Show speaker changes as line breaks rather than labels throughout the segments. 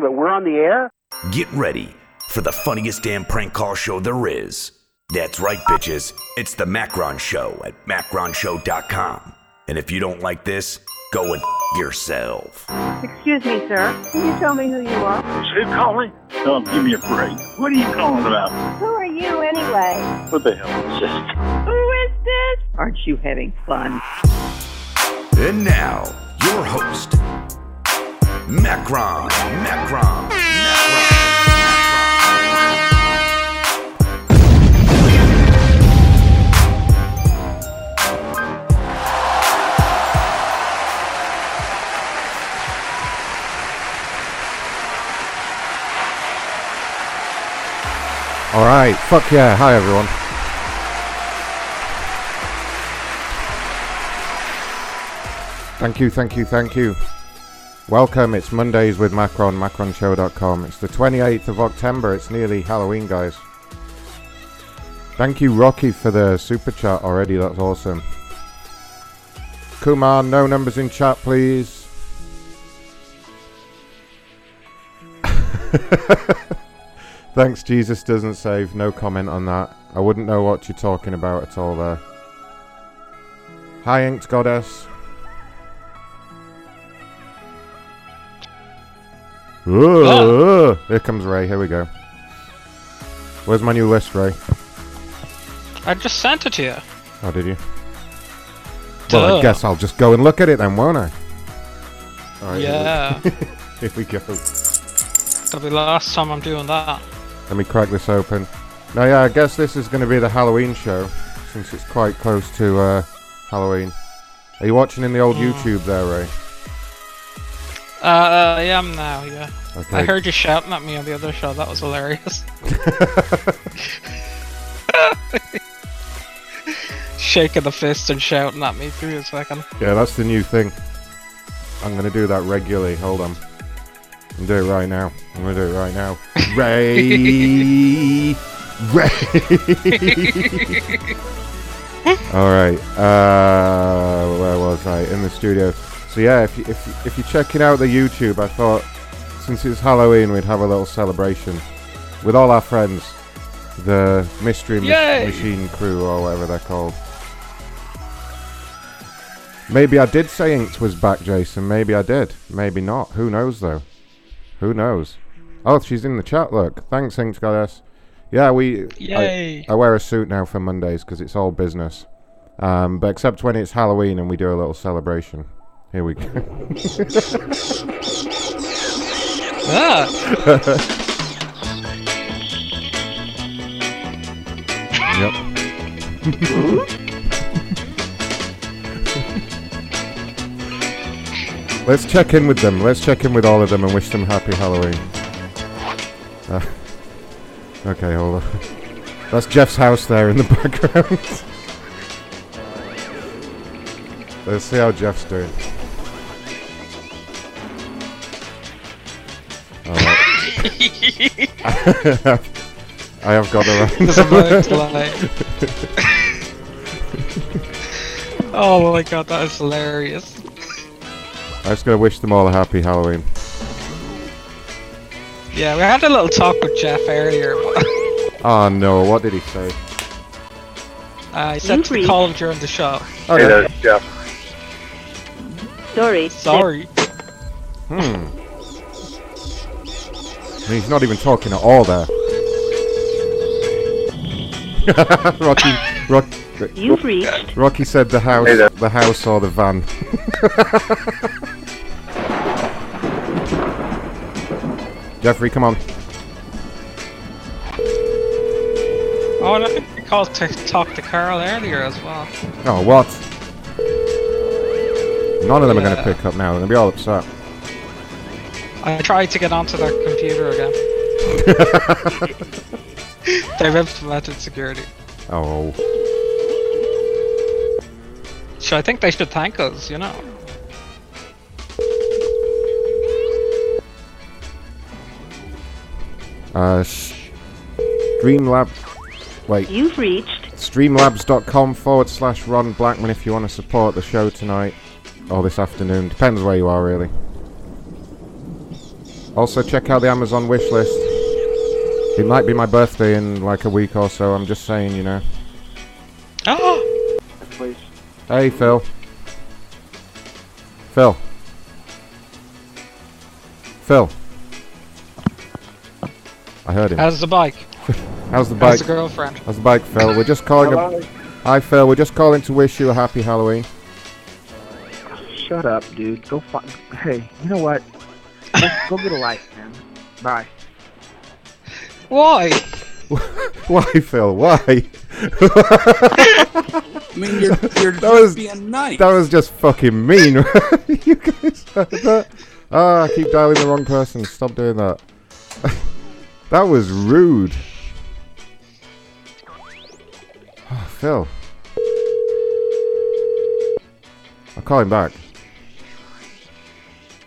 talking about? We're on the air?
Get ready for the funniest damn prank call show there is. That's right, bitches. It's the Macron Show at macronshow.com. And if you don't like this, go and f- yourself.
Excuse me, sir. Can you tell me who you are?
Is Who calling? Oh, give me a break. What are you calling about?
Who are you anyway?
What the hell is this?
Who is this? Aren't you having fun?
And now, your host, Macron, Macron, Macron.
All right, fuck yeah. Hi, everyone. Thank you, thank you, thank you. Welcome. It's Mondays with Macron, macronshow.com. It's the 28th of October. It's nearly Halloween, guys. Thank you, Rocky, for the super chat already. That's awesome. Kumar, no numbers in chat, please. Thanks, Jesus doesn't save. No comment on that. I wouldn't know what you're talking about at all there. Hi, Inked Goddess. Ooh, Here comes Ray. Here we go. Where's my new list, Ray?
I just sent it to you.
Oh, did you? Well, I guess I'll just go and look at it then, won't I? Alright,
Yeah.
Here we go.
That'll be the last time I'm doing that.
Let me crack this open. Now, yeah, I guess this is going to be the Halloween show, since it's quite close to uh, Halloween. Are you watching in the old
Mm.
YouTube there, Ray?
Uh, I am now, yeah.
Okay.
I heard you shouting at me on the other show. That was hilarious. Shaking the fist and shouting at me through a second.
Yeah, that's the new thing. I'm going to do that regularly. Hold on. I'm do it right now. I'm going to do it right now. Ray! Ray! Alright. Uh, where was I? In the studio. So yeah, if, you, if, if you're checking out the YouTube, I thought since it's Halloween, we'd have a little celebration with all our friends. The Mystery Ma- Machine Crew, or whatever they're called. Maybe I did say Inked was back, Jason. Maybe I did. Maybe not. Who knows, though? Who knows? Oh, she's in the chat. Look. Thanks, Inked Goddess. Yeah, we.
Yay!
I, I wear a suit now for Mondays because it's all business. Um, but except when it's Halloween and we do a little celebration. Here we go. Yep. Let's check in with them. Let's check in with all of them and wish them happy Halloween. Uh, okay, hold on. That's Jeff's house there in the background. Let's see how Jeff's doing. I have got the
there's a moment delay. oh my god, that is hilarious.
I'm just gonna wish them all a happy Halloween.
Yeah, we had a little talk with Jeff earlier. But,
Oh no, what did he say?
uh, he said to call him during the show.
Oh,
Hey there, Jeff.
Sorry.
Sorry.
Hmm. He's not even talking at all there. Rocky, Rock,
You've reached
Rocky said the house,
Hey
the house or the van. Jeffrey, come on.
Oh, and I think we called to talk to Carl earlier as well.
Oh, what? None of them are going to pick up now. They're going to be all upset.
I tried to get onto their computer again. They've implemented security.
Oh.
So I think they should thank us, you know.
Uh, Streamlab. Wait.
you've reached
Streamlabs.com forward slash Ron Blackman if you want to support the show tonight or this afternoon. Depends where you are, really. Also, check out the Amazon wish list. It might be my birthday in like a week or so. I'm just saying, you know.
Oh,
Please.
Hey, Phil. Phil. Phil. I heard him.
how's the bike?
How's the
How's
bike?
the girlfriend?
How's the bike, Phil? We're just calling. A-
Hello?
Hi, Phil. We're just calling to wish you a happy Halloween.
Shut up, dude. Go fuck. Hey, you know what? Go, go get a life, man. Bye.
Why?
Why, Phil? Why?
I mean, you're, you're
That
just
was-
being nice.
That was just fucking mean. you guys heard that? Ah, I keep dialing the wrong person. Stop doing that. that was rude. Ah, Phil. I'll call him back.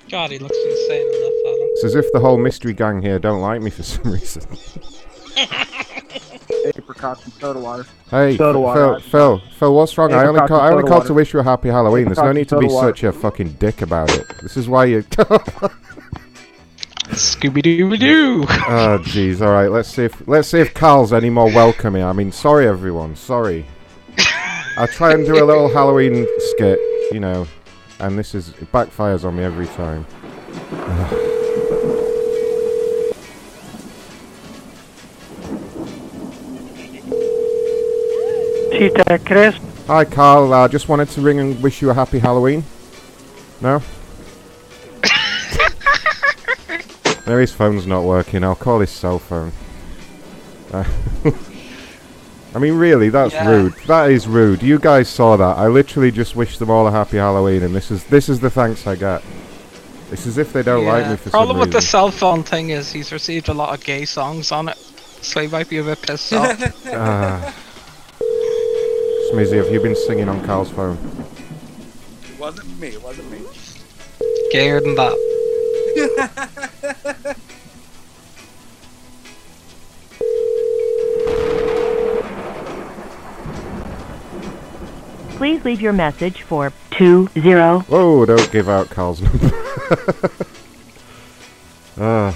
God, he looks insane in that photo.
It's as if the whole mystery gang here don't like me for some reason.
Apricots and soda water.
Hey,
Soda
Phil,
water.
Phil, Phil, what's wrong? I only, call, I only called to wish you a happy Halloween. There's no need to be
water.
such a fucking dick about it. This is why you.
Scooby Doo Doo.
Oh jeez, all right. Let's see if let's see if Carl's any more welcoming. I mean, sorry everyone, sorry. I try and do a little Halloween skit, you know, and this is it backfires on me every time.
Cheetah Chris.
Hi, Carl. I just wanted to ring and wish you a happy Halloween. No. Maybe his phone's not working. I'll call his cell phone. Uh, I mean, really, that's
Yeah.
rude. That is rude. You guys saw that. I literally just wished them all a happy Halloween, and this is this is the thanks I get. It's as if they don't like me for
Problem
some
with the cell phone thing is he's received a lot of gay songs on it, so he might be a bit pissed off.
Ah. Smizzy, have you been singing on Carl's phone?
It wasn't me. It wasn't me.
Gayer than that.
Please leave your message for 20.
Oh, don't give out Carl's number. uh,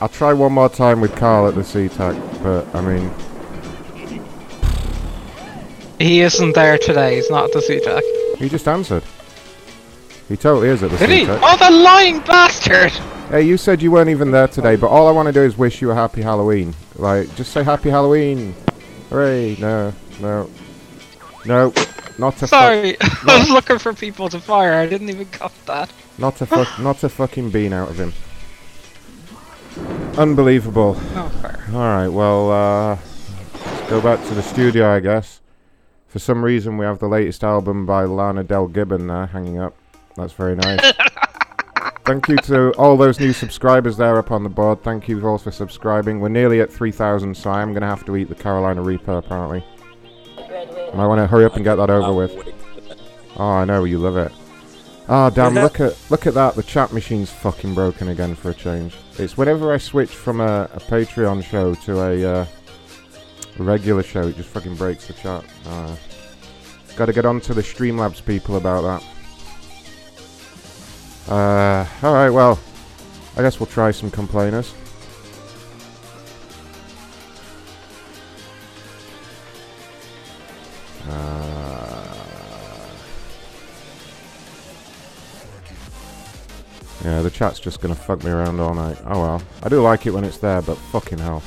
I'll try one more time with Carl at the SeaTac, but I mean,
He isn't there today. He's not at the SeaTac.
he just answered. He totally is at the
Did he?
SeaTac.
Oh, the lying bastard!
Hey, you said you weren't even there today, but all I want to do is wish you a happy Halloween. Like, just say happy Halloween. Hooray. No, no. No, not a.
Sorry, I was looking for people to fire. I didn't even cut that.
Not a fuck, not a fucking bean out of him. Unbelievable.
Oh.
Alright, well, uh, let's go back to the studio, I guess. For some reason, we have the latest album by Lana Del Gibbon there hanging up. That's very nice. Thank you to all those new subscribers there up on the board. Thank you all for subscribing. We're nearly at 3,000, so I am going to have to eat the Carolina Reaper, apparently. I want to hurry up and get that over with. Oh, I know, you love it. Ah, damn, look at look at that. The chat machine's fucking broken again for a change. It's whenever I switch from a, a Patreon show to a, uh, regular show, it just fucking breaks the chat. Uh, Got to get on to the Streamlabs people about that. Uh, alright, well, I guess we'll try some complainers. Uh, yeah, the chat's just gonna fuck me around all night. Oh well. I do like it when it's there, but fucking hell.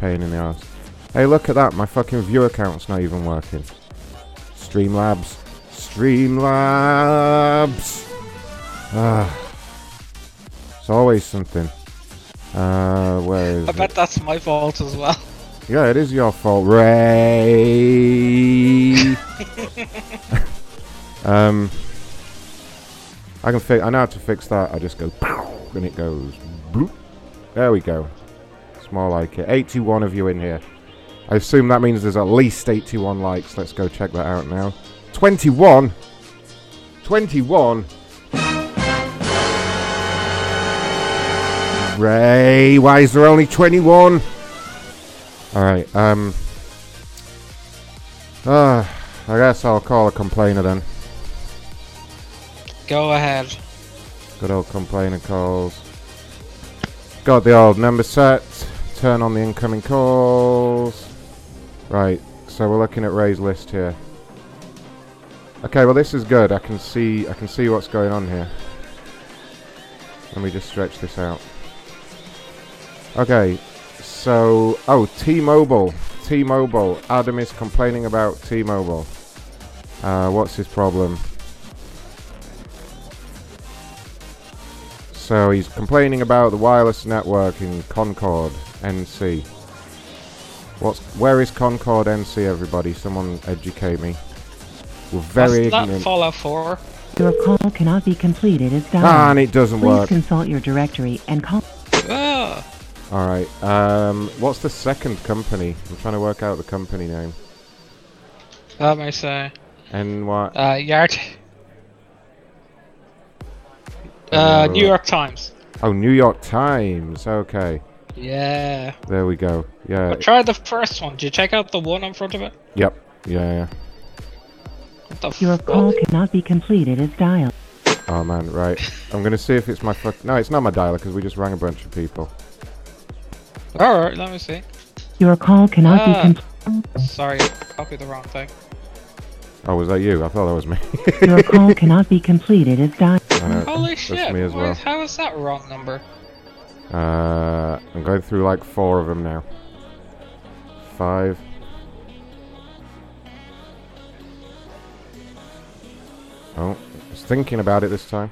Pain in the ass. Hey, look at that. My fucking view account's not even working. Streamlabs. Streamlabs. Ah. It's always something. Uh, where is
I
it?
bet that's my fault as well.
Yeah, it is your fault, Ray. um, I can fix. I know how to fix that. I just go, pow, and it goes. Bloop. There we go. It's more like it. 81 of you in here. I assume that means there's at least 81 likes. Let's go check that out now. 21. 21. Ray, why is there only 21? Alright, um. Uh, I guess I'll call a complainer then.
Go ahead.
Good old complainer calls. got the old number set. Turn on the incoming calls. Right, so we're looking at Ray's list here. Okay, well this is good. I can see I can see what's going on here. Let me just stretch this out. Okay, so oh T-Mobile, T-Mobile. Adam is complaining about T-Mobile. Uh, what's his problem? So he's complaining about the wireless network in Concord NC. What's where is Concord NC? Everybody, someone educate me. We're very
That's not
ignorant.
Fallout 4.
Your call cannot be completed as dialed.
Ah, and it doesn't
Please
work.
consult your directory and call.
Ah,
All right. Um, what's the second company? I'm trying to work out the company name.
let me say.
And what?
Uh, Yard. Uh, New York Times.
Oh, New York Times. Okay,
Yeah.
there we go. Yeah.
But try the first one. Did you check out the one in front of it?
Yep. Yeah. yeah.
What the
Your
fuck?
call cannot be completed as dialed.
Oh man, right. I'm gonna see if it's my fuck. No, it's not my dialer because we just rang a bunch of people.
Alright, let me see.
Your call cannot
Ah.
be completed.
Sorry, copied the wrong thing.
Oh, was that you? I thought that was me.
Your call cannot be completed as dialed.
I know,
Holy
that's
shit,
me as
why-
well.
how is that wrong number?
Uh, I'm going through like four of them now. Five. Oh, I was thinking about it this time.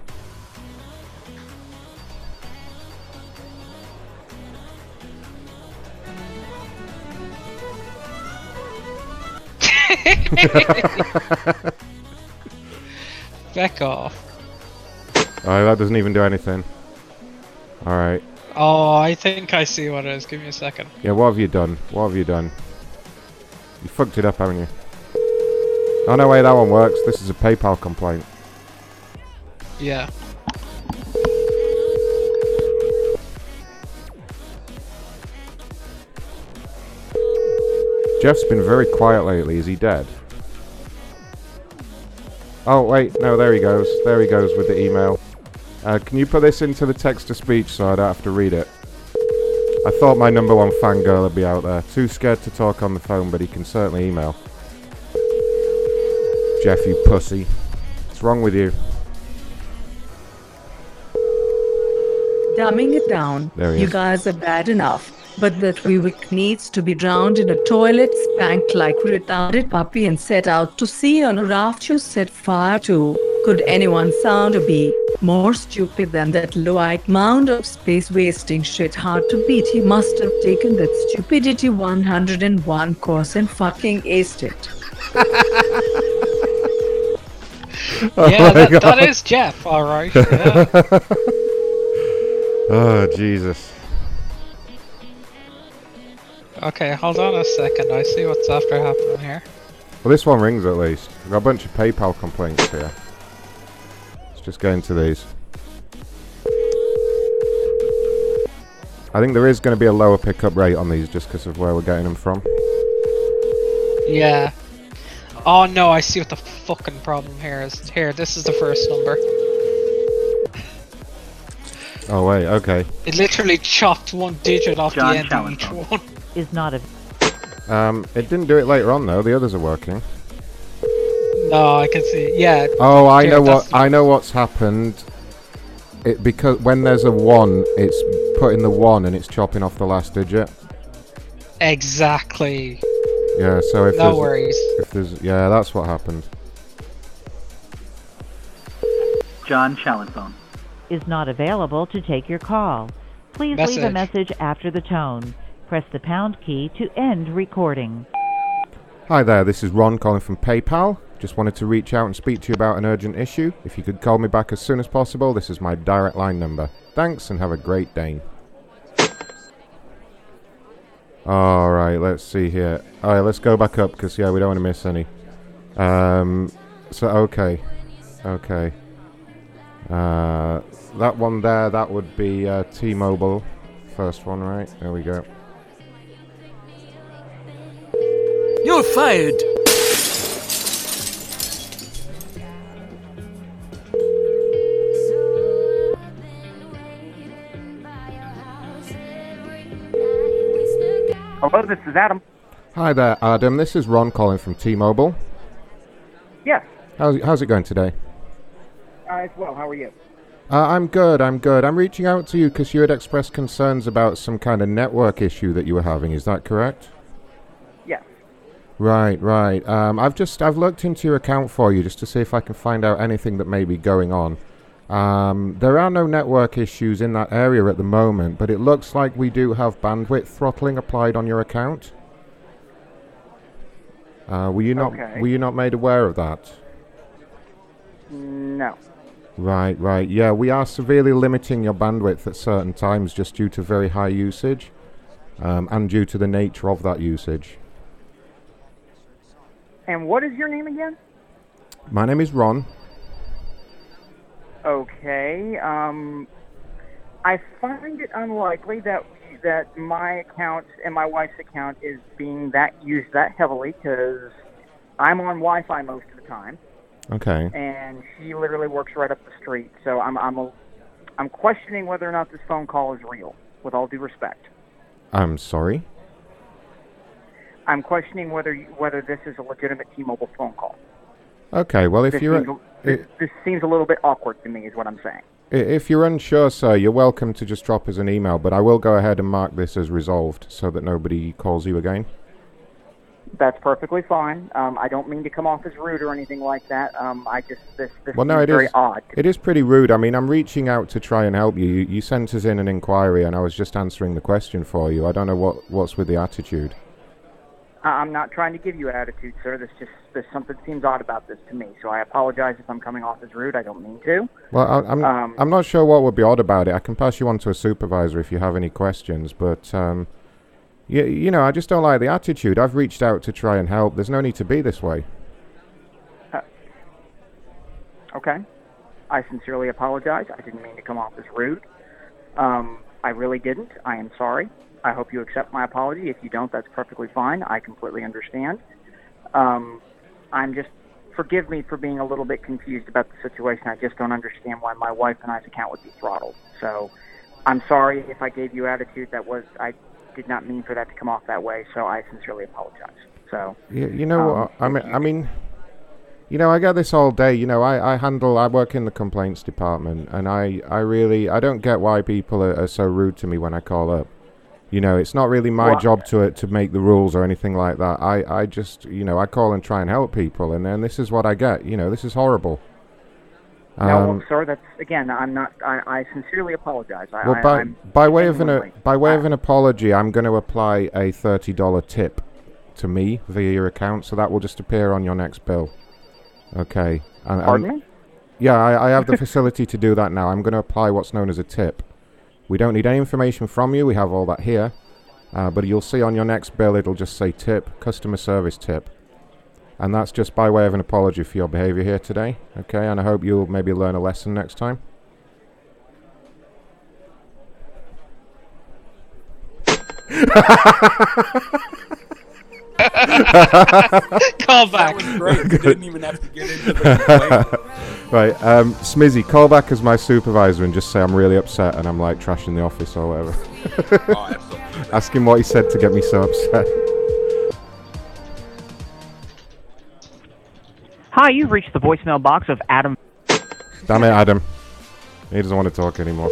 Back off.
Oh, that doesn't even do anything. Alright.
Oh, I think I see what it is. Give me a second.
Yeah, what have you done? What have you done? You fucked it up, haven't you? Oh, no way, that one works. This is a PayPal complaint.
Yeah.
Jeff's been very quiet lately. Is he dead? Oh, wait. No, there he goes. There he goes with the email. Uh, can you put this into the text to speech so I don't have to read it? I thought my number one fangirl would be out there. Too scared to talk on the phone, but he can certainly email. Jeff, you pussy. What's wrong with you?
Dumbing it down. You
is.
guys are bad enough. But that Vivek needs to be drowned in a toilet spanked like a retarded puppy and set out to sea on a raft you set fire to. Could anyone sound a bee more stupid than that low-eyed mound of space wasting shit hard to beat? He must have taken that stupidity 101 course and fucking aced it.
Oh yeah,
my
that, that
God.
is Jeff, alright. Yeah.
Oh, Jesus.
okay, hold on a second. I see what's after happening here.
Well, this one rings at least. We've got a bunch of PayPal complaints here. Let's just go into these. I think there is going to be a lower pickup rate on these just because of where we're getting them from.
Yeah. Oh no, I see what the fucking problem here is. Here, this is the first number.
Oh, wait, okay.
It literally chopped one digit off
John
the end of
Challenge
each
phone.
one.
Is not a.
Um, it didn't do it later on though. The others are working.
No, I can see. Yeah.
Oh, I
Yeah,
know what. I know what's happened. It because when there's a one, it's putting the one and it's chopping off the last digit.
Exactly.
Yeah. So if
No
there's,
worries.
if there's yeah, that's what happened.
John Challengphone.
Is not available to take your call. Please leave a
Message.
message after the tone. Press the pound key to end recording.
Hi there, this is Ron calling from PayPal. Just wanted to reach out and speak to you about an urgent issue. If you could call me back as soon as possible, this is my direct line number. Thanks and have a great day. Alright, let's see here. Alright, let's go back up because, yeah, we don't want to miss any. Um, so, okay. Okay. Uh, that one there, that would be uh, T Mobile. First one, right? There we go.
You're fired.
Hello, this is Adam.
Hi there, Adam. This is Ron calling from T-Mobile.
Yes.
How's, how's it going today?
Uh, as well. How are you?
Uh, I'm good, I'm good. I'm reaching out to you because you had expressed concerns about some kind of network issue that you were having. Is that correct?
Yes.
Right, right. Um, I've just I've looked into your account for you just to see if I can find out anything that may be going on. Um, there are no network issues in that area at the moment, but it looks like we do have bandwidth throttling applied on your account. Uh, were you not
Okay.
were you not made aware of that?
No.
Right, right. Yeah, we are severely limiting your bandwidth at certain times just due to very high usage um, and due to the nature of that usage.
And what is your name again?
My name is Ron.
Okay. Um, I find it unlikely that that my account and my wife's account is being that used that heavily because I'm on Wi-Fi most of the time,
Okay.
and she literally works right up the street. So I'm I'm a, I'm questioning whether or not this phone call is real. With all due respect,
I'm sorry.
I'm questioning whether whether this is a legitimate T-Mobile phone call.
Okay, well, if
this,
you're
seems, this, this seems a little bit awkward to me, is what I'm saying.
if you're unsure, sir, you're welcome to just drop us an email. But I will go ahead and mark this as resolved so that nobody calls you again.
That's perfectly fine. Um, I don't mean to come off as rude or anything like that. Um, I just this this
Well, no, it
very
is.
odd.
It is pretty rude. I mean, I'm reaching out to try and help you. you. You sent us in an inquiry, and I was just answering the question for you. I don't know what what's with the attitude.
I- I'm not trying to give you attitude, sir. This just this something seems odd about this to me. So I apologize if I'm coming off as rude. I don't mean to.
Well, I, I'm
Um,
I'm not sure what would be odd about it. I can pass you on to a supervisor if you have any questions, but um, you, you know, I just don't like the attitude. I've reached out to try and help. There's no need to be this way.
Okay. I sincerely apologize. I didn't mean to come off as rude. Um, I really didn't. I am sorry. I hope you accept my apology. If you don't, that's perfectly fine. I completely understand. Um, I'm just forgive me for being a little bit confused about the situation. I just don't understand why my wife and I's account would be throttled. So I'm sorry if I gave you attitude that was I did not mean for that to come off that way. So I sincerely apologize. So
You, you know,
Um,
what? I mean, I mean, you know, I get this all day. You know, I, I handle, I work in the complaints department, and I, I really, I don't get why people are, are so rude to me when I call up. You know, it's not really my
Well-
job to to make the rules or anything like that. I, I just, you know, I call and try and help people, and then this is what I get. You know, this is horrible.
no,
Um,
sir. That's again. I'm not. I, I sincerely apologize. I,
well, by by way of an uh,
genuinely-
by way of an apology, I'm going to apply a thirty dollar tip to me via your account, so that will just appear on your next bill. Okay. And, and-
Pardon me?
Yeah, I, I have the facility to do that now. I'm going to apply what's known as a tip. We don't need any information from you. We have all that here. Uh, but you'll see on your next bill, it'll just say tip, customer service tip. And that's just by way of an apology for your behavior here today. Okay, and I hope you'll maybe learn a lesson next time.
Call back.
That was great. Didn't even have to get into the complaint.
right, um, Smizzy, call back as my supervisor and just say I'm really upset and I'm like trashing the office or whatever.
Oh.
Ask him what he said to get me so upset.
Hi, you've reached the voicemail box of Adam.
Damn it, Adam. He doesn't want to talk anymore.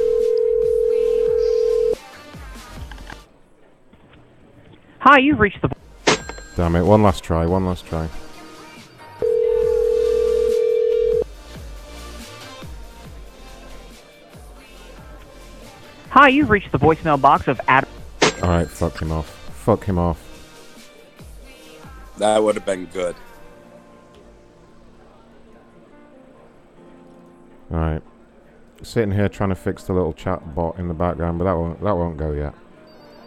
Hi, you've reached the.
Damn it, one last try, one last try.
Hi, you've reached the voicemail box of Adam.
Alright, fuck him off. Fuck him off.
That would have been good.
Alright. Sitting here trying to fix the little chat bot in the background, but that won't that won't go yet.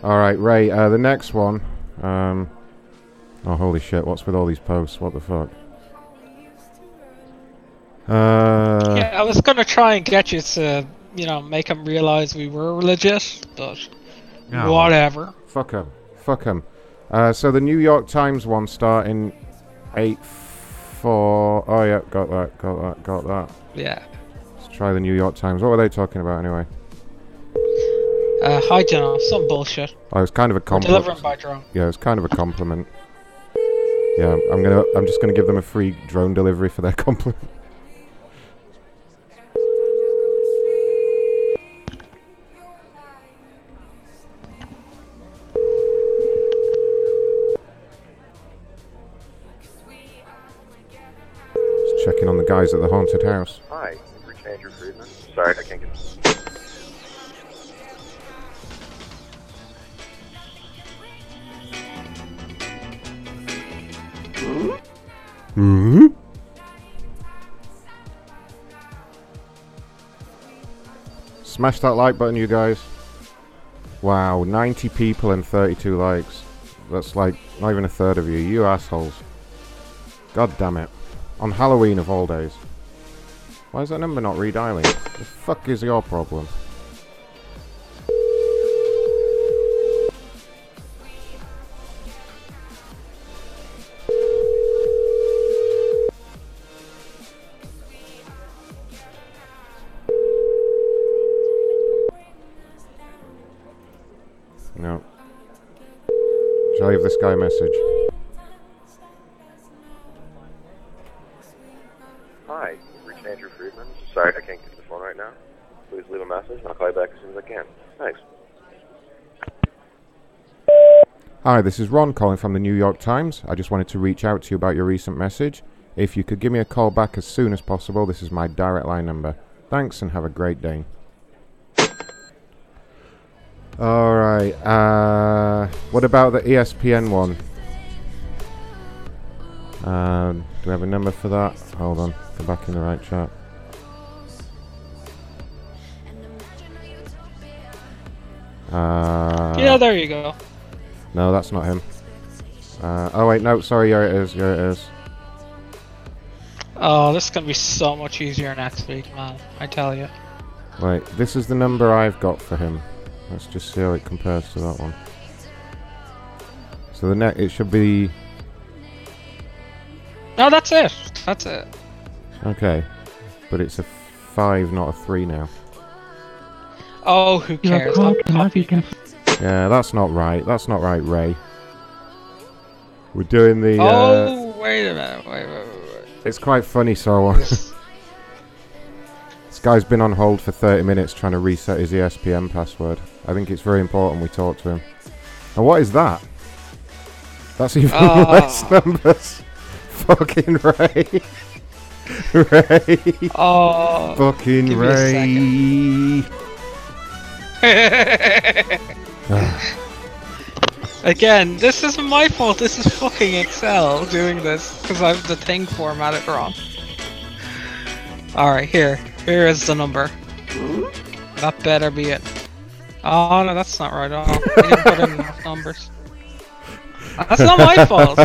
Alright, Ray, uh, the next one. Um Oh holy shit, what's with all these posts? What the fuck? Uh
Yeah, I was gonna try and get you to, you know, make them realize we were legit, but
Oh,
whatever.
Fuck them. Fuck them. Uh, so the New York Times one starting 8 4. Oh, yeah, got that, got that, got that.
Yeah.
Let's try the New York Times. What were they talking about anyway?
Uh, hi, Jenna. Some bullshit.
Oh, was kind of a compliment.
delivering by drone.
Yeah, it was kind of a compliment. Yeah, I'm gonna. I'm just gonna give them a free drone delivery for their compliment. Checking on the guys at the haunted house.
Hi, reached Andrew Friedman. Sorry, I can't get.
Hmm. Smash that like button, you guys. Wow, 90 people and 32 likes. That's like not even a third of you. You assholes. God damn it. On Halloween of all days. Why is that number not redialing? The fuck is your problem? No. Shall I leave this guy a message?
Hi, you've reached Andrew Friedman. Sorry, I can't get to the phone right now. Please leave a message and I'll call you back as soon as I can. Thanks.
Hi, this is Ron calling from the New York Times. I just wanted to reach out to you about your recent message. If you could give me a call back as soon as possible, this is my direct line number. Thanks and have a great day. Alright, uh, what about the ESPN one? Um, do we have a number for that? Hold on, go back in the right chat. Uh,
yeah, there you go.
no, that's not him. Uh, oh wait, no, sorry, here it is, here it is.
Oh, this is gonna be so much easier next week, man. I tell you.
Wait, this is the number I've got for him. Let's just see how it compares to that one. So the net, it should be
No, that's it. That's it.
Okay, but it's a five, not a three now.
Oh, who cares? I'll copy.
Yeah, that's not right. That's not right, Ray. We're doing the. Uh,
Oh, wait a minute. Wait, wait, wait, wait.
it's quite funny, so. uh, this guy's been on hold for 30 minutes trying to reset his ESPN password. I think it's very important we talk to him. And what is that? That's even
Ah.
less numbers. Fucking Ray. Ray.
Oh.
Fucking
give me a
Ray.
Again, this isn't my fault. This is fucking Excel doing this because I have the thing formatted wrong. Alright, here. Here is the number. That better be it. Oh no, that's not right at all. I didn't put in enough numbers. That's not my fault.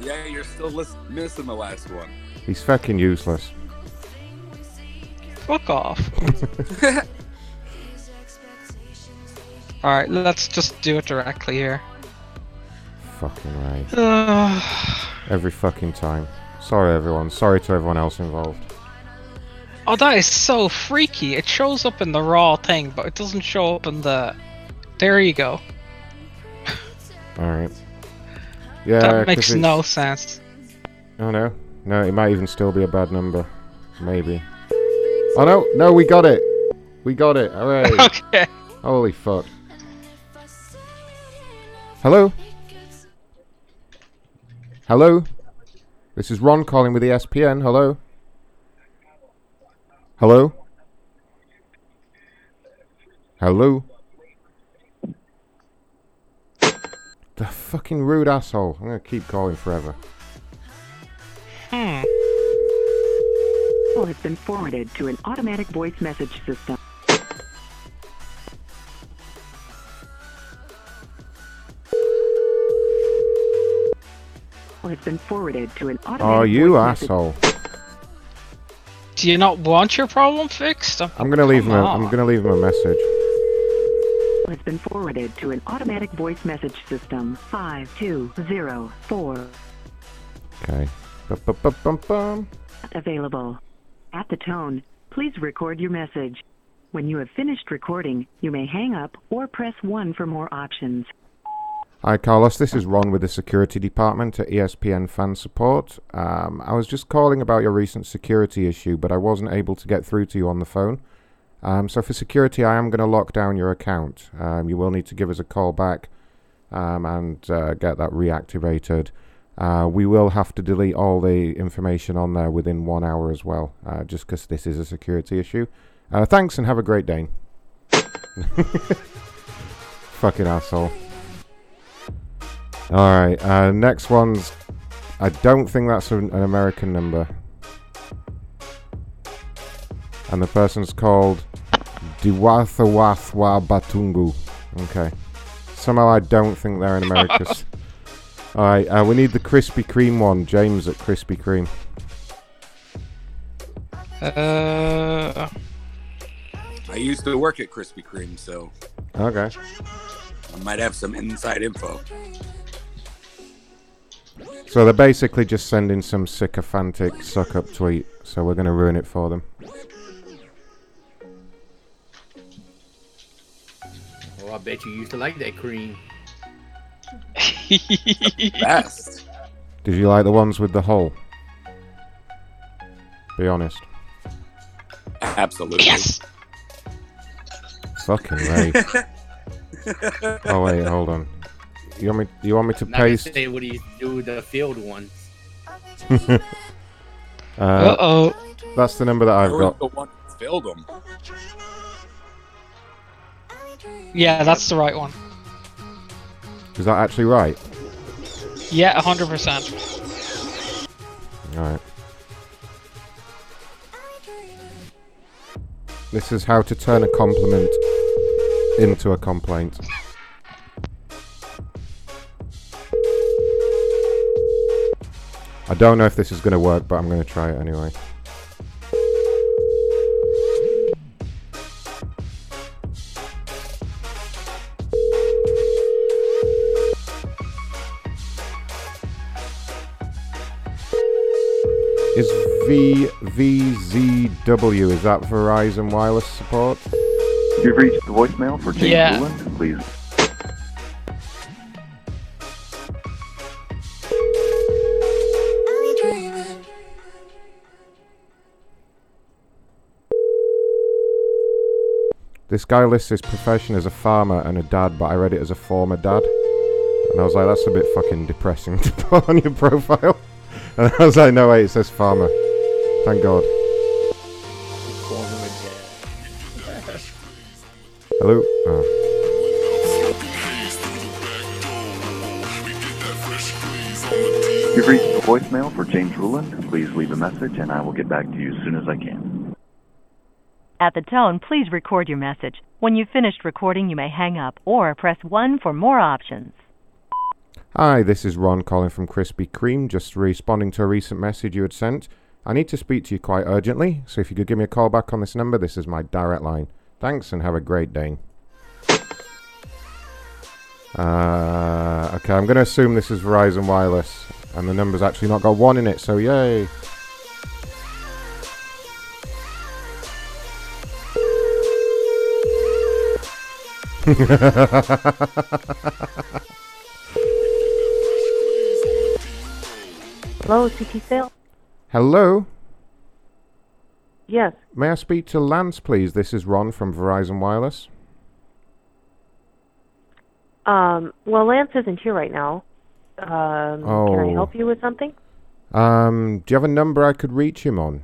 Yeah, you're still lis- missing the last one.
He's fucking useless.
Fuck off. Alright, let's just do it directly here.
Fucking
oh,
Every fucking time. Sorry, everyone. Sorry to everyone else involved.
Oh, that is so freaky. It shows up in the raw thing, but it doesn't show up in the. There you go.
Alright. Yeah,
that makes no sense.
Oh no. No, it might even still be a bad number. Maybe. Oh no, no, we got it! We got it, alright.
okay.
Holy fuck. Hello? Hello? This is Ron calling with the ESPN. Hello? Hello? Hello? The fucking rude asshole. I'm gonna keep calling forever.
Hmm.
Call has been forwarded to an automatic voice message system. Call has been forwarded to an automatic
Oh, you
voice message-
asshole.
Do you not want your problem fixed?
I'm gonna leave him
Come
a, I'm gonna leave him a message.
Call has been forwarded to an automatic voice message system. Five two zero four
Okay. Ba-ba-ba-bum-bum.
available. At the tone, please record your message. When you have finished recording, you may hang up or press 1 for more options.
Hi, Carlos. This is Ron with the security department at ESPN Fan Support. Um, I was just calling about your recent security issue, but I wasn't able to get through to you on the phone. Um, so, for security, I am going to lock down your account. Um, you will need to give us a call back um, and uh, get that reactivated. Uh, we will have to delete all the information on there within one hour as well, uh, just because this is a security issue. Uh, thanks and have a great day. Fucking asshole. Alright, uh, next one's. I don't think that's an, an American number. And the person's called Diwathawathwa Batungu. Okay. Somehow I don't think they're in America. Alright, uh, we need the Krispy Kreme one. James at Krispy Kreme.
Uh,
I used to work at Krispy Kreme, so
Okay.
I might have some inside info.
So they're basically just sending some sycophantic suck up tweet, so we're going to ruin it for them.
Oh, I bet you used to like that cream.
Best.
Did you like the ones with the hole? Be honest.
Absolutely.
Yes.
Fucking Ray. oh wait, hold on. You want me? You want me to
Not gonna
paste?
say what he do with the field ones.
uh
Uh-oh.
That's the number that I've got.
the one who filled them.
Yeah, that's the right one.
Is that actually right?
Yeah, 100%.
All right. This is how to turn a compliment into a complaint. I don't know if this is going to work, but I'm going to try it anyway. VVZW, is that Verizon Wireless Support?
You've reached the voicemail for James
Yeah.
Ruland. Please.
This guy lists his profession as a farmer and a dad, but I read it as a former dad. And I was like, that's a bit fucking depressing to put on your profile. And I was like, no, wait, it says farmer. Thank God. Hello? Oh.
You've reached the voicemail for James Ruland. Please leave a message and I will get back to you as soon as I can.
At the tone, please record your message. When you've finished recording, you may hang up or press 1 for more options.
Hi, this is Ron calling from Krispy Kreme, just responding to a recent message you had sent. I need to speak to you quite urgently, so if you could give me a call back on this number, this is my direct line. Thanks and have a great day. Uh, okay, I'm going to assume this is Verizon Wireless, and the number's actually not got one in it, so yay.
Hello, CT Sale?
Hello?
Yes.
May I speak to Lance, please? This is Ron from Verizon Wireless.
Um, well, Lance isn't here right now. Um, Can I
Oh.
help you with something?
Um, do you have a number I could reach him on?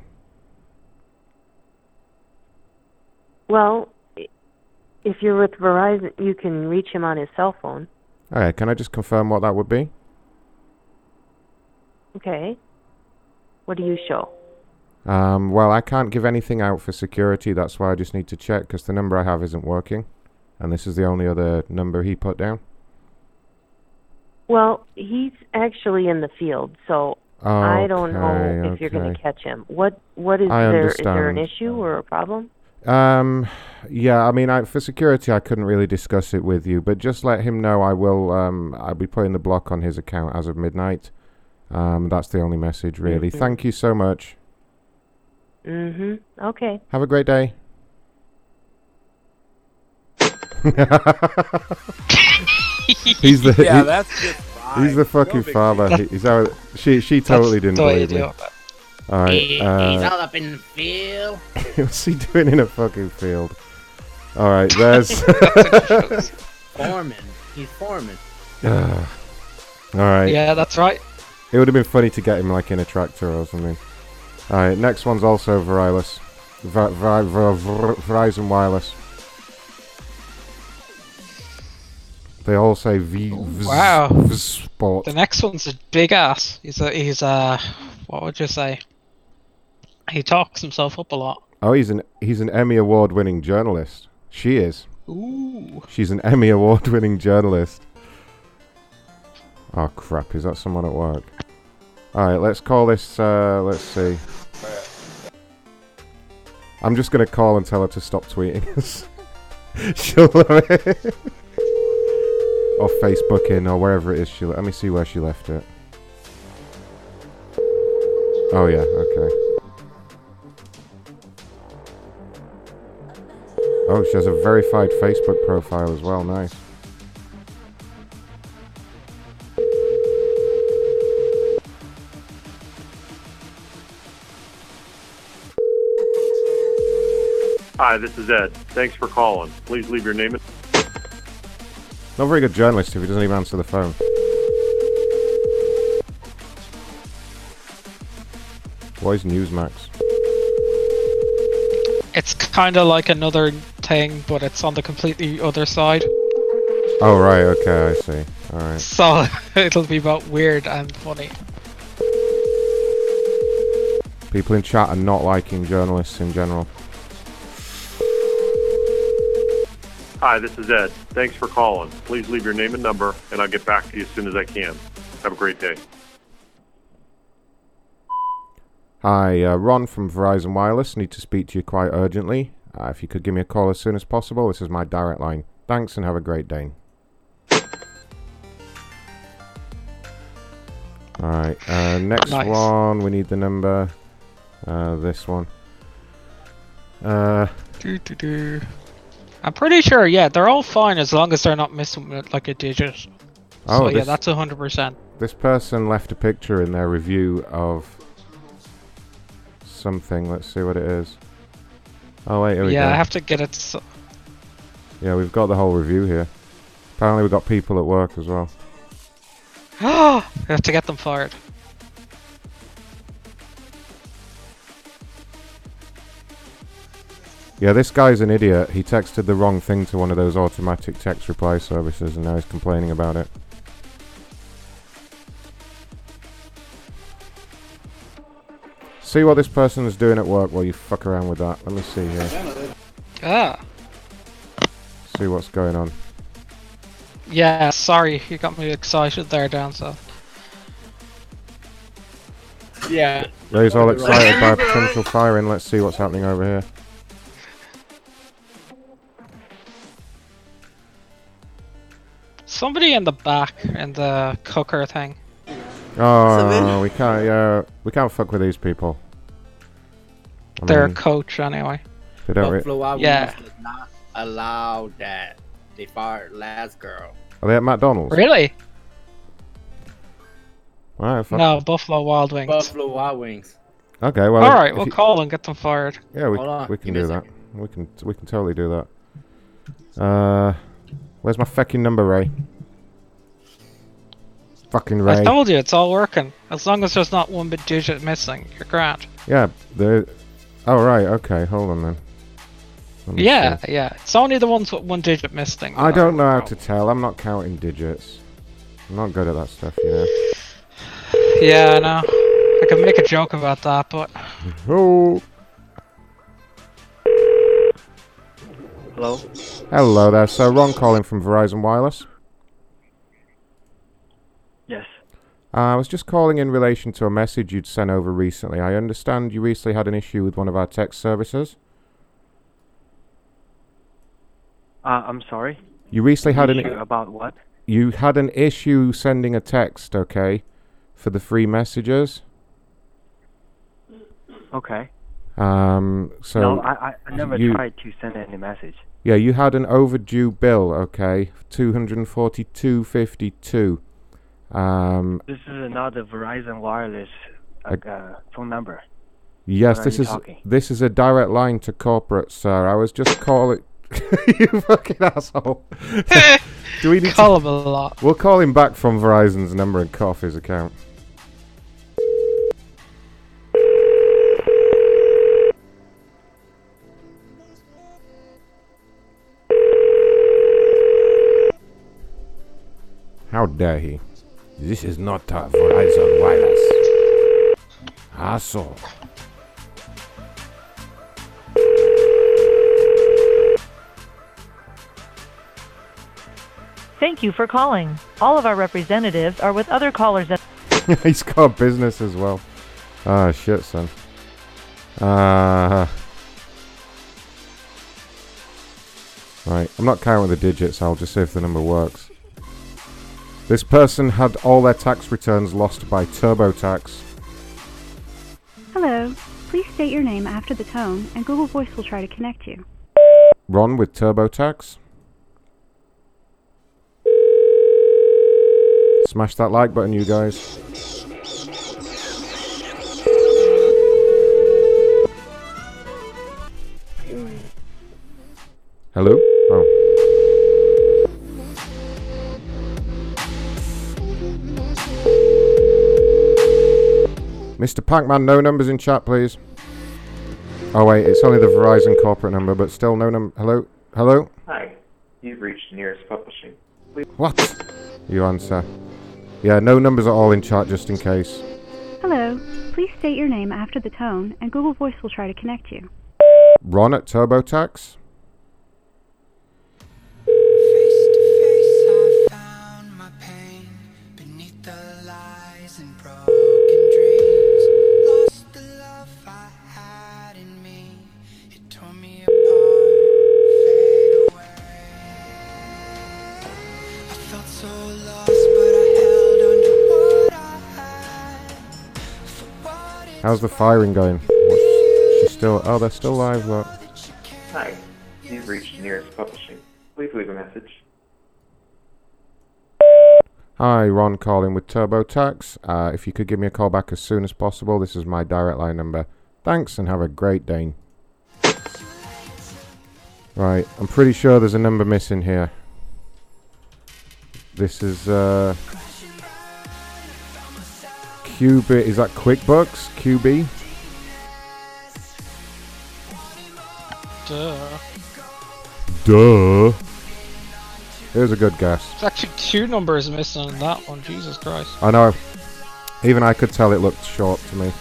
Well, if you're with Verizon, you can reach him on his cell phone.
Alright, can I just confirm what that would be?
Okay. What do you show?
Um, well, I can't give anything out for security. That's why I just need to check because the number I have isn't working, and this is the only other number he put down.
Well, he's actually in the field, so I don't know
Okay,
if you're going to catch him. What What is
I
there? Is there an issue or a problem?
Um, yeah, I mean, I, for security, I couldn't really discuss it with you, but just let him know I will. Um, I'll be putting the block on his account as of midnight. Um, that's the only message, really.
Mhm.
Thank you so much.
Mm-hmm. Okay.
Have a great day. he's the
Yeah,
he-
that's just fine.
he's the fucking
big
father. He- He's out. She she totally didn't
the way
believe me. All right.
He- he's
Uh,
all up in the field.
what's he doing in a fucking field? All right. There's.
Foreman. He's foreman.
Ah. all right.
Yeah, that's right.
It would have been funny to get him like in a tractor or something. Alright, next one's also wireless. Ver- Ver- Ver- Ver- Verizon Wireless. They all say V. vz-
Wow.
vz Sport.
The next one's a big ass. He's a he's a what would you say? He talks himself up a lot.
Oh, he's an he's an Emmy award winning journalist. She is.
Ooh.
She's an Emmy award winning journalist. Oh crap! Is that someone at work? All right, let's call this. Uh, let's see. I'm just gonna call and tell her to stop tweeting us. She'll love it. or Facebooking or wherever it is. She. Let me see where she left it. Oh yeah. Okay. Oh, she has a verified Facebook profile as well. Nice.
Hi, this is Ed. Thanks for calling. Please leave your name and
Not a very good journalist if he doesn't even answer the phone. What is Newsmax?
It's kind of like another thing, but it's on the completely other side.
Oh right, okay, I see. All right.
So it'll be both weird and funny.
People in chat are not liking journalists in general.
Hi, this is Ed. Thanks for calling. Please leave your name and number, and I'll get back to you as soon as I can. Have a great day.
Hi, uh, Ron from Verizon Wireless. Need to speak to you quite urgently. Uh, if you could give me a call as soon as possible, this is my direct line. Thanks and have a great day. Alright, uh, next
Nice.
one, we need the number. Uh, this one. Uh,
Doo-doo-doo. I'm pretty sure, yeah, they're all fine as long as they're not missing like a digit.
Oh,
so yeah, that's hundred percent.
this person left a picture in their review of something. Let's see what it is. Oh, wait, here we
Yeah,
go.
I have to get it. So-
Yeah, we've got the whole review here. Apparently, we've got people at work as well.
I have to get them fired.
Yeah, this guy's an idiot. He texted the wrong thing to one of those automatic text reply services and now he's complaining about it. See what this person is doing at work while you fuck around with that. Let me see here.
Ah,
See what's going on.
yeah. Sorry, you got me excited there, down south.
Yeah.
Ray's all excited by a potential firing. Let's see what's happening over here.
Somebody in the back in the cooker thing.
Oh, we can't. Yeah, we can't fuck with these people. I
They're a coach anyway.
They don't. Re-
Buffalo Wild
Yeah.
Wings does not allow that. They fired last girl.
are they at McDonald's?
Really?
Alright, fuck.
No, Buffalo Wild Wings.
Buffalo Wild Wings.
Okay, well.
All right, we'll
you-
call and get them fired.
Yeah, we, we can
give
do that. We can we can totally do that. Uh, where's my fucking number, Ray? Fucking Ray.
I told you it's all working. As long as there's not one bit digit missing, you're grand.
Yeah, there. Oh right, okay. Hold on then.
Yeah,
see.
yeah. It's only the ones with one digit missing.
I don't know how to oh. tell. I'm not counting digits. I'm not good at that stuff, you know.
Yeah, I know. I could make a joke about that, but
Oh.
Hello?
Hello there. So Ron calling from Verizon Wireless.
Yes.
Uh, I was just calling in relation to a message you'd sent over recently. I understand you recently had an issue with one of our text services.
Uh, I'm sorry.
You recently had an
Issue about what?
you had an issue sending a text, okay, for the free messages.
Okay.
Um, so
no, I, I, I never
you,
tried to send any message.
Yeah, you had an overdue bill. Okay, two hundred and forty-two fifty-two. Um,
This is another Verizon wireless uh, uh, phone number.
yes,
What
this is
talking?
this is a direct line to corporate, sir. I was just calling. you fucking asshole. Do we need
Call
to...
him a lot.
We'll call him back from Verizon's number and cut off his account. How dare he? This is not a Verizon Wireless. Asshole.
Thank you for calling. All of our representatives are with other callers at
He's got business as well. Ah, shit, son. Uh, right, I'm not counting the digits, I'll just see if the number works. This person had all their tax returns lost by TurboTax.
Hello. Please state your name after the tone, and Google Voice will try to connect you.
Ron with TurboTax. Smash that like button, you guys. Hello? Oh. Mr. Pac-Man, no numbers in chat, please. Oh wait, it's only the Verizon corporate number, but still no num. Hello, hello.
Hi, you've reached Nearest Publishing. Please.
What? You answer. Yeah, no numbers at all in chat, just in case.
Hello. Please state your name after the tone, and Google Voice will try to connect you.
Ron at TurboTax. How's the firing going? What's she still? Oh, they're still live. Look.
Hi, you've reached Nearest Publishing. Please leave a message.
Hi, Ron calling with TurboTax. Uh, if you could give me a call back as soon as possible, this is my direct line number. Thanks and have a great day. Right, I'm pretty sure there's a number missing here. This is uh, QB. Is that QuickBooks? QB?
Duh.
Duh. Was a good guess.
There's actually two numbers missing on that one. Jesus Christ.
I know. Even I could tell it looked short to me.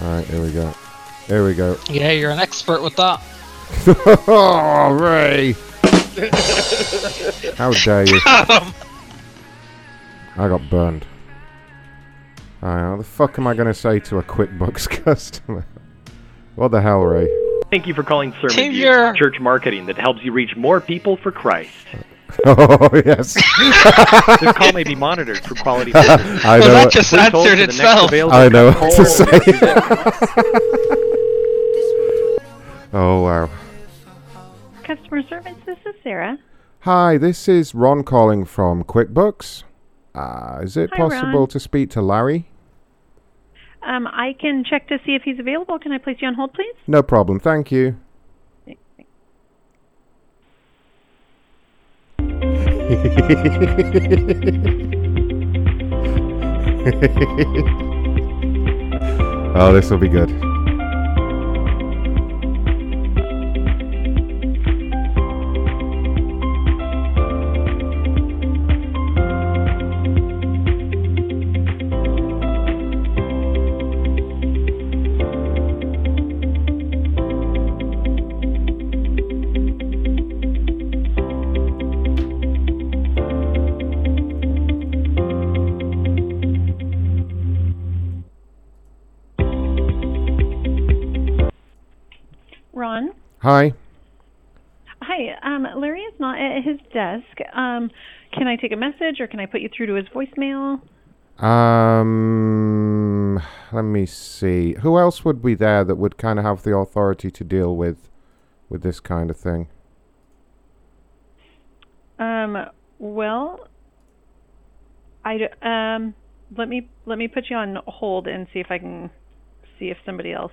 Alright, here we go. Here we go.
Yeah, you're an expert with that.
oh, Ray! How dare you? I got burned. Alright, how the fuck am I going to say to a QuickBooks customer? what the hell, Ray?
Thank you for calling Sermon
Tim,
View, church marketing that helps you reach more people for Christ.
oh, yes.
this call may be monitored for quality service.
I know
that just
Please
answered
for the next
itself.
I know what to say. oh, wow.
Customer service, this is Sarah.
Hi, this is Ron calling from QuickBooks. Uh, is it
Hi,
possible
Ron.
to speak to Larry?
Um, I can check to see if he's available. Can I place you on hold, please?
No problem, thank you. oh, this will be good. Hi.
Hi. Um, Larry is not at his desk. Um, can I take a message or can I put you through to his voicemail?
Um, let me see. Who else would be there that would kind of have the authority to deal with with this kind of thing?
Um, well, I d- um, let me let me put you on hold and see if I can see if somebody else.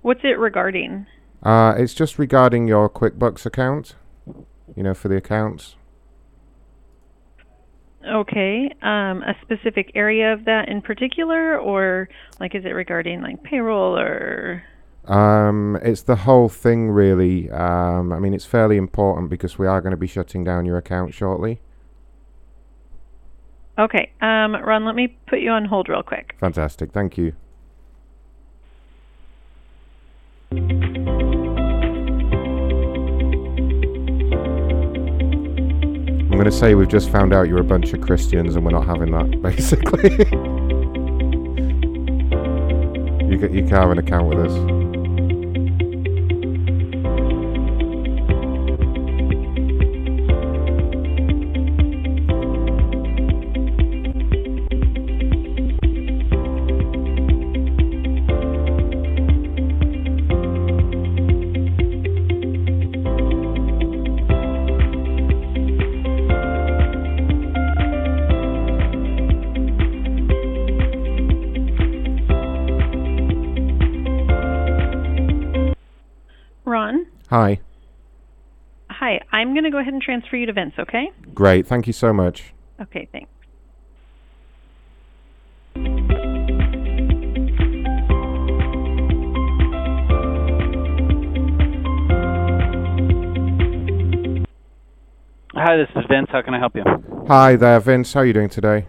What's it regarding?
Uh, it's just regarding your QuickBooks account. You know, for the accounts.
Okay, um, a specific area of that in particular, or like is it regarding like payroll or?
Um, it's the whole thing, really. Um, I mean, it's fairly important because we are going to be shutting down your account shortly.
Okay, um, Ron, let me put you on hold real quick.
Fantastic. Thank you. Going to say we've just found out you're a bunch of Christians and we're not having that, basically. you, you can't have an account with us.
I'm going to go ahead and transfer you to Vince. Okay?
Great. Thank you so much.
Okay, thanks.
Hi, this is Vince. How can I help you?
Hi there, Vince. How are you doing today?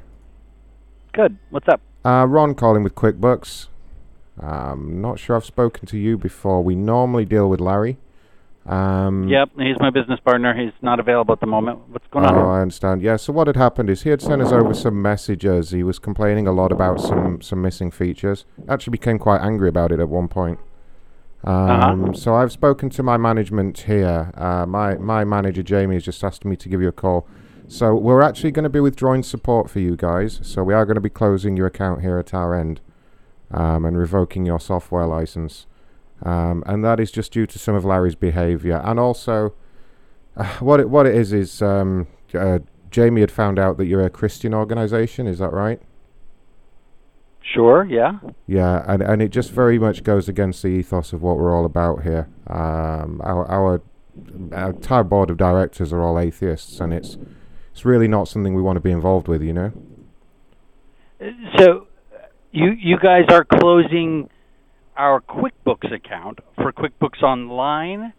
Good. What's up?
Uh, Ron calling with QuickBooks. Um, not sure I've spoken to you before. We normally deal with Larry. Um,
Yep, he's my business partner. He's not available at the moment. What's going
oh,
on?
Oh, I understand. Yeah. So what had happened is he had sent us over some messages. He was complaining a lot about some some missing features. Actually, became quite angry about it at one point. Um, So I've spoken to my management here. Uh, my my manager Jamie has just asked me to give you a call. So we're actually going to be withdrawing support for you guys. So we are going to be closing your account here at our end, um, and revoking your software license. Um, and that is just due to some of Larry's behaviour, and also uh, what it what it is is um, uh, Jamie had found out that you're a Christian organisation. Is that right?
Sure, yeah.
Yeah, and and it just very much goes against the ethos of what we're all about here. Um, our our our entire board of directors are all atheists, and it's it's really not something we want to be involved with. You know.
So, you you guys are closing our QuickBooks account for QuickBooks Online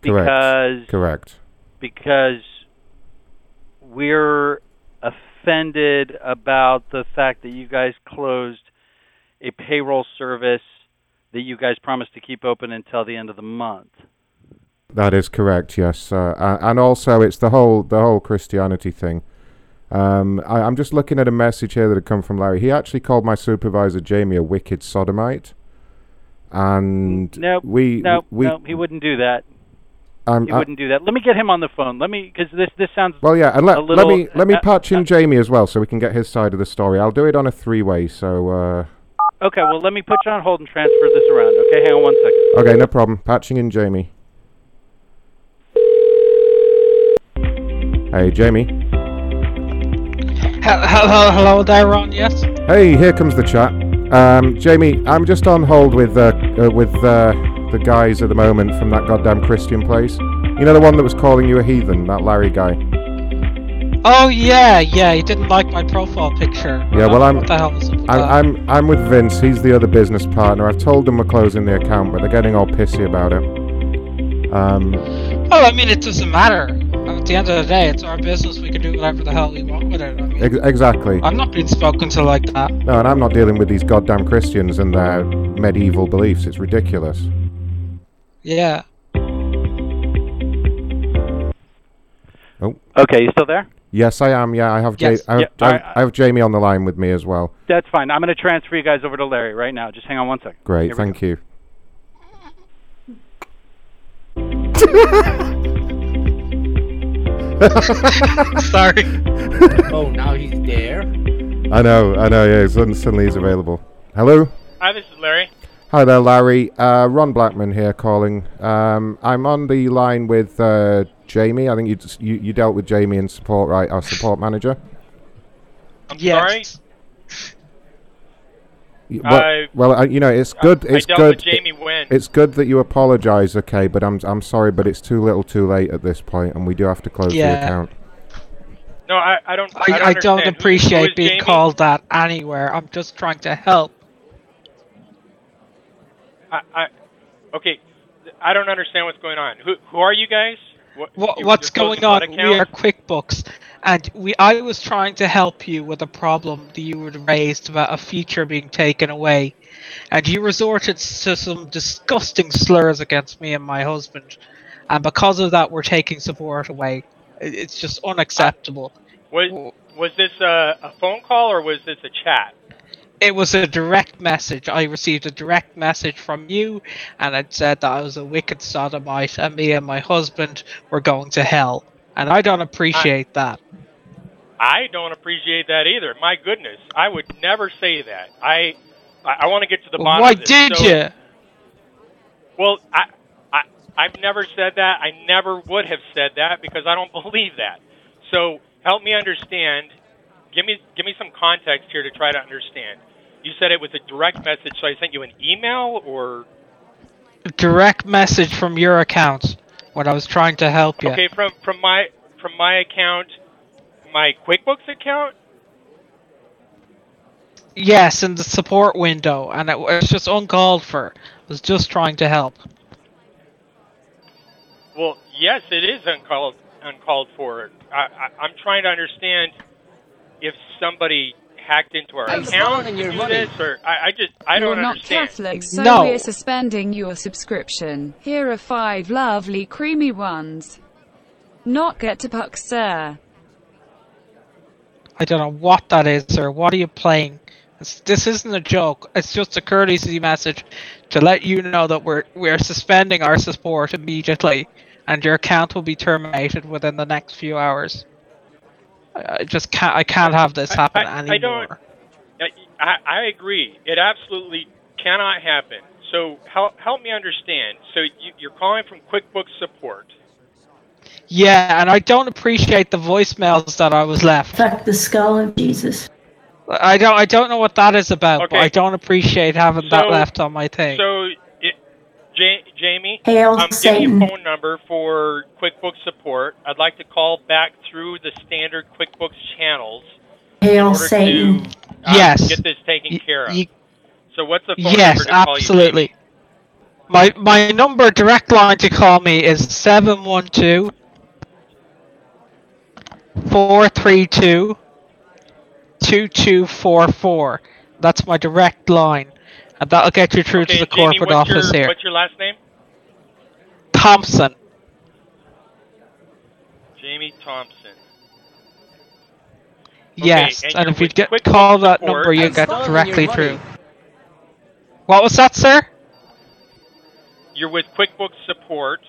because
Correct. Correct.
because we're offended about the fact that you guys closed a payroll service that you guys promised to keep open until the end of the month.
That is correct. Yes, uh, and also it's the whole the whole Christianity thing. Um, I, I'm just looking at a message here that had come from Larry. He actually called my supervisor Jamie a wicked sodomite, and
No,
we
no,
we
no, he wouldn't do that.
um,
he
I-
wouldn't do that. Let me get him on the phone. Let me because this this sounds
Well, yeah, and let,
a
let me let me
uh,
patch in Jamie as well, so we can get his side of the story. I'll do it on a three-way. So, uh,
Okay, well let me put you on hold and transfer this around. Okay, hang on one second.
okay, no problem. Patching in Jamie. Hey, Jamie.
Hello, hello there, Ron. Yes.
Hey, here comes the chat. Um, Jamie, I'm just on hold with uh, uh, with uh, the guys at the moment from that goddamn Christian place. You know the one that was calling you a heathen, that Larry guy.
Oh yeah, yeah. He didn't like my profile picture.
Yeah, well, I'm
What the hell is up with
I'm? I'm I'm with Vince. He's the other business partner. I've told them we're closing the account, but they're getting all pissy about it. Um,
Well, I mean, it doesn't matter. At the end of the day, it's our business. We can do whatever the hell we want with it. I mean,
ex- exactly.
I'm not being spoken to like that.
No, and I'm not dealing with these goddamn Christians and their medieval beliefs. It's ridiculous.
Yeah.
Oh.
Okay, you still there?
Yes, I am. Yeah, I have.
Yes.
Ja- I, have,
Yeah,
I,
alright.
I have Jamie on the line with me as well.
That's fine. I'm going to transfer you guys over to Larry right now. Just hang on one second.
Great,
Here
thank you.
Sorry.
oh, now he's there.
I know, I know. Yeah, suddenly, suddenly he's available. Hello.
Hi, this is Larry.
Hi there, Larry. Uh, Ron Blackman here calling. Um, I'm on the line with uh, Jamie. I think you, just, you you dealt with Jamie in support, right? Our support manager.
I'm
Yes.
Y- Well,
I-
well uh, you know, it's good.
I
It's
dealt
good.
with Jamie when?
It's good that you apologise, okay? But I'm I'm sorry, but it's too little, too late at this point, and we do have to close the account.
No, I, I don't.
I,
I don't,
I don't
understand. Who- who
appreciate being
Jamie?
called that anywhere. I'm just trying to help.
I, I, okay, I don't understand what's going on. Who who are you guys? What,
What, what's going on?
what
We are? QuickBooks, and we. I was trying to help you with a problem that you had raised about a feature being taken away, and you resorted to some disgusting slurs against me and my husband, and because of that, we're taking support away. It's just unacceptable.
Uh, was was this a, a phone call or was this a chat?
It was a direct message. I received a direct message from you, and it said that I was a wicked sodomite, and me and my husband were going to hell. And I don't appreciate that.
I don't appreciate that either. My goodness, I would never say that. I I, I want to get to the bottom
Why
of this.
did
So-
you?
Well, I, I I've never said that. I never would have said that because I don't believe that. So help me understand. Give me give me some context here to try to understand. You said it was a direct message, so I sent you an email or
Direct message from your account when I was trying to help you.
okay from from my from my account, my QuickBooks account.
Yes, in the support window, and it was just uncalled for. I was just trying to help.
Well, yes, it is uncalled uncalled for. I, I, I'm trying to understand if somebody hacked into our
I'm
account
stealing
to
your
do
money.
this, or I, I just I
You're
don't
not
understand.
Catholic, so
No.
we're suspending your subscription. Here are five lovely creamy ones. Not get to puck, sir.
I don't know what that is, sir. What are you playing? It's, this isn't a joke. It's just a courtesy message to let you know that we're we're suspending our support immediately, and your account will be terminated within the next few hours. I, I just can't. I can't have this happen
I,
anymore.
I don't. I, I I agree. It absolutely cannot happen. So help help me understand. So you, you're calling from QuickBooks support.
Yeah, and I don't appreciate the voicemails that I was left.
Fuck the skull of Jesus.
I don't. I don't know what that is about, but
Okay.
I don't appreciate having that left on my thing.
So, it, ja- Jamie,
Hail
I'm giving you
Satan.
a phone number for QuickBooks support. I'd like to call back through the standard QuickBooks channels in
Hail
order
Satan.
to uh,
Yes.
get this taken care of.
you-
so, what's the phone
yes,
number to call
absolutely. My my number direct line to call me is seven one two four three two two two four four. That's my direct line, and that'll get you through?
Okay,
to the
Jamie,
corporate office
your,
here.
What's your last name?
Thompson.
Jamie Thompson.
Yes,
and
and, if you get call that
support.
number, you get directly through. What was that, sir?
You're with QuickBooks support.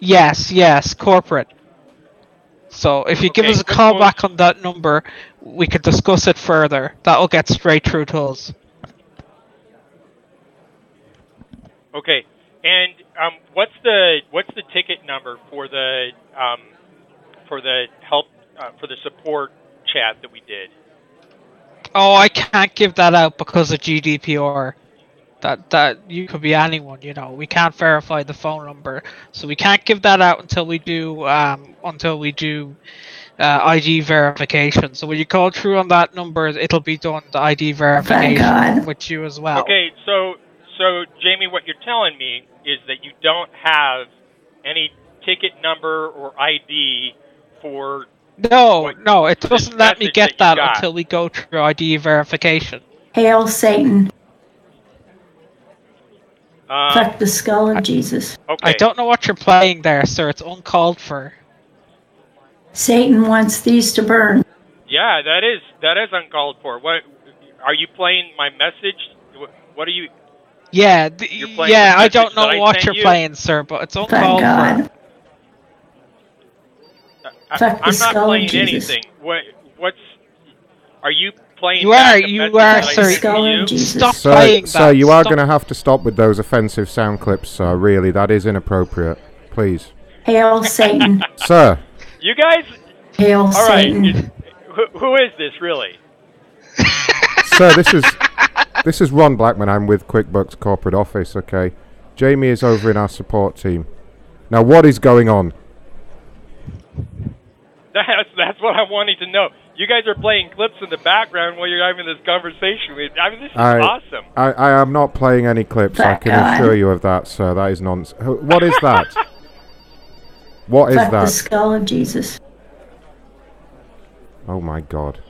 Yes, yes, corporate. So if you give us a call back on that number, we can discuss it further. That'll get straight through to us.
Okay, and um, what's the what's the ticket number for the um, for the help uh, for the support chat that we did?
Oh, I can't give that out because of GDPR. That that you could be anyone, you know. We can't verify the phone number, so we can't give that out until we do um until we do uh, ID verification. So when you call through on that number, it'll be done the ID verification
God.
with you as well.
Okay, so so Jamie, what you're telling me is that you don't have any ticket number or ID for
No, no, it doesn't let me get
that
that, until we go through ID verification.
Hail Satan.
um,
Fuck the skull of Jesus.
okay.
I don't know what you're playing there, sir. It's uncalled for.
Satan wants these to burn.
Yeah, that is that is uncalled for. What are you playing my message? What, what are you?
Yeah, th- yeah. I don't know what you're
you?
playing, sir, but it's
Thank
uncalled for.
God.
I,
Fuck the
I'm not playing
Jesus.
anything. What what's? Are you playing.
You are, you are, sir.
you.
Stop
Sir,
playing
sir,
that.
you are going to have to stop with those offensive sound clips, sir. Really, that is inappropriate. Please.
Hail Satan.
Sir,
You guys.
Hail
All right.
Satan.
you- who, who is this really?
sir, this is this is Ron Blackman. I'm with QuickBooks Corporate Office. Okay, Jamie is over in our support team. Now, what is going on?
That's that's what I'm wanting to know. You guys are playing clips in the background while you're having this conversation. with- I mean, this is
I,
awesome.
I, I am not playing any clips. I can
guy.
assure you of that, sir. That is nonsense. What is that? what is
that? the skull of Jesus.
Oh my God!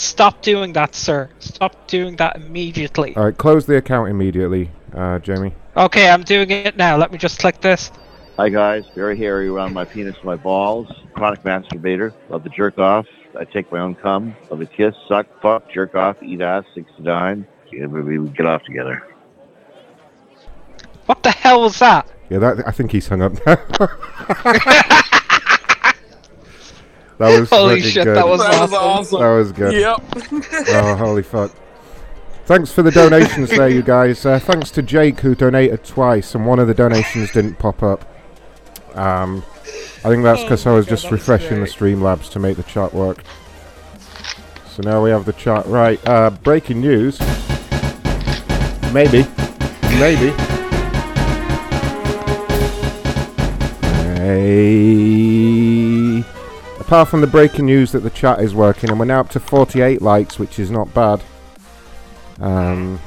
Stop doing that, sir. Stop doing that immediately.
All right, close the account immediately, uh, Jamie.
Okay, I'm doing it now. Let me just click this.
Hi guys, very hairy around my penis and my balls. Chronic masturbator. Love to jerk off. I take my own cum. Love to kiss, suck, fuck, jerk off, eat ass, six to nine. Yeah, maybe we get off together.
What the hell was that?
Yeah, that I think he's hung up now. that was
Holy shit,
good.
that was That was awesome. awesome.
That was good.
Yep.
oh, holy fuck. Thanks for the donations there, you guys. Uh, thanks to Jake who donated twice, and one of the donations didn't pop up. Um, I think that's because I was just refreshing the Streamlabs to make the chat work. So now we have the chat right. Uh, breaking news. Maybe. Maybe. Hey. Apart from the breaking news that the chat is working, and we're now up to 48 likes, which is not bad. Um,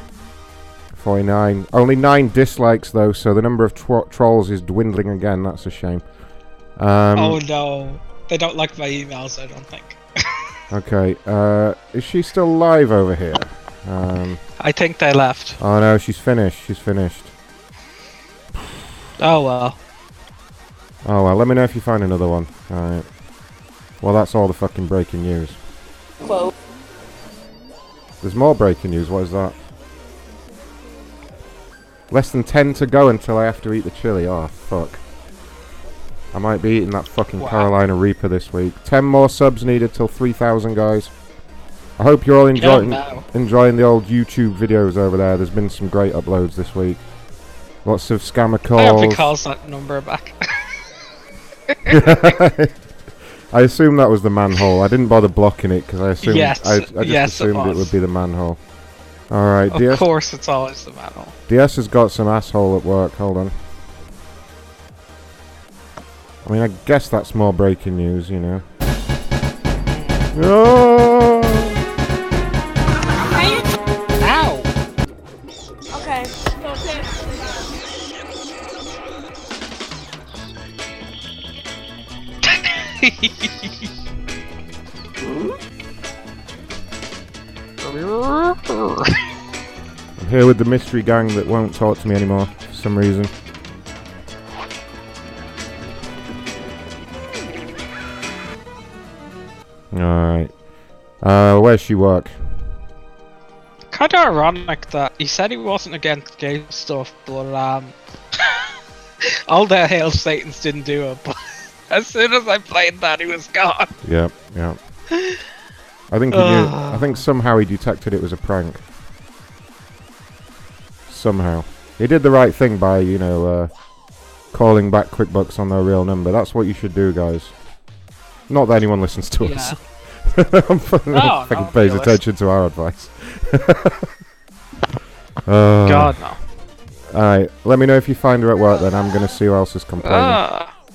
49. Only 9 dislikes, though, so the number of tro- trolls is dwindling again. That's a shame. Um,
oh no, they don't like my emails. I don't think.
Okay. Uh, is she still live over here? Um,
I think they left.
oh no, she's finished. She's finished.
Oh well.
Oh well, let me know if you find another one. Alright. Well, that's all the fucking breaking news.
Quote.
There's more breaking news. What is that? Less than 10 to go until I have to eat the chili. Oh, fuck. I might be eating that fucking
Wow.
Carolina Reaper this week. 10 more subs needed till 3,000, guys. I hope you're all enjoying enjoying the old YouTube videos over there. There's been some great uploads this week. Lots of scammer calls.
I hope he calls that number back.
I assume that was the manhole. I didn't bother blocking it because I assumed
Yes,
I, I just
yes,
assumed it,
was.
would be the manhole. All right,
of
DS,
course, it's always the battle.
DS has got some asshole at work. Hold on. I mean, I guess that's more breaking news, you know. Oh! Here with the mystery gang that won't talk to me anymore for some reason. Alright. Uh, where's she work?
Kind of ironic that he said he wasn't against gay stuff, but um, all the Hail Satans didn't do it. But as soon as I played that, he was gone.
Yep, yep. I think he knew. I think somehow he detected it was a prank. Somehow. He did the right thing by, you know, uh, calling back QuickBooks on their real number. That's what you should do, guys. Not that anyone listens to us. I'm fucking
No,
fucking
no,
pays
realist.
attention to our advice. Uh,
God, no.
Alright, let me know if you find her at work then. I'm gonna see who else is complaining.
Ah.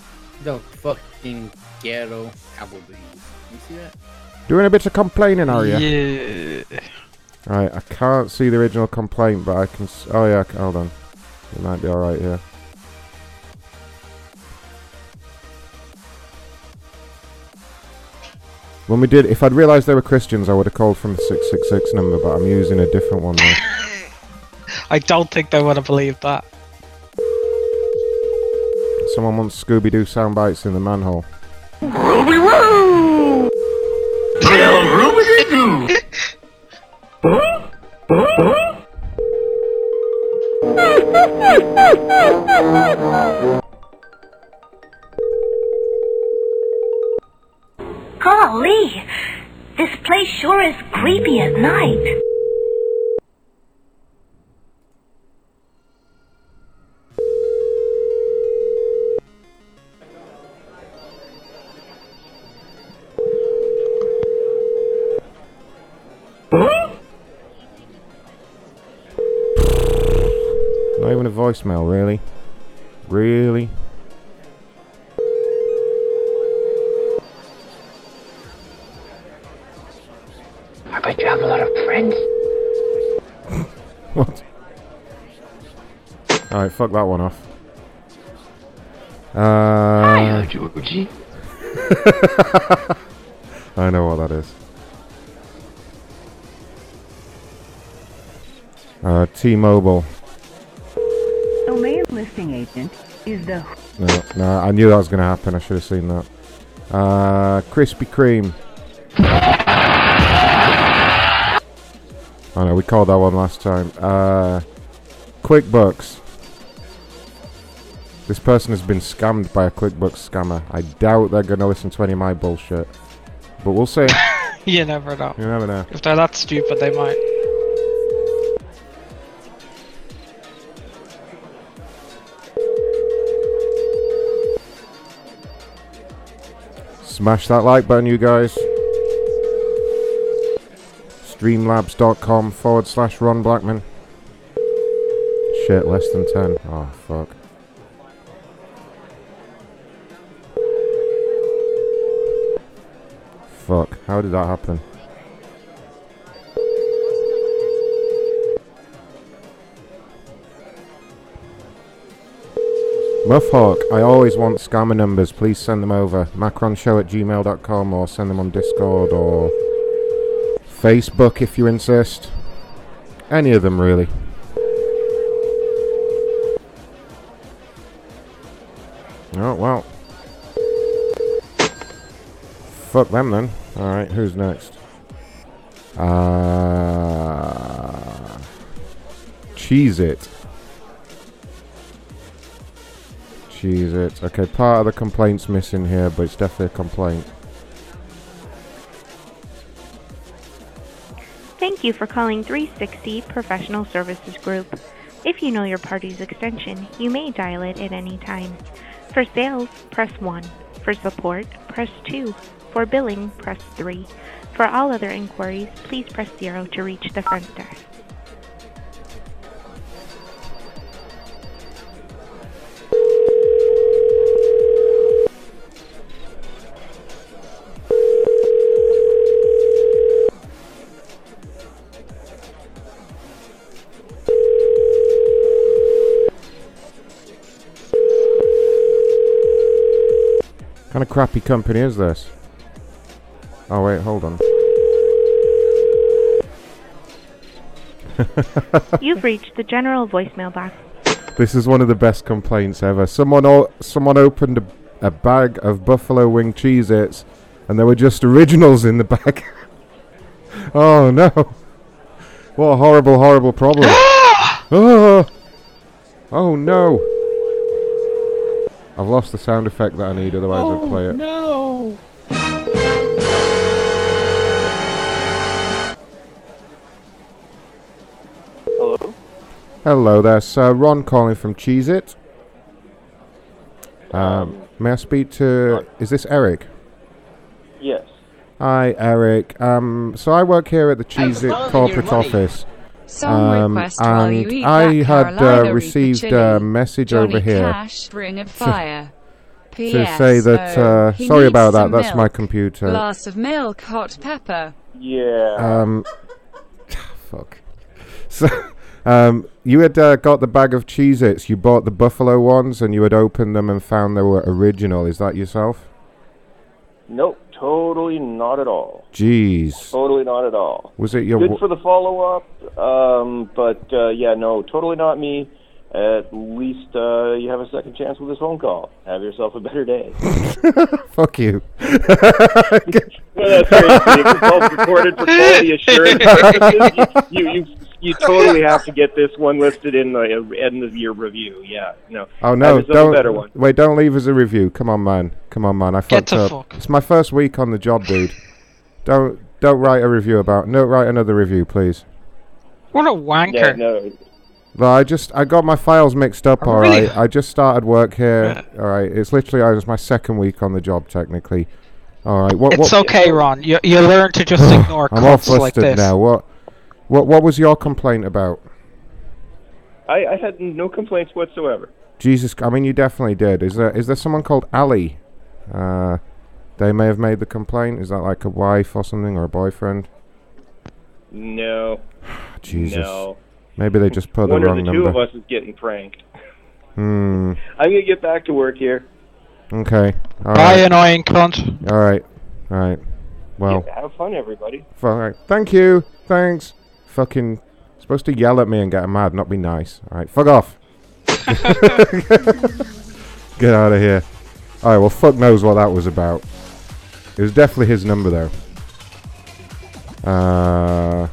The fucking ghetto Applebee's. You see that?
Doing a bit of complaining, are you?
Yeah.
Right, I can't see the original complaint, but I can. S- oh yeah, c- hold on. It might be all right here. When we did, if I'd realised they were Christians, I would have called from the six six six number, but I'm using a different one now.
I don't think they would have believed that.
Someone wants Scooby Doo sound bites in the manhole.
Ruby Roo! Tell Ruby Doo! Golly!
This place sure is creepy at night. Hmm?
Not even a voicemail, really? Really?
I bet you have a lot of friends.
What? Alright, fuck that one off. Uh,
Georgie.
I know what that is. Uh, T-Mobile.
The listing agent is the
No, no, I knew that was going to happen. I should have seen that. Uh, Krispy Kreme. Oh no, we called that one last time. Uh, QuickBooks. This person has been scammed by a QuickBooks scammer. I doubt they're going to listen to any of my bullshit. But we'll see.
you never know.
You never know.
If they're that stupid, they might.
Smash that like button, you guys. Streamlabs.com forward slash Ron Blackman. Shit, less than 10. Oh, fuck. Fuck, how did that happen? Muffhawk, I always want scammer numbers. Please send them over. Macronshow at gmail.com or send them on Discord or Facebook if you insist. Any of them, really. Oh, well. Fuck them then. Alright, who's next? Uh. Cheese it. Cheese it. Okay, part of the complaint's missing here, but it's definitely a complaint.
Thank you for calling 360 Professional Services Group. If you know your party's extension, you may dial it at any time. For sales, press 1. For support, press 2. For billing, press 3. For all other inquiries, please press 0 to reach the front desk.
Kind of crappy company is this? Oh wait, hold on.
You've reached the general voicemail box.
This is one of the best complaints ever. Someone o- someone opened a, a bag of buffalo wing Cheez-Its and there were just originals in the bag. oh no. What a horrible, horrible problem. oh! oh no. I've lost the sound effect that I need, otherwise I'd play it.
no!
Hello?
Hello there, sir. Ron calling from Cheez It. Um, may I speak to. Is this Eric?
Yes.
Hi, Eric. Um, so I work here at the Cheez It corporate office.
Song
um,
request while you
and
eat
I
that
had uh, received a message
Johnny
over here
Cash, Ring of
to-
Fire.
to
PS,
say that. Uh,
he
sorry
needs
about that.
some
That's my
milk.
computer.
Glass of milk, hot pepper.
Yeah.
Um, fuck. So, um, you had uh, got the bag of Cheez-Its. You bought the buffalo ones, and you had opened them and found they were original. Is that yourself?
Nope, totally not at all.
Jeez.
Totally not at all.
Was it your?
Good
w-
for the follow up, um, but uh, yeah, no, totally not me. At least uh, you have a second chance with this phone call. Have yourself a better day.
Fuck you.
Well, that's great. It's all recorded for quality assurance purposes. You, you, you, you totally have to get this one listed in the end of your review. Yeah, no.
Oh no! Don't
better one.
wait. Don't leave us a review. Come on, man. Come on, man. I
Get
fucked
the
up.
fuck.
It's my first week on the job, dude. Don't don't write a review about. No, write another review, please.
What a wanker.
Yeah, no.
No, I just I got my files mixed up.
Oh,
All
really?
right, I just started work here. All right, it's literally I was my second week on the job technically. All right, what?
It's
what,
okay, Ron. You you learn to just ignore
I'm all
cuts like
flustered
this.
now. What? What? What was your complaint about?
I, I had no complaints whatsoever.
Jesus, I mean you definitely did. Is there is there someone called Ali? Uh, they may have made the complaint. Is that like a wife or something or a boyfriend?
No.
Jesus.
No.
Maybe they just put
One
the
or
wrong
the two
number.
of us is getting pranked.
Hmm.
I'm gonna get back to work here.
Okay. All
Bye,
right.
annoying cunt.
All right. All right. Well.
Yeah, have fun, everybody.
All right. Thank you. Thanks. Fucking supposed to yell at me and get mad, not be nice. All right. Fuck off. get out of here. All right. Well, fuck knows what that was about. It was definitely his number though. Uh.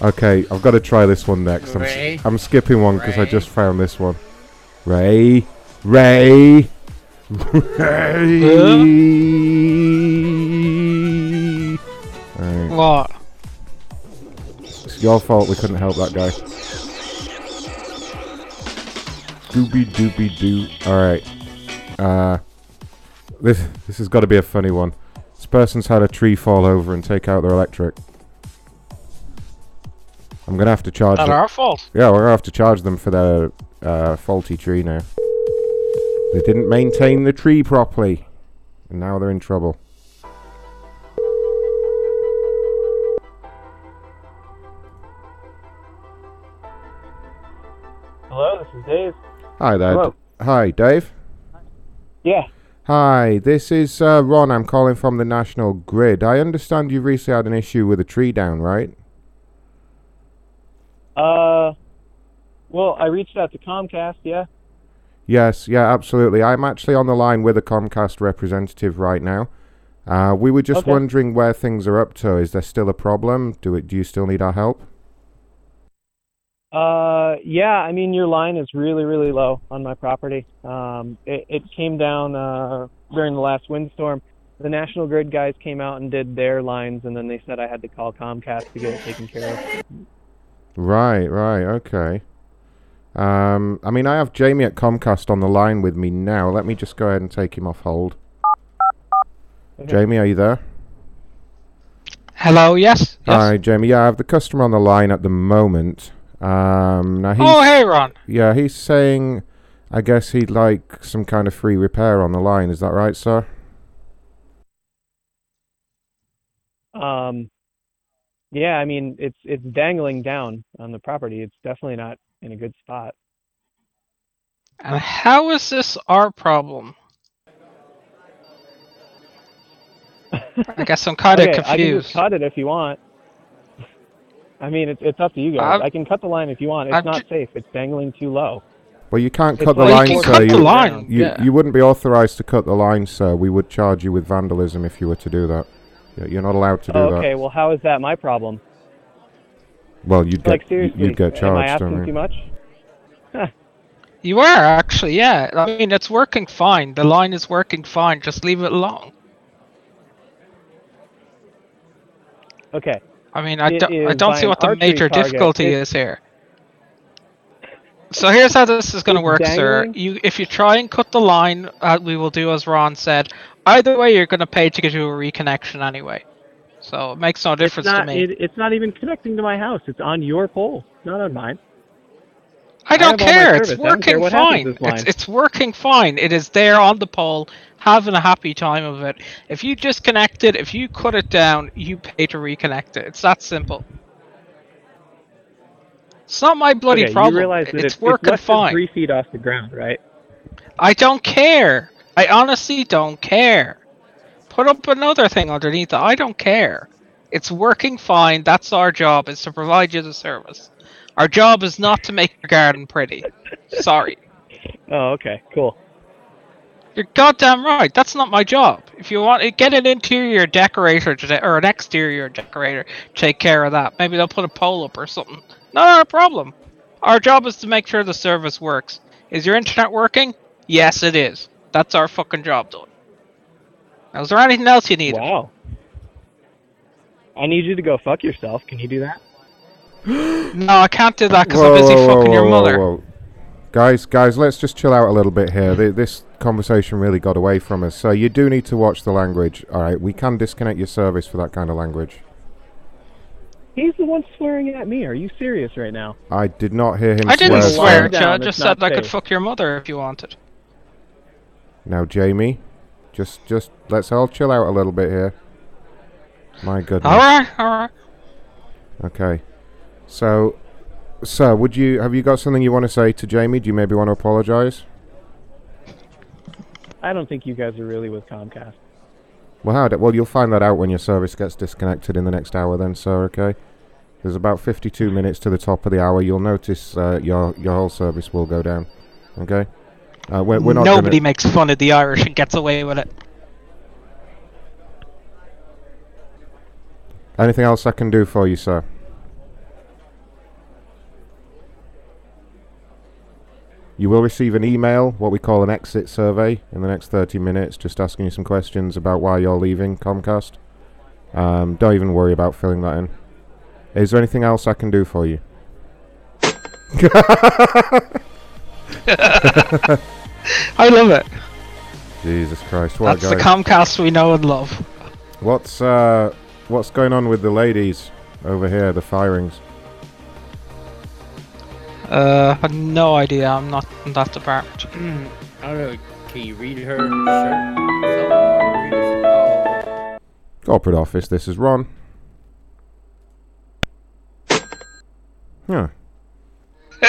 Okay, I've got to try this one next. I'm, s-
Ray?
I'm skipping one because I just found this one. Ray, Ray, Ray. Alright.
What?
It's your fault we couldn't help that guy. Scooby Dooby Doo. Alright. Uh this this has gotta be a funny one. This person's had a tree fall over and take out their electric. I'm gonna have to charge
Not
them.
our fault.
Yeah, we're gonna have to charge them for their uh, faulty tree now. They didn't maintain the tree properly. And now they're in trouble.
Hello, this is Dave.
Hi there.
Hello.
Hi, Dave.
Yeah.
Hi, this is uh, Ron. I'm calling from the National Grid. I understand you've recently had an issue with a tree down, right?
Uh, well, I reached out to Comcast. Yeah.
Yes, yeah, absolutely. I'm actually on the line with a Comcast representative right now. Uh, we were just
Okay.
wondering where things are up to. Is there still a problem? Do it? Do you still need our help?
Uh, yeah. I mean, your line is really, really low on my property. Um, it, it came down uh during the last windstorm. The National Grid guys came out and did their lines, and then they said I had to call Comcast to get it taken care of.
Right, right, okay. Um, I mean, I have Jamie at Comcast on the line with me now. Let me just go ahead and take him off hold.
Okay.
Jamie, are you there?
Hello, yes? yes.
Hi, Jamie. Yeah, I have the customer on the line at the moment. Um, now he's,
Oh, hey, Ron.
Yeah, he's saying, I guess he'd like some kind of free repair on the line. Is that right, sir?
Um, yeah. I mean, it's it's dangling down on the property. It's definitely not in a good spot.
And how is this our problem? I guess I'm kind of
okay, I can
confused.
just cut it if you want. I mean, it's it's up to you guys.
I'm-
I can cut the line if you want. It's
I'm
not safe. It's dangling too low.
Well, you can't
It's
cut the
like
line,
four
sir. you,
Cut the line,
You,
yeah.
you wouldn't be authorized to cut the line, sir. We would charge you with vandalism if you were to do that. You- You're not allowed to do
Oh,
that.
okay, well, how is that my problem?
Well, you'd get
seriously,
you'd get charged.
am I
charged.
asking
I mean.
too much?
You are actually, yeah. I mean, it's working fine. The line is working fine. Just leave it alone.
Okay.
I mean, I
It
don't, I don't see what the major
target.
difficulty
It-
is here. So here's how this is going to
It's
work, sir. You, if you try and cut the line, uh, we will do as Ron said. Either way, you're going to pay to get you a reconnection anyway. So it makes no difference
not.
to me.
It, it's not even connecting to my house. It's on your pole, not on mine.
I don't
my
care. It's
service. I care
working fine.
to this line.
It's, it's working fine. It is there on the pole, having a happy time of it. If you disconnect it, if you cut it down, you pay to reconnect it. It's that simple. It's not my bloody
okay,
problem.
You realize that
it's
it's,
working
it's
fine.
three feet off the ground, right?
I don't care. I honestly don't care. Put up another thing underneath it. I don't care. It's working fine. That's our job, is to provide you the service. Our job is not to make your garden pretty. Sorry.
Oh, okay, cool.
You're goddamn right. That's not my job. If you want, get an interior decorator to, or an exterior decorator, to take care of that. Maybe they'll put a pole up or something. Not our problem. Our job is to make sure the service works. Is your internet working? Yes, it is. That's our fucking job done. Now, is there anything else you need?
Wow. I need you to go fuck yourself. Can you do that?
No, I can't do that because I'm busy
whoa,
fucking
whoa,
your
whoa,
mother.
Whoa. Guys, guys, let's just chill out a little bit here. Hmm. Th- This conversation really got away from us. So you do need to watch the language. All right, we can disconnect your service for that kind of language.
He's the one swearing at me. Are you serious right now?
I did not hear him
I didn't
swear.
swear
sir.
I just said
not
I could fuck your mother if you wanted.
Now, Jamie, just just let's all chill out a little bit here. My goodness.
All right, all right.
Okay. So, sir, would you have you got something you want to say to Jamie? Do you maybe want to apologise?
I don't think you guys are really with Comcast.
Well, how? d- Well, you'll find that out when your service gets disconnected in the next hour, then, sir. Okay. There's about 52 minutes to the top of the hour. You'll notice uh, your your whole service will go down. Okay. Uh, we're, we're not.
Nobody
gonna,
makes fun of the Irish and gets away with it.
Anything else I can do for you, sir? You will receive an email, what we call an exit survey, in the next 30 minutes, just asking you some questions about why you're leaving Comcast. Um, don't even worry about filling that in. Is there anything else I can do for you?
I love it.
Jesus Christ! What
That's the? Comcast we know and love.
What's uh, what's going on with the ladies over here? The firings.
Uh, I have no idea. I'm not in that department.
Hmm, I don't know. Can you read her shirt? Something, or read us-
Corporate office. This is Ron. Yeah.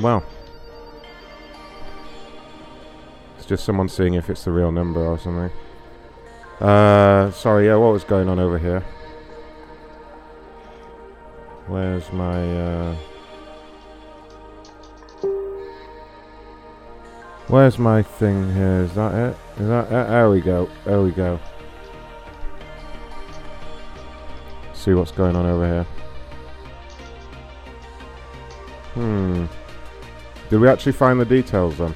well. It's just someone seeing if it's the real number or something. Uh, sorry, yeah, what was going on over here? Where's my, uh... Where's my thing here? Is that it? Is that it? There we go. There we go. See what's going on over here. Hmm. Did we actually find the details then?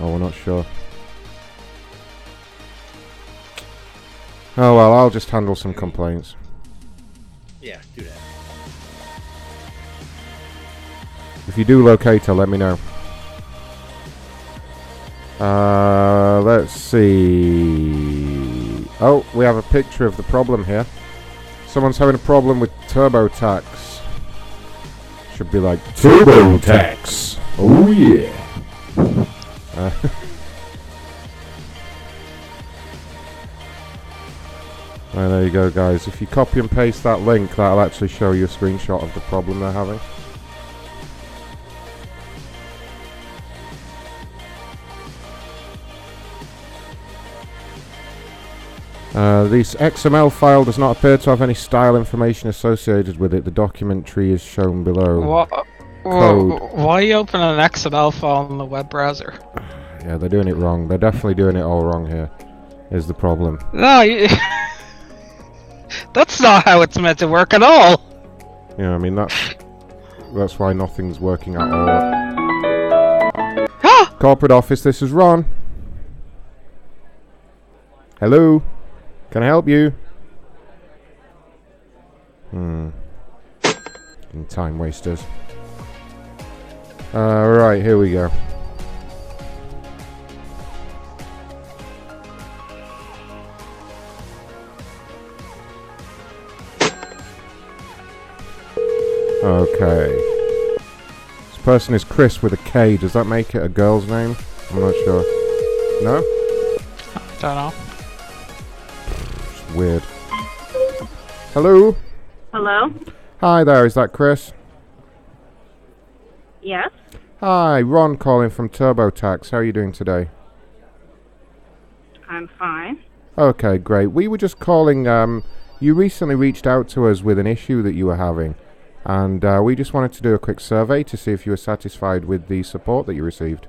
Oh, we're not sure. Oh well, I'll just handle some complaints.
Yeah, do that.
If you do locate her, let me know. Uh, let's see. Oh, we have a picture of the problem here. Someone's having a problem with TurboTax. Should be like TurboTax. Oh yeah. Uh, there you go, guys. If you copy and paste that link, that'll actually show you a screenshot of the problem they're having. Uh, this XML file does not appear to have any style information associated with it. The document tree is shown below.
What?
Code.
Why you open an XML file in the web browser?
Yeah, they're doing it wrong. They're definitely doing it all wrong here. Is the problem.
No, you, that's not how it's meant to work at all.
Yeah, I mean that's that's why nothing's working at all. Corporate office, this is Ron. Hello, can I help you? Hmm. Time wasters. Uh, right, here we go. Okay. This person is Chris with a K. Does that make it a girl's name? I'm not sure. No?
Don't know.
Weird. Hello?
Hello?
Hi there, is that Chris?
Yes?
Hi, Ron calling from TurboTax. How are you doing today?
I'm fine.
Okay, great. We were just calling. Um, you recently reached out to us with an issue that you were having, and uh, we just wanted to do a quick survey to see if you were satisfied with the support that you received.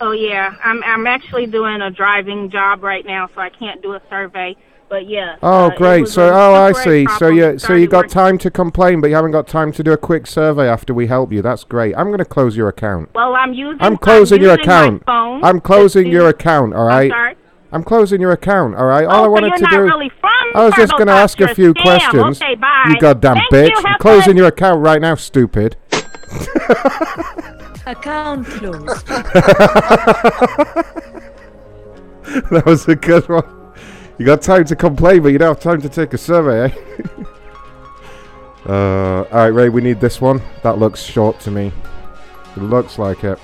Oh yeah, I'm I'm actually doing a driving job right now, so I can't do a survey. But yeah.
Oh,
uh,
great. So, oh, I see. So
problem.
you, so you got
working-
time to complain, but you haven't got time to do a quick survey after we help you. That's great. I'm going to close your account.
Well, I'm using.
I'm closing your
using my
account.
phone
I'm closing your account. All right.
sorry?
I'm closing your account. All right. All
Oh,
I
so
wanted
you're
to
not
do.
really from
I was just going to ask a few
scam.
questions.
Okay, bye.
You goddamn
Thank
bitch!
you,
I'm
have
closing your account right now, stupid.
Account closed.
that was a good one. You got time to complain, but you don't have time to take a survey, eh? uh, alright, Ray, we need this one. That looks short to me. It looks like it.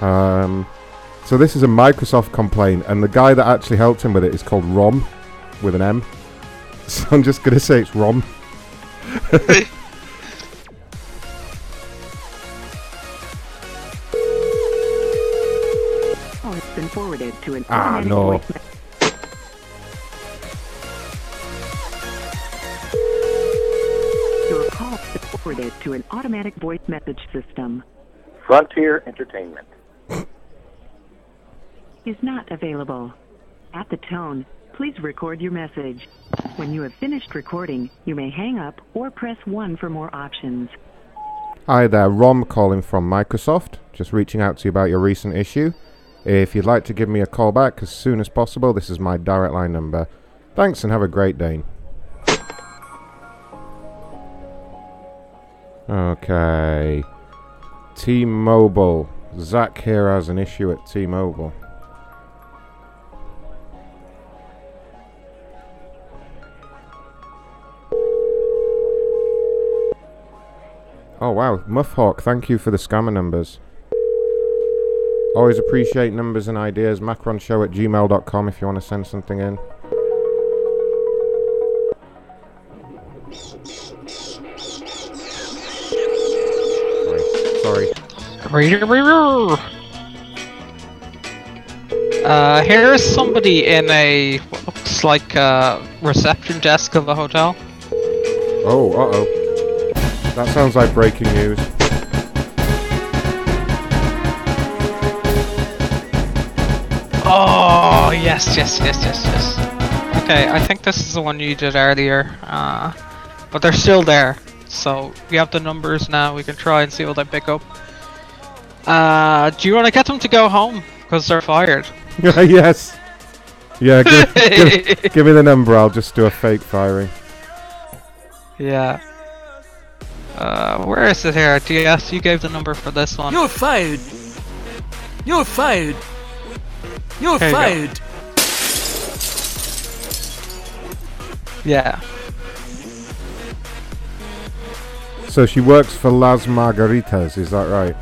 Um, so this is a Microsoft complaint, and the guy that actually helped him with it is called Rom, with an M. So I'm just gonna say it's Rom.
to an
Ah, no.
voice Your call has been forwarded to an automatic voice message system.
Frontier Entertainment.
Is not available. At the tone, please record your message. When you have finished recording, you may hang up or press 1 for more options.
Hi there, Rom calling from Microsoft. Just reaching out to you about your recent issue. If you'd like to give me a call back as soon as possible, this is my direct line number. Thanks and have a great day. Okay. T Mobile. Zach here has an issue at T Mobile. Oh wow, Muffhawk, thank you for the scammer numbers. Always appreciate numbers and ideas. Macronshow at gmail.com if you want to send something in. Sorry.
Uh, here is somebody in a what looks like a reception desk of a hotel.
Oh, uh oh. That sounds like breaking news.
Oh yes, yes, yes, yes, yes. Okay, I think this is the one you did earlier. Uh, but they're still there, so we have the numbers now. We can try and see what they pick up. Uh, do you want to get them to go home? Because they're fired.
yes. Yeah, give, give, give me the number. I'll just do a fake firing.
Yeah. Uh, where is it here? DS, you gave the number for this one.
You're fired. You're fired. You're
There you
fired.
Yeah.
So she works for Las Margaritas, is that right?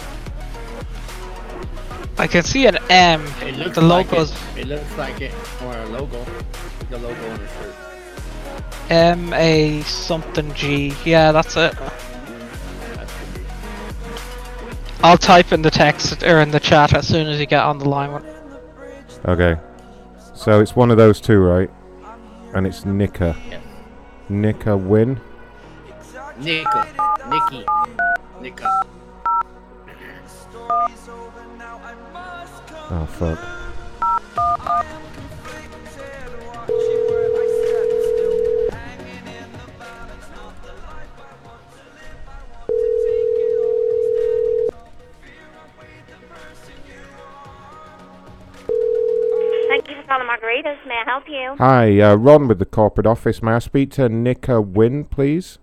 I can see an M.
It looks
The
like
logos
it. It looks like it, or a logo. The logo on the shirt.
M A something G. Yeah, that's it. I'll type in the text or in the chat as soon as you get on the line.
Okay. So it's one of those two, right? And it's Nika. Nika Wynn.
Nika, Nikki, Nika.
Oh fuck.
Thank you Margaritas. May I help you?
Hi, uh, Ron with the corporate office. May I speak to Nika Wynn, please?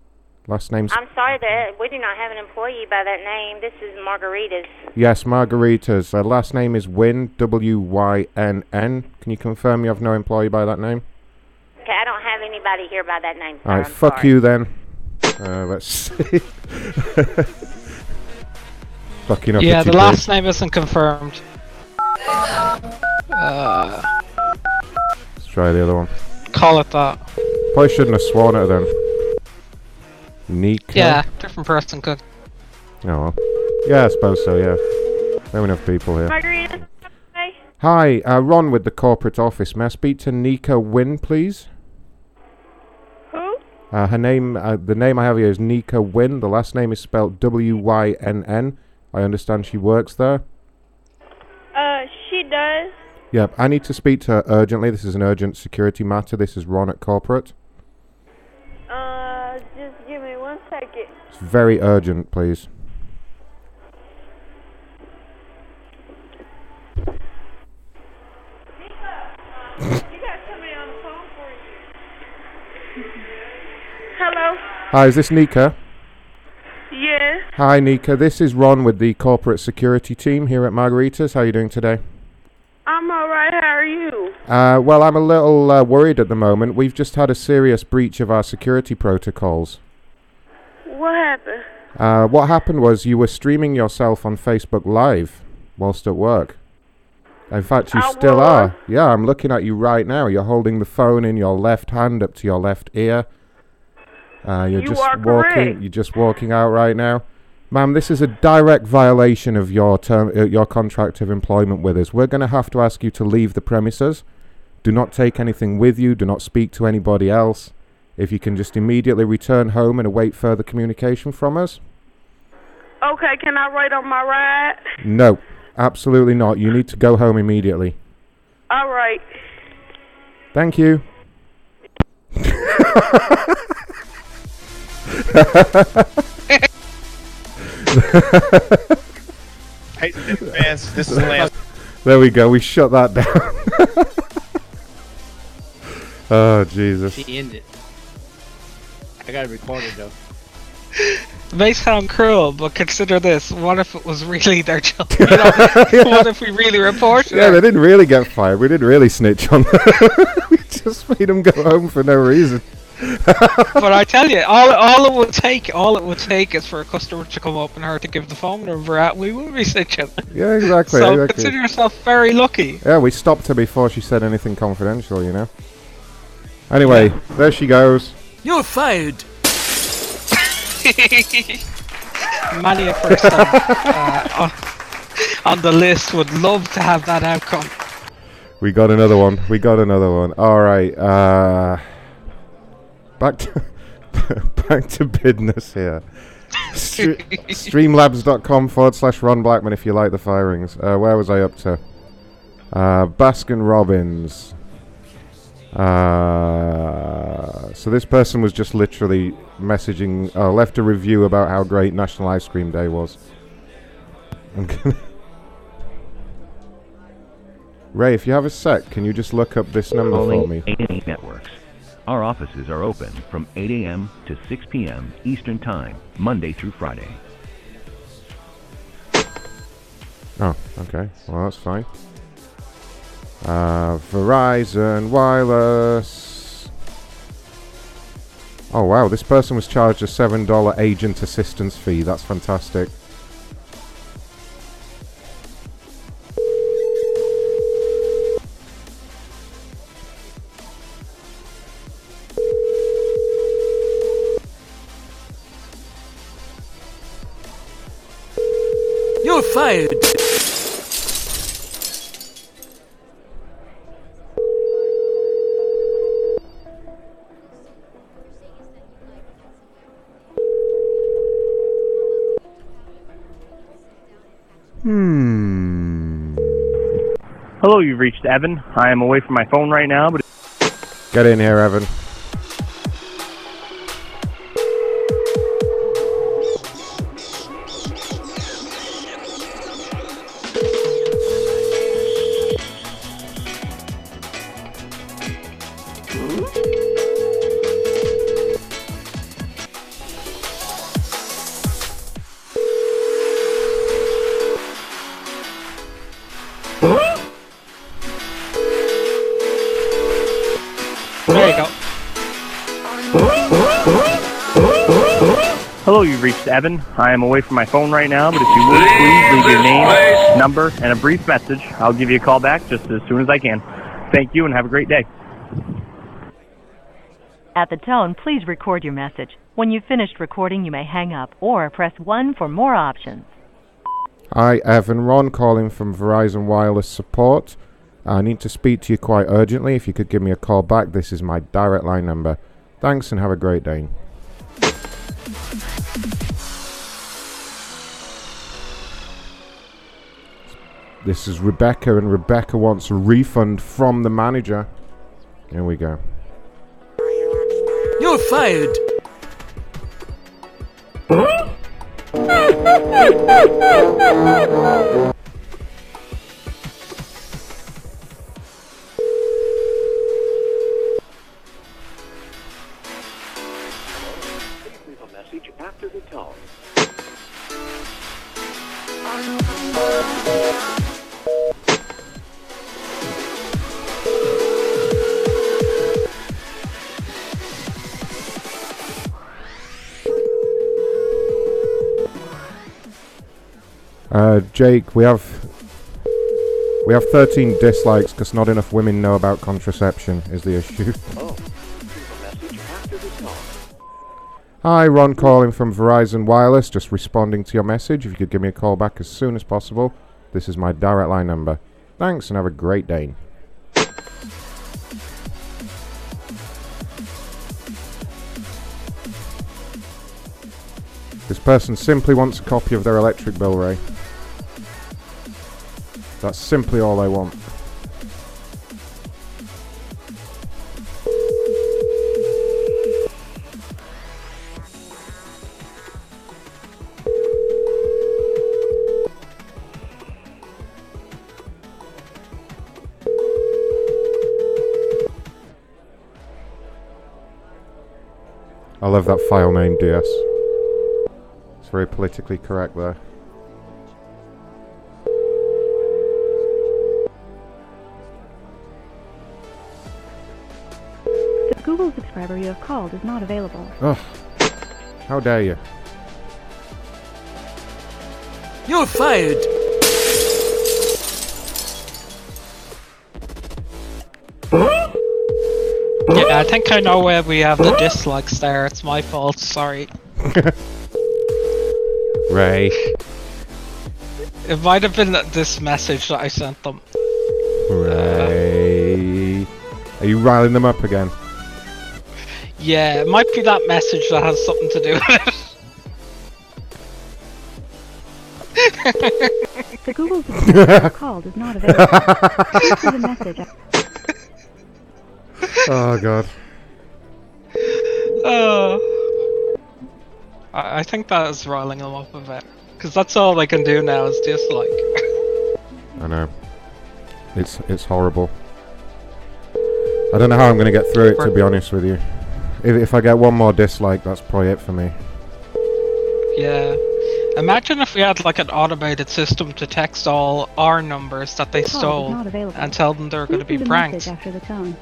Last name's
I'm sorry that we do not have an employee by that name. This is Margaritas.
yes, Margaritas. Uh, last name is Wynn. W Y N N. Can you confirm you have no employee by that name?
Okay, I don't have anybody here by that name.
All right, fuck you then. Uh, let's see. Fucking up.
Yeah, the last name isn't confirmed. Uh,
Let's try the other one.
call it that.
Probably shouldn't have sworn at her then. Nika.
Yeah, different person could.
Oh well. Yeah, I suppose so. Yeah. There have enough people here.
Margaritas. Hi.
Hi, uh, Ron with the corporate office. May I speak to Nika Wynn, please?
Who?
Uh, her name, uh, the name I have here is Nika Wynn. The last name is spelled W Y N N. I understand she works there.
Uh, she does.
Yep, I need to speak to her urgently. This is an urgent security matter. This is Ron at corporate.
Uh, just give me one second.
It's very urgent, please. Nika! Uh you guys
tell me on the phone for you. Hello.
Hi, is this Nika?
Yes.
Hi, Nika. This is Ron with the corporate security team here at Margaritas. How are you doing today?
I'm alright. How are you?
Uh, well, I'm a little uh, worried at the moment. We've just had a serious breach of our security protocols.
What happened?
Uh, what happened was you were streaming yourself on Facebook Live whilst at work. In fact, you
I
still
was?
are. Yeah, I'm looking at you right now. You're holding the phone in your left hand up to your left ear. Uh, you're
You
just walking.
correct.
You're just walking out right now, ma'am. This is a direct violation of your term, uh, your contract of employment with us. We're going to have to ask you to leave the premises. Do not take anything with you. Do not speak to anybody else. If you can just immediately return home and await further communication from us.
Okay, can I wait on my ride?
No, absolutely not. You need to go home immediately.
All right.
Thank you.
Hey, Vance, this is Lance.
There we go. We shut that down. oh Jesus.
She ended. I got it recorded though.
It may sound cruel, but consider this: what if it was really their job? You know, What if we really reported
Yeah,
it?
they didn't really get fired. We didn't really snitch on them. we just made them go home for no reason.
but I tell you, all all it would take, all it would take, is for a customer to come up and her to give the phone number out. We would be snitching.
Yeah, exactly.
So
exactly.
consider yourself very lucky.
Yeah, we stopped her before she said anything confidential, you know. Anyway, there she goes.
You're fired.
Many a person uh, on, on the list would love to have that outcome.
We got another one. We got another one. All right. Uh, back to back to business here. Stre- streamlabs.com forward slash Ron Blackman if you like the firings. Uh, where was I up to? Uh, Baskin Robbins. Uh, so this person was just literally messaging, uh, left a review about how great National Ice Cream Day was. Ray, if you have a sec, can you just look up this number for me?
A&E Networks. Our offices are open from 8 a.m. to 6 p.m. Eastern Time, Monday through Friday.
Oh, okay. Well, that's fine. Uh, Verizon Wireless. Oh, wow. This person was charged a $7 agent assistance fee. That's fantastic.
Fired.
Hmm.
Hello, you've reached Evan. I am away from my phone right now, but
Get in here, Evan.
Evan. I am away from my phone right now, but if you would please leave your name, number, and a brief message, I'll give you a call back just as soon as I can. Thank you and have a great day.
At the tone, please record your message. When you've finished recording, you may hang up or press 1 for more options.
Hi, Evan. Ron calling from Verizon Wireless Support. I need to speak to you quite urgently. If you could give me a call back, this is my direct line number. Thanks and have a great day. This is Rebecca, and Rebecca wants a refund from the manager. Here we go.
You're fired.
Jake, we have we have 13 dislikes because not enough women know about contraception. Is the issue?
Oh, leave a message after the tone.
Hi, Ron calling from Verizon Wireless. Just responding to your message. If you could give me a call back as soon as possible. This is my direct line number. Thanks, and have a great day. This person simply wants a copy of their electric bill, Ray. That's simply all I want. I love that file name, DS. It's very politically correct there.
Subscriber you have called is not available.
Ugh. How dare you?
You're fired.
Yeah, I think I know where we have the dislikes there. It's my fault. Sorry.
Ray.
It might have been this message that I sent them.
Ray. Are you riling them up again?
Yeah, it might be that message that has something to do with it.
The Google subscriber you is not available. Please leave a message.
oh god.
Oh. I, I think that is riling them up a bit. Because that's all I can do now is dislike.
I know. It's it's horrible. I don't know how I'm going to get through it, to be honest with you. If, if I get one more dislike, that's probably it for me.
Yeah. Imagine if we had like an automated system to text all our numbers that they
Call
stole and tell them they're going to be pranked.
the.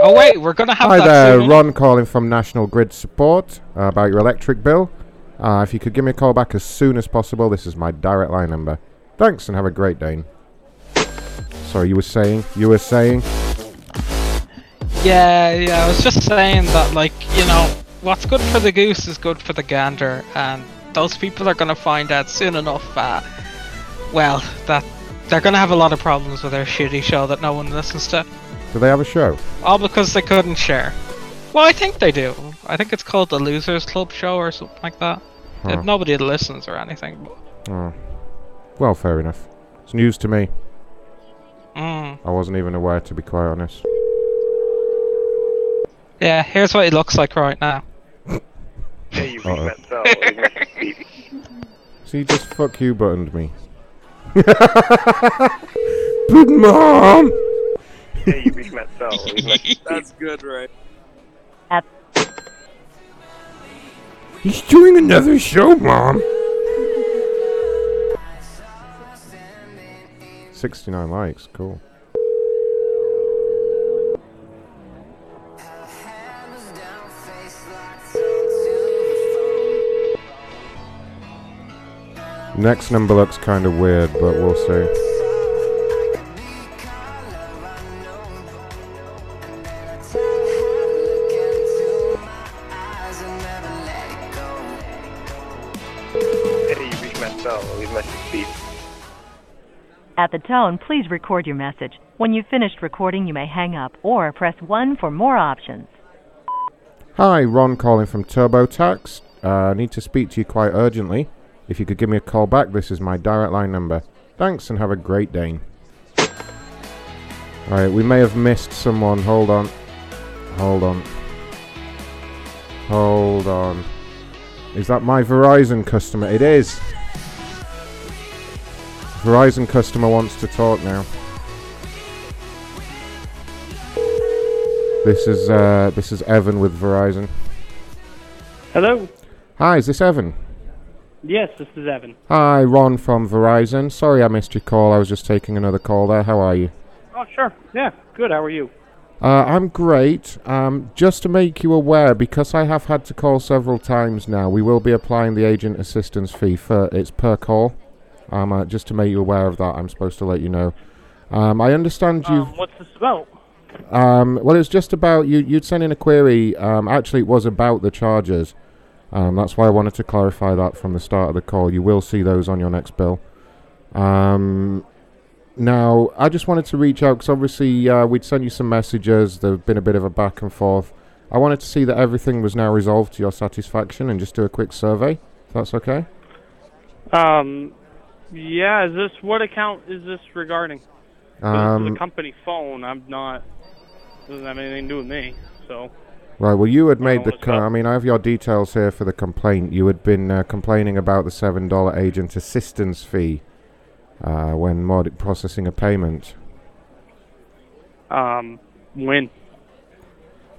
Oh wait, we're going to have
Hi
that
there,
soon.
Ron calling from National Grid Support uh, about your electric bill. Uh, if you could give me a call back as soon as possible, this is my direct line number. Thanks and have a great day. Sorry, you were saying? You were saying?
Yeah, yeah, I was just saying that, like, you know, what's good for the goose is good for the gander, and those people are gonna find out soon enough, uh, well, that they're gonna have a lot of problems with their shitty show that no one listens to.
Do they have a show?
All because they couldn't share. Well, I think they do. I think it's called the Losers Club Show or something like that.
Huh.
If nobody listens or anything. But,
Oh. Well, fair enough. It's news to me.
mm.
I wasn't even aware, to be quite honest.
Yeah, here's what he looks like right now.
Hey, you
Uh-oh.
reached Matt Bell. Leave a message beep.
So you just fuck you buttoned me. Good mom!
Hey, you reached Matt Bell. Leave a message beep.
That's good, right?
He's doing another show, mom! 69 likes, cool. Next number looks kind of weird, but we'll see.
Hey, you reached Matt Bell. Leave a message beep.
At the tone, please record your message. When you've finished recording, you may hang up or press 1 for more options.
Hi, Ron calling from TurboTax. Uh, I need to speak to you quite urgently. If you could give me a call back, this is my direct line number. Thanks and have a great day. Alright, we may have missed someone. Hold on. Hold on. Hold on. Is that my Verizon customer? It is. Verizon customer wants to talk now. This is uh, this is Evan with Verizon.
Hello.
Hi, is this Evan?
Yes, this is Evan.
Hi, Ron from Verizon. Sorry I missed your call. I was just taking another call there. How are you?
Oh, sure. Yeah, good. How are you?
Uh, I'm great. Um, just to make you aware, because I have had to call several times now, we will be applying the agent assistance fee for it's per call. Um, uh, just to make you aware of that, I'm supposed to let you know. Um, I understand you.
Um, what's this about?
Um, well, it's just about you. You'd sent in a query. Um, actually, it was about the charges. Um, that's why I wanted to clarify that from the start of the call. You will see those on your next bill. Um, now, I just wanted to reach out because obviously uh, we'd sent you some messages. There's been a bit of a back and forth. I wanted to see that everything was now resolved to your satisfaction and just do a quick survey. If that's okay.
Um, yeah. Is this what account is this regarding? 'Cause this is
Um,
a company phone. I'm not. Doesn't have anything to do with me. So.
Right. Well, you had made the.
know what's
Co-
up.
I mean, I have your details here for the complaint. You had been uh, complaining about the seven dollar agent assistance fee uh, when mod- processing a payment.
Um, when?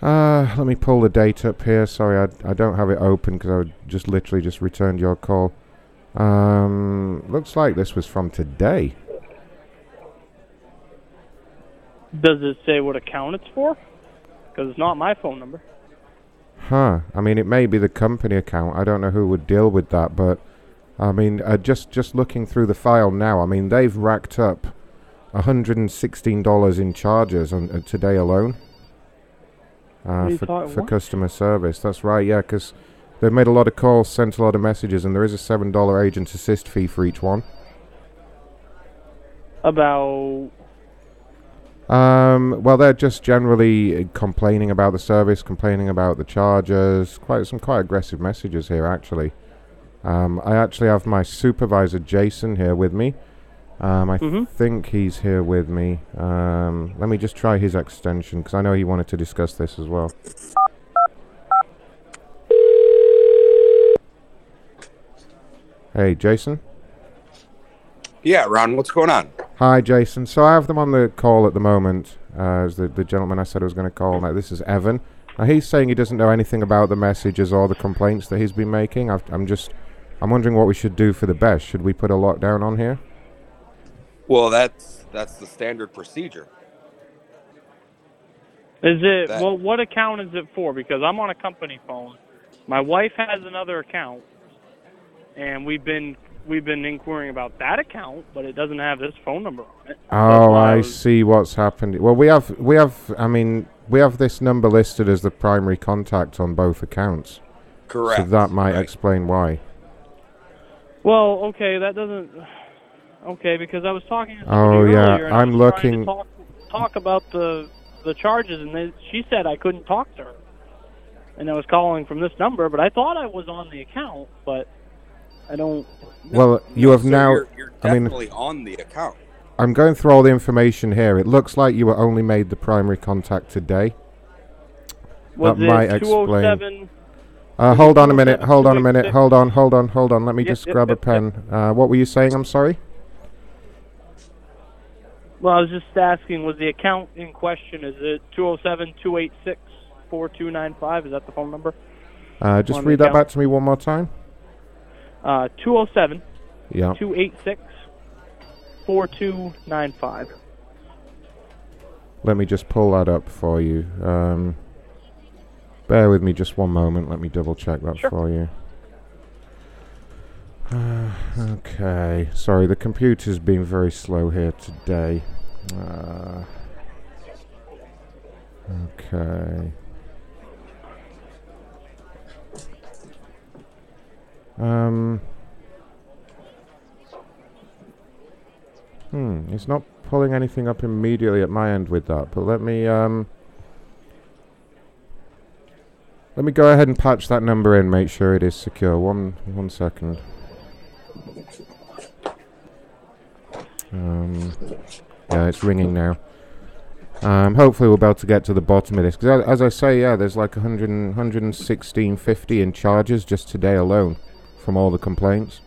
Uh, let me pull the date up here. Sorry, I, I don't have it open because I just literally just returned your call. Um, looks like this was from today.
Does it say what account it's for? Because it's not my phone number.
Huh. I mean, it may be the company account. I don't know who would deal with that, but I mean, uh, just just looking through the file now, I mean, they've racked up $116 in charges on uh, today alone. Uh, for, for customer service. That's right, yeah, because they've made a lot of calls, sent a lot of messages, and there is a $7 agent assist fee for each one.
About.
Um, well, they're just generally uh, complaining about the service, complaining about the charges. Quite some quite aggressive messages here, actually. Um, I actually have my supervisor Jason here with me. Um, I
Mhm.
think he's here with me. Um, let me just try his extension because I know he wanted to discuss this as well. Hey, Jason.
Yeah, Ron, what's going on?
Hi, Jason. So I have them on the call at the moment. Uh, as the, the gentleman I said I was going to call. Now this is Evan. Now he's saying he doesn't know anything about the messages or the complaints that he's been making. I've, I'm just, I'm wondering what we should do for the best. Should we put a lockdown on here?
Well, that's that's the standard procedure.
Is it
That-
well? What account is it for? Because I'm on a company phone. My wife has another account, and we've been we've been inquiring about that account, but it doesn't have this phone number on it.
Oh, I see what's happened. Well, we have, we have. I mean, we have this number listed as the primary contact on both accounts.
Correct.
So that might explain why.
Well, okay, that doesn't. Okay, because I was talking to
Oh, yeah,
earlier, and I
I'm
was trying to
looking-
talk, talk about the the charges, and they, she said I couldn't talk to her, and I was calling from this number, but I thought I was on the account, but I don't.
well, you have
So
now.
You're, you're
I mean,
definitely on the account.
I'm going through all the information here. It looks like you were only made the primary contact today.
Was
that might explain. Uh, hold on a minute. Hold on a minute. Hold on. Hold on. Hold on. Let me
Yep,
just
yep,
grab a
yep, yep.
pen. Uh, what were you saying? I'm sorry.
Well, I was just asking, was the account in question, is it 207-286-4295? Is that the phone number?
Uh, just read that
account?
back to me one more time.
Uh, 207
Yeah.
286 4295.
Let me just pull that up for you. Um, bear with me just one moment. Let me double check that
Sure.
for you. Uh, okay. Sorry, the computer's been very slow here today. Uh, okay. Um. Hmm, it's not pulling anything up immediately at my end with that, but let me um let me go ahead and patch that number in, make sure it is secure. One one second. Um, yeah, it's ringing now. Um, hopefully we'll be able to get to the bottom of this. Because as I say, yeah, there's like 100, and- 116.50 in charges just today alone from all the complaints.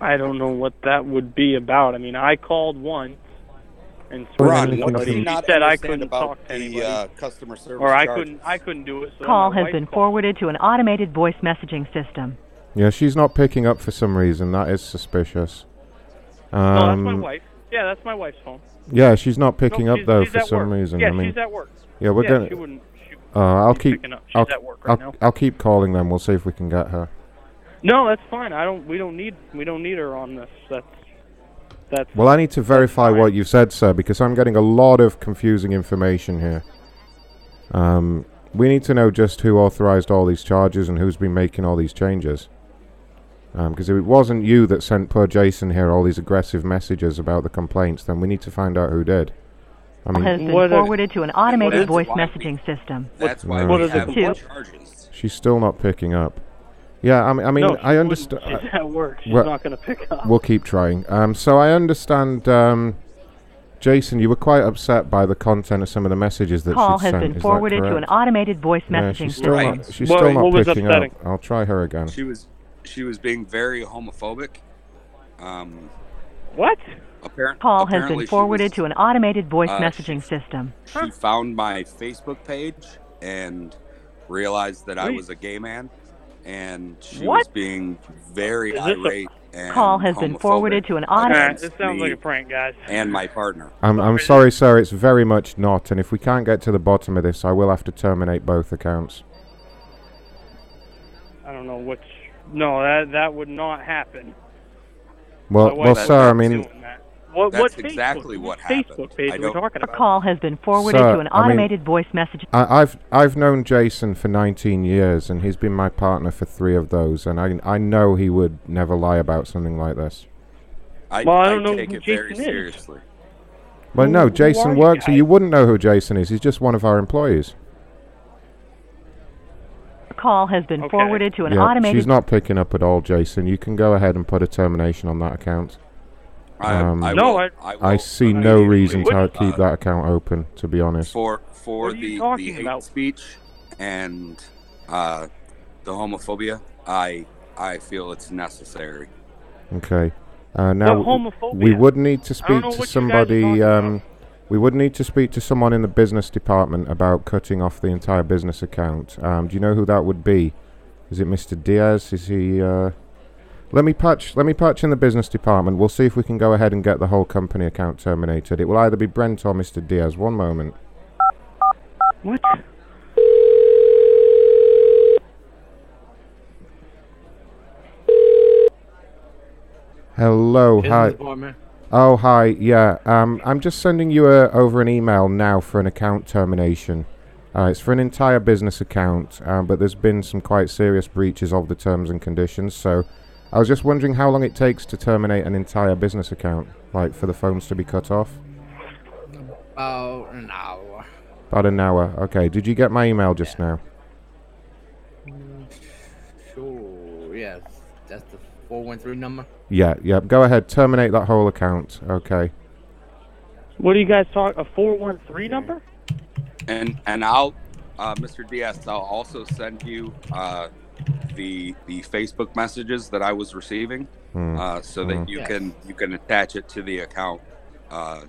I don't know what that would be about. I mean, I called once and
Ron,
to
what do
somebody. He
not
said I couldn't
about
talk to
the,
anybody,
uh, customer service
or I
charges?
couldn't. I couldn't do it. So
Call has been
called.
forwarded to an automated voice messaging system.
Yeah, she's not picking up for some reason. That is suspicious. Um,
no, that's my wife. Yeah, that's my wife's phone.
Yeah, she's not picking
No,
up
she's-
though
she's
for some
work.
reason.
Yeah,
I mean,
she's at work.
Yeah, we're
Yeah,
gonna.
She wouldn't- she-
uh, I'll
she's
keep. I'll,
work
I'll,
now.
I'll keep calling them. We'll see if we can get her.
No, that's fine. I don't. We don't need. We don't need her on this. That's. That's.
Well, I need to verify what you've said, sir, because I'm getting a lot of confusing information here. Um, we need to know just who authorized all these charges and who's been making all these changes. Because if it wasn't you that sent poor Jason here all these aggressive messages about the complaints, then we need to find out who did. I
Call has
mean,
been forwarded to an automated voice
why we-
messaging system.
That's why
What
we
is
have
Two.
charges.
she's still not picking up. Yeah, I mean, I mean,
No,
I understand.
She's at work. She's
Well,
not going to pick up.
We'll keep trying. Um, so I understand, um, Jason, you were quite upset by the content of some of the messages that
Call
she'd
has
sent.
been
Is
forwarded to an automated voice
Yeah,
messaging
she's still
system.
not. She's
What-
still not picking
upsetting?
up. I'll try her again.
She was she was being very homophobic. Um,
what?
Apparent,
Call has been forwarded
was-
to an automated voice
uh,
messaging system.
She found my Facebook page and realized that I was a gay man, and she was being very
Is this a-
irate. and
Call has been forwarded to an
Alright,
automated.
this sounds like a prank, guys.
and my partner.
I'm, I'm sorry, sir. It's very much not. And if we can't get to the bottom of this, I will have to terminate both accounts.
I don't know which. No, that that would not happen.
Well, well, sir. I mean,
doing that. What,
That's
what
exactly
Facebook,
what happened.
Facebook page
I
are we
don't-
A call has been forwarded
Sir,
to an
I mean-
automated voice message.
I, I've I've known Jason for 19 years, and he's been my partner for three of those, and I I know he would never lie about something like this.
I,
Well, I don't know
take
who
it very
Jason is.
seriously.
Well, no, Jason
you
works.
guys?
You wouldn't know who Jason is. He's just one of our employees.
A call has been
Okay.
forwarded to an automated.
yeah,
automated.
she's not picking up at all, Jason. You can go ahead and put a termination on that account.
I,
Um,
I
No,
will,
I-
I,
I see no
immediately,
reason to
uh,
keep that account open. To be honest.
for for
What are you
the, the hate
about?
speech and uh, the homophobia. I I feel it's necessary.
Okay. Uh, now we would need to speak to
what you guys are
somebody. Um, we would need to speak to someone in the business department about cutting off the entire business account. Um, do you know who that would be? Is it Mr. Diaz? Is he? Uh, let me patch. Let me patch in the business department. We'll see if we can go ahead and get the whole company account terminated. It will either be Brent or Mr. Diaz. One moment.
What?
Hello.
Business
hi.
department.
Oh, hi. Yeah. Um, I'm just sending you a, over an email now for an account termination. Uh, it's for an entire business account, um, but there's been some quite serious breaches of the terms and conditions. So, I was just wondering how long it takes to terminate an entire business account, like for the phones to be cut off.
About an hour.
About an hour. Okay. Did you get my email just now?
Sure. Yes. That's the four one three number.
Yeah. Yeah. Go ahead. Terminate that whole account. Okay.
What do you guys talk? A four one three number?
And and I'll, uh, Mr. Diaz, I'll also send you uh, the the Facebook messages that I was receiving,
Hmm.
uh, so that
Hmm.
you
Yes.
can you can attach it to the account, uh,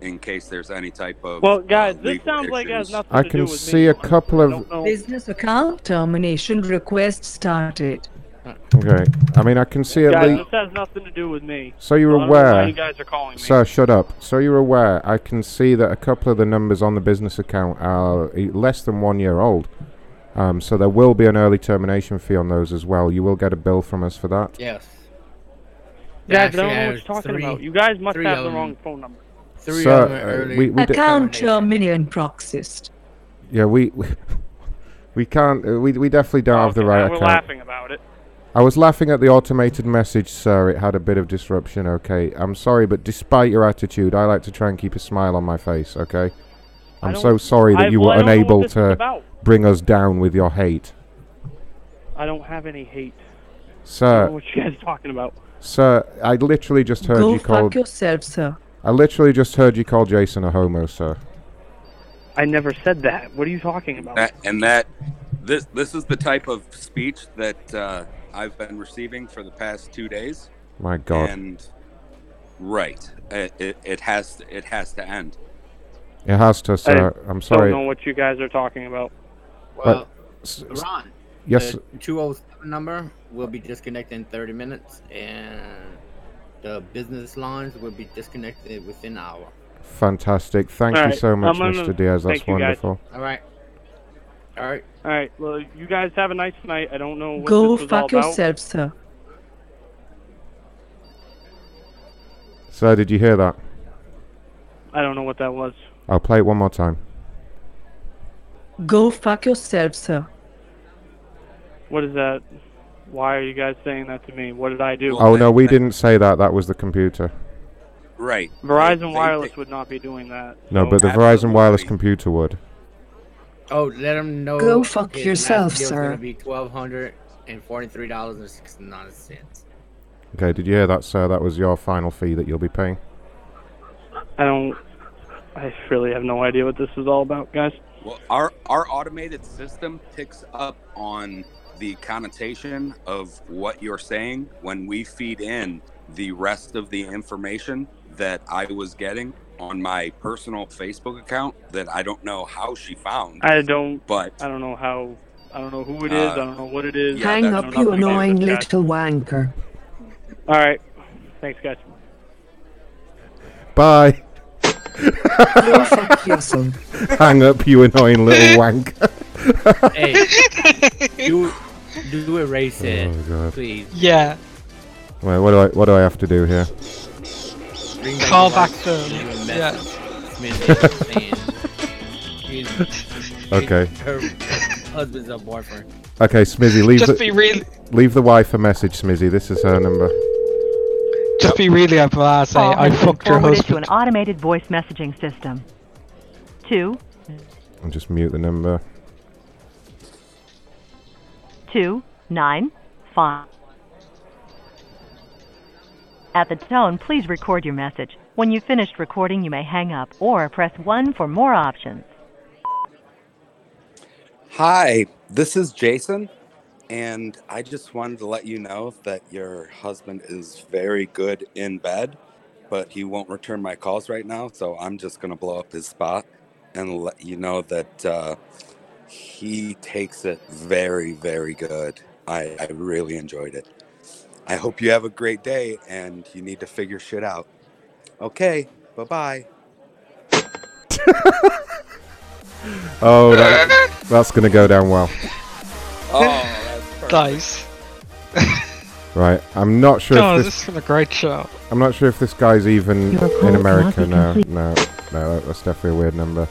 in case there's any type of.
Well, guys,
uh,
this
legal
sounds like it has nothing
I
to do
can
with
see
me.
a couple of.
Business account termination request started.
Okay. I mean, I can see at least.
this has nothing to do with me.
So you're
I don't know why
aware.
you guys are calling me.
Sir, shut up. So you're aware, I can see that a couple of the numbers on the business account are less than one year old. Um, so there will be an early termination fee on those as well. You will get a bill from us for that.
Yes.
Guys, I don't know what you're talking
three-
about. You guys must have the wrong phone number.
Three
Sir,
of
uh,
early.
we- we did-
account termination proxist.
Yeah, we we, we can't. Uh, we we definitely don't have the
Okay,
right
we're
account.
laughing about it.
I was laughing at the automated message, sir. It had a bit of disruption. Okay, I'm sorry, but despite your attitude, I like to try and keep a smile on my face. Okay,
I
I'm so sorry that
I-
you
well,
were
I don't know what
unable to bring us down with your hate,
I don't have any hate. I don't know
sir.
what you guys are talking about.
Sir, I literally just heard
Go
you
fuck
called.
yourself, sir.
I literally just heard you call Jason a homo, sir.
I never said that. What are you talking about?
That, and that this this is the type of speech that uh, I've been receiving for the past two days.
My God.
And right, it, it, it has it has to end.
It has to, sir.
I
I'm sorry.
I don't know what you guys are talking about.
Well,
s- s-
Ron.
yes.
The 207 number will be disconnected in 30 minutes, and the business lines will be disconnected within an hour.
Fantastic. Thank you
Alright,
so much, Mr. Diaz. That's
thank you, guys.
wonderful.
All right. All right.
All right. Well, you guys have a nice night. I don't know what
Go
this was all
fuck
about.
yourself, sir.
Sir, did you hear that?
I don't know what that was.
I'll play it one more time.
Go fuck yourself, sir.
What is that? Why are you guys saying that to me? What did I do?
Oh, no, we didn't say that. That was the computer.
Right.
Verizon Wireless would not be doing that.
No,
so-
but the Verizon Wireless computer would.
Oh, let them know.
Go fuck
his
yourself,
last bill's
sir.
gonna be twelve hundred and forty-three dollars and sixty-nine cents.
Okay, did you hear that, sir? That was your final fee that you'll be paying.
I don't. I really have no idea what this is all about, guys.
Well, our our automated system picks up on the connotation of what you're saying when we feed in the rest of the information that I was getting on my personal Facebook account that I don't know how she found.
I don't.
But
I don't know how. I don't know who it is. I uh, don't know what it is.
Hang up, you
know nothing about
annoying
guys.
little wanker.
All right. Thanks, guys.
Bye.
Go fuck yourself.
Hang up, you annoying little wank.
hey, do do erase it,
Oh, God.
please.
Yeah.
Wait, what do I what do I have to do here?
Bring
Call back
wife,
to-
leave a
yeah.
message,
Okay.
Her husband's a boyfriend.
Okay, Smizzy, leave
Just
the
be real-
leave the wife a message, Smizzy. This is her number.
Just be really about to say,
Call
I
has been
fucked your
forwarded to an automated voice messaging system. Two,
I'll just mute the number.
two, nine, five. At the tone, please record your message. When you've finished recording, you may hang up or press 1 for more options.
Hi, this is Jason, and I just wanted to let you know that your husband is very good in bed, but he won't return my calls right now, so I'm just going to blow up his spot and let you know that uh, he takes it very, very good. I, I really enjoyed it. I hope you have a great day and you need to figure shit out. Okay, bye bye.
Oh, that, that's gonna go down well.
Oh, that's
Right, I'm not sure
Oh,
if
this
this.
has been a great show.
I'm not sure if this guy's even in America.
be
No, no, no. that- That's definitely a weird number.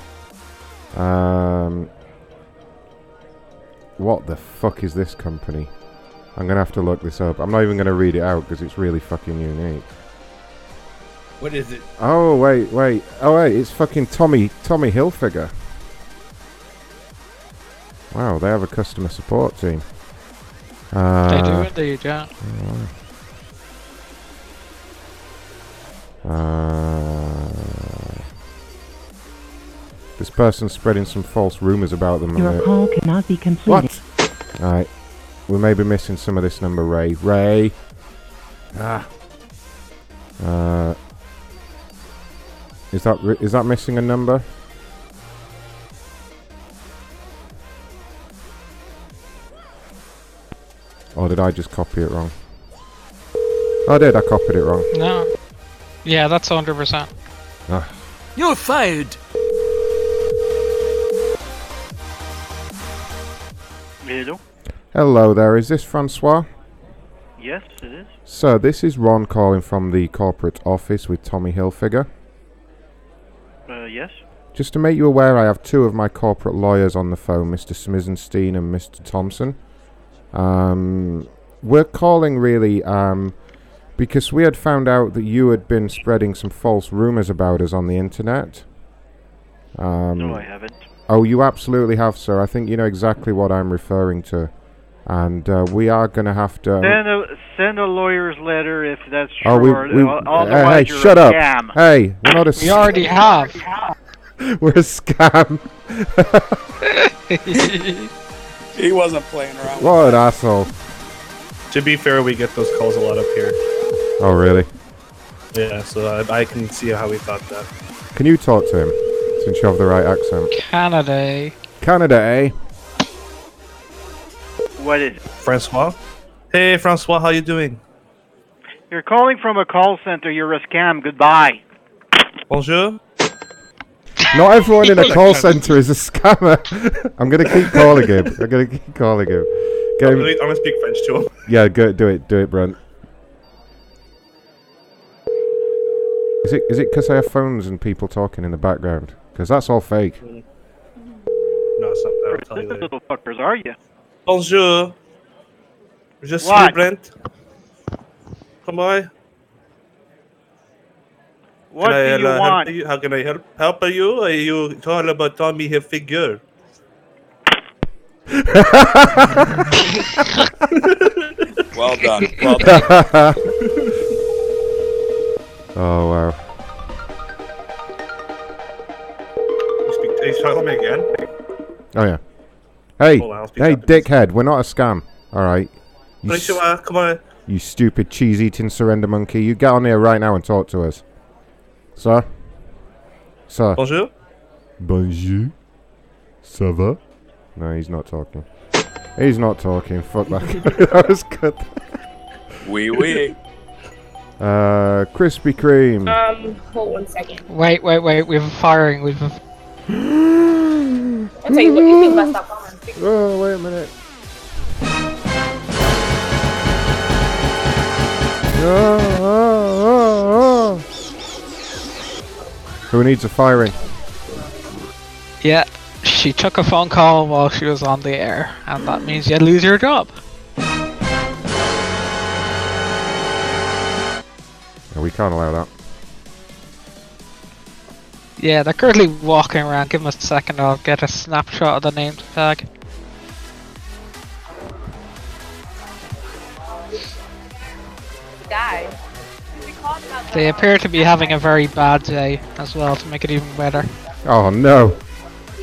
Um, what the fuck is this company? I'm gonna have to look this up. I'm not even gonna read it out because it's really fucking unique.
What is it?
Oh wait, wait. Oh wait, it's fucking Tommy Tommy Hilfiger. Wow, they have a customer support team. Uh,
they do indeed, yeah.
Uh, this person's spreading some false rumors about them.
Your call cannot be completed.
What? Alright. We may be missing some of this number, Ray. Ray! Ah. Uh, is that ri- is that missing a number? Or did I just copy it wrong? I did, I copied it wrong.
No. Yeah, that's 100%.
Ah.
You're fired.
Hello?
Hello there, is this Francois?
Yes, it is.
So, this is Ron calling from the corporate office with Tommy Hilfiger.
Uh, yes?
Just to make you aware, I have two of my corporate lawyers on the phone, Mr. Smizenstein and Mr. Thompson. Um, we're calling really um, because we had found out that you had been spreading some false rumors about us on the internet. Um,
No, I haven't.
Oh, you absolutely have, sir. I think you know exactly what I'm referring to. and uh, we are going to have to.
Send a send a lawyer's letter if that's true.
oh, we,
or,
we, uh, hey,
you're
shut
a
up!
scam.
Hey, we're not a.
We already have.
we're a scam.
He wasn't playing around.
what an asshole!
To be fair, we get those calls a lot up here.
Oh, really?
Yeah, so I, I can see how he thought that.
Can you talk to him since you have the right accent?
Canada.
Canada, eh?
What is it?
Francois? Hey, Francois, how you doing?
You're calling from a call center. You're a scam. Goodbye.
Bonjour.
Not everyone in a call center is a scammer. I'm gonna keep calling him. I'm gonna keep calling him. Get
I'm
him.
gonna, I'm gonna speak French to him.
Yeah, go do it. Do it, Brent. Is it is it because I have phones and people talking in the background? Because that's all fake.
No, it's not. I'll tell you later.
Little fuckers, are you?
Bonjour. Je suis
What?
Brent. Comment?
What
Can I,
do you
uh, help
want?
you? How can I help help you? Are you talking about Tommy Hilfiger?
Well done. Well done.
oh wow.
You speak, are you talking to me again?
Oh yeah. Hey, hey,
Japanese.
dickhead. We're not a scam. All right. You, s-
come on.
you stupid cheese-eating surrender monkey. You get on here right now and talk to us, sir. Sir.
Bonjour.
Bonjour. Ça va? No, he's not talking. He's not talking. Fuck that. that was good.
Wee wee.
Uh, Krispy Kreme.
Um, hold one second.
Wait, wait, wait. We've a firing. We've a.
I'll tell you what, you think about stop calling.
Oh, wait a minute. Oh, oh, oh, oh. Who needs a firing?
Yeah, she took a phone call while she was on the air, and that means you lose your job.
No, we can't allow that.
Yeah, they're currently walking around. Give them a second, I'll get a snapshot of the name tag.
Guys.
They appear to be having a very bad day as well, to make it even better.
Oh no.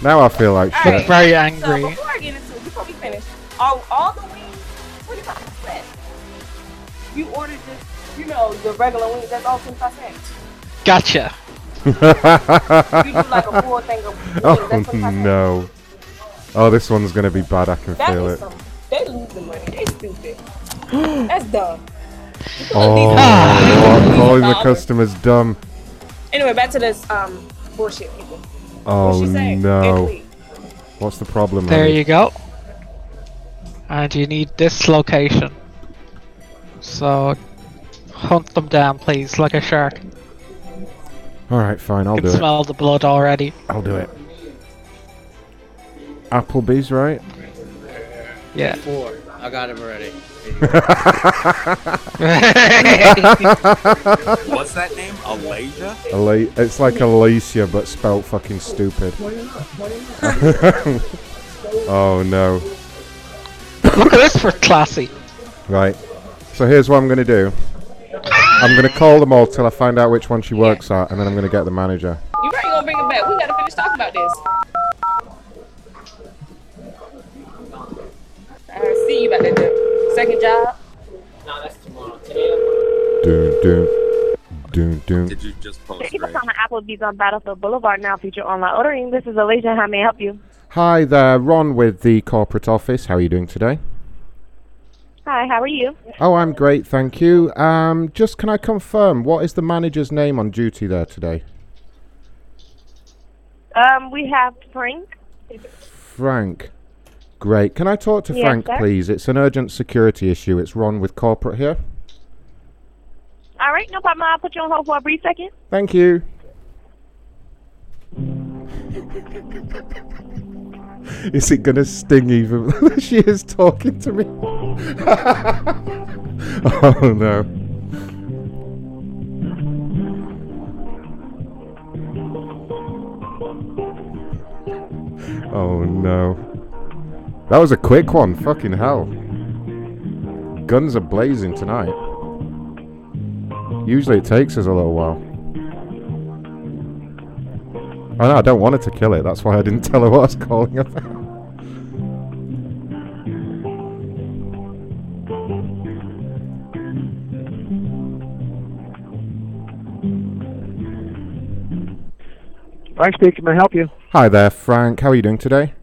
Now I feel like
Look
shit.
very
So
angry.
before I get into it, before we finish, all, all the wings, what about the? You ordered just, you know, the regular wings, that's all 25 cents.
Gotcha.
You do like a full thing of wings,
oh
that's
no. Oh, this one's gonna be bad. I can
That
feel it.
some, they losing money, they stupid. that's dumb.
Oh, I'm calling the customers dumb.
Anyway, back to this um bullshit people.
Oh
she say?
no. What's the problem?
There
honey?
you go. And you need this location. So, hunt them down, please, like a shark.
All right, fine. I'll
You
do
can
it.
smell the blood already.
I'll do it. Applebee's, right?
Yeah.
Four. I got him already.
What's that name? Alasia?
Ale- it's like Alicia, but spelt fucking stupid. oh no.
Look at this for classy.
Right. So here's what I'm going to do. I'm going to call them all till I find out which one she works at, and then I'm going to get the manager.
You're right gonna bring it back. We gotta finish talking about this. I see you about that do- second job. No, that's tomorrow.
Doom, doom, doom, doom.
Did you just post
Thank you for
right?
calling Applebee's on Battlefield Boulevard. Now feature online ordering. This is Alicia. How may I help you?
Hi there, Ron with the corporate office. How are you doing today?
Hi. How are you?
Oh, I'm great, thank you. Um, just can I confirm what is the manager's name on duty there today?
Um, we have Frank.
Frank. Great. Can I talk to
Yes,
Frank,
sir.
please? It's an urgent security issue. It's Ron with corporate here.
All right, no problem. I'll put you on hold for a brief second.
Thank you. Is it gonna sting even? she is talking to me. oh no. Oh no. That was a quick one. Fucking hell. Guns are blazing tonight. Usually it takes us a little while. Oh no, I don't want her to kill it. That's why I didn't tell her what I was calling her.
Frank speaking. May I help you?
Hi there, Frank. How are you doing today?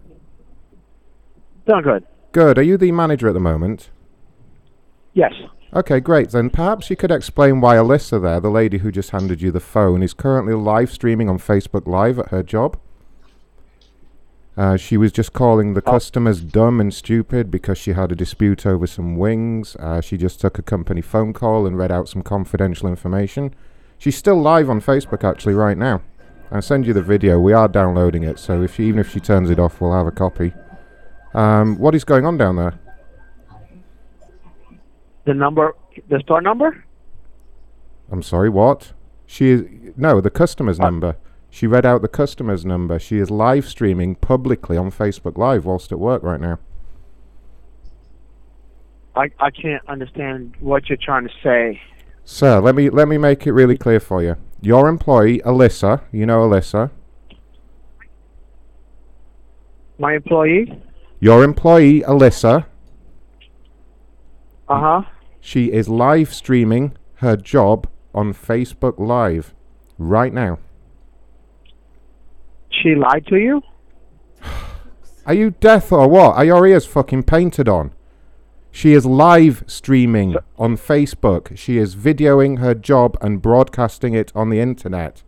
Doing good.
Good. Are you the manager at the moment?
Yes.
Okay, great. Then perhaps you could explain why Alyssa there, the lady who just handed you the phone, is currently live streaming on Facebook Live at her job. Uh, she was just calling the customers dumb and stupid because she had a dispute over some wings. Uh, she just took a company phone call and read out some confidential information. She's still live on Facebook actually right now. I'll send you the video. We are downloading it, so if she, even if she turns it off, we'll have a copy. Um, what is going on down there?
The number, the store number?
I'm sorry, what? She is no the customer's number. She read out the customer's number. She is live streaming publicly on Facebook Live whilst at work right now.
I, I can't understand what you're trying to say.
Sir, let me let me make it really clear for you. Your employee, Alyssa, you know Alyssa.
My employee?
Your employee, Alyssa,
Uh huh.
she is live streaming her job on Facebook Live right now.
She lied to you?
Are you deaf or what? Are your ears fucking painted on? She is live streaming on Facebook. She is videoing her job and broadcasting it on the internet.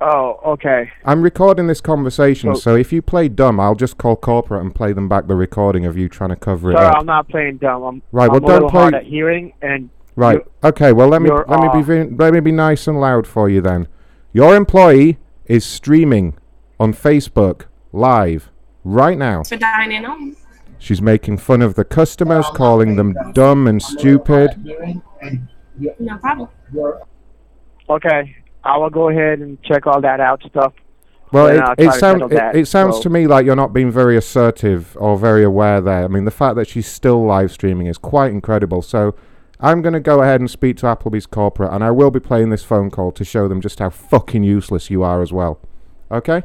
Oh, okay.
I'm recording this conversation,
So-
so if you play dumb, I'll just call corporate and play them back the recording of you trying to cover it
Sir,
up.
I'm not playing dumb. I'm,
Right,
I'm
well,
a
don't
little
play-
hard at hearing, and
Right. Okay. Well, let me
you're,
let me be
uh,
let me be nice and loud for you then. Your employee is streaming on Facebook live right now.
For dining on.
She's making fun of the customers, calling them dumb and stupid.
No problem.
Okay. I will go ahead and check all that out stuff.
Well, it, it sounds—it
that,
it sounds
so-
to me like you're not being very assertive or very aware there. I mean, the fact that she's still live streaming is quite incredible. So, I'm going to go ahead and speak to Applebee's corporate, and I will be playing this phone call to show them just how fucking useless you are as well. Okay?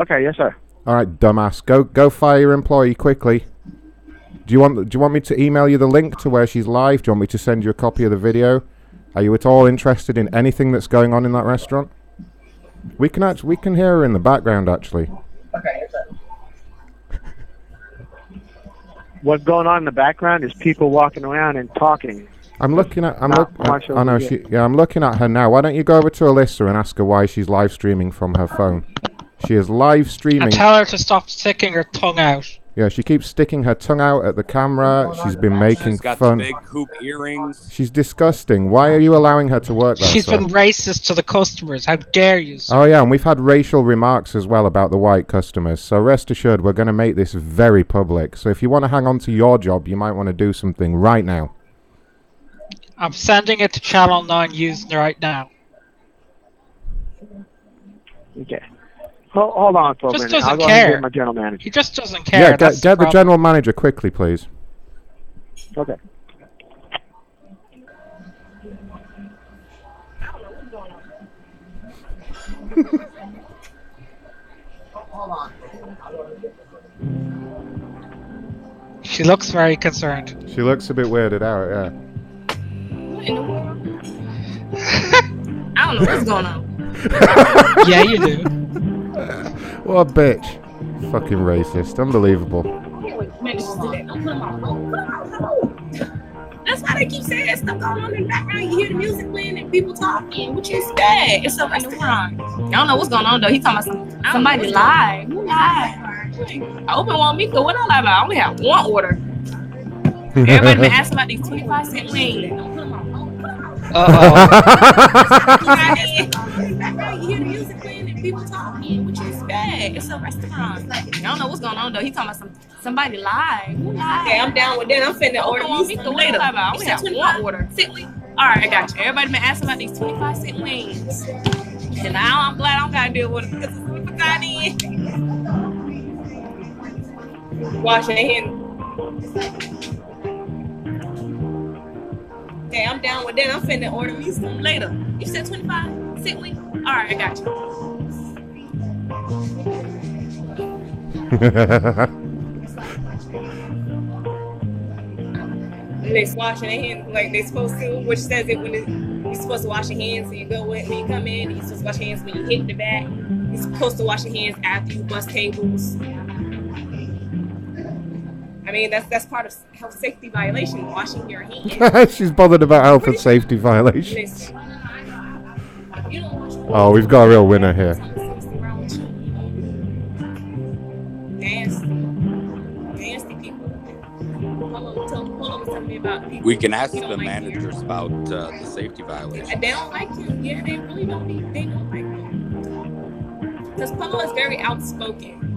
Okay, yes, sir.
All right, dumbass. Go go fire your employee quickly. Do you want do you want me to email you the link to where she's live? Do you want me to send you a copy of the video? Are you at all interested in anything that's going on in that restaurant? We can actually we can hear her in the background actually. Okay.
What's going on in the background is people walking around and talking.
I'm looking at I'm
Not
look,
much
I know she yeah I'm looking at her now. Why don't you go over to Alyssa and ask her why she's live streaming from her phone? She is live
And
streaming.
tell her to stop sticking her tongue out.
Yeah, she keeps sticking her tongue out at the camera. She's been making
She's got
fun.
the big hoop earrings.
She's disgusting. Why are you allowing her to work there?
She's
sir?
been racist to the customers. How dare you? sir?
Oh yeah, and we've had racial remarks as well about the white customers. So rest assured, we're going to make this very public. So if you want to hang on to your job, you might want to do something right now.
I'm sending it to Channel 9 News right now.
Okay. Hold, hold on for a
Just
minute. I'll
doesn't
go ahead and
care.
get my general manager.
He just doesn't care.
yeah, get, get the
problem.
general manager quickly, please.
Okay.
She looks very concerned.
She looks a bit weirded out. Yeah.
What in the world? I don't know what's going on.
yeah, you do.
What a bitch. Fucking racist. Unbelievable.
Man, this is the- don't put 'em on hold. Put 'em on hold. That's why they keep saying stuff going on in the background. You hear the music playing and people talking, which is bad. It's a wrong. I don't know what's going on though. He talking about some, somebody lied. Who lied? I open one me, what I lie about? I only have one order. Everybody been asking about these 25 cent wings. You hear the music playing and people talking, which is bad. It's a restaurant. I don't know what's going on though. He talking about some somebody lied. Who lied? Okay, I'm down with that. I'm finna order me some later. I only have one order. All right, I got you. Everybody been asking about these 25 cent wings. And now I'm glad I don't gotta deal with it because it's 25 in. washing their hands. Okay, I'm down with that. I'm finna order me some later. You said 25? Sit with? Alright, I got you. They washing their hands like they're supposed to, which says it when it, you're supposed to wash your hands when you go in, when you come in, you're supposed to wash your hands when you hit the back. You're supposed to wash your hands after you bust tables. I mean, that's that's part of health safety violation, washing your hands.
She's bothered about health and safety violations.
Listen, if you don't wash your
Oh, we've got a real winner here.
nasty, nasty people. Polo, tell, Polo was telling me about people.
We can ask the
like
managers about uh, the safety violations.
And they don't like you. Yeah, they really don't. Be, they don't like you. Because Polo is very outspoken.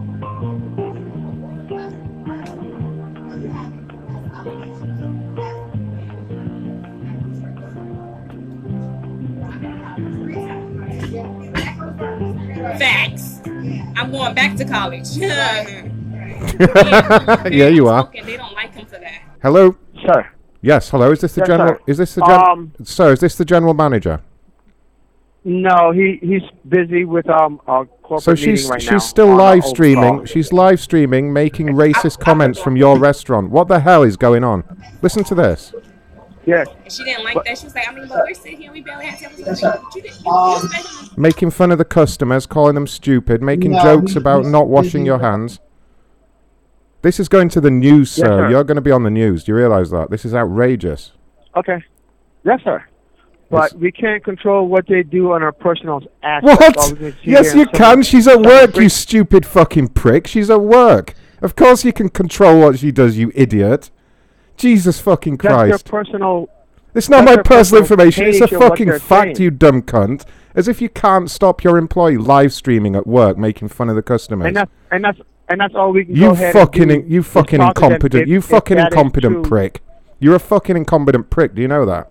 Facts. I'm going back to college. yeah,
yeah, you are.
outspoken. They don't like him for that.
Hello.
Sir.
Yes. Hello. Is this the
Yes,
general?
sir.
Is this the gen-
Um,
Sir, is this the general manager?
No, he he's busy with um a corporate
So she's
meeting right
she's
now.
still
on a
live streaming.
call.
She's live streaming, making racist comments from your restaurant. What the hell is going on? Listen to this.
Yes.
And she didn't like
But-
that. She was like, I mean, but we're sitting here, we barely have tables. But you didn't. You, you expect to
Making fun of the customers, calling them stupid, making
No,
jokes
he-
about
he's
not washing
busy
your
with-
hands. This is going to the news,
Yes,
sir.
sir.
You're going to be on the news. Do you realize that? This is outrageous.
Okay. Yes, sir. But we can't control what they do on our personal aspects.
What?
All we can see
Yes, you can. She's at work, you stupid fucking prick. She's at work. Of course you can control what she does, you idiot. Jesus fucking
Christ. That's
Christ.
personal.
It's not my personal information. It's a
page of what
fucking fact,
saying.
you dumb cunt. As if you can't stop your employee live streaming at work, making fun of the customers.
And that's and that's and that's all we can go
You
ahead
fucking, in, you fucking incompetent,
if-
you fucking incompetent prick. You're a fucking incompetent prick. Do you know that?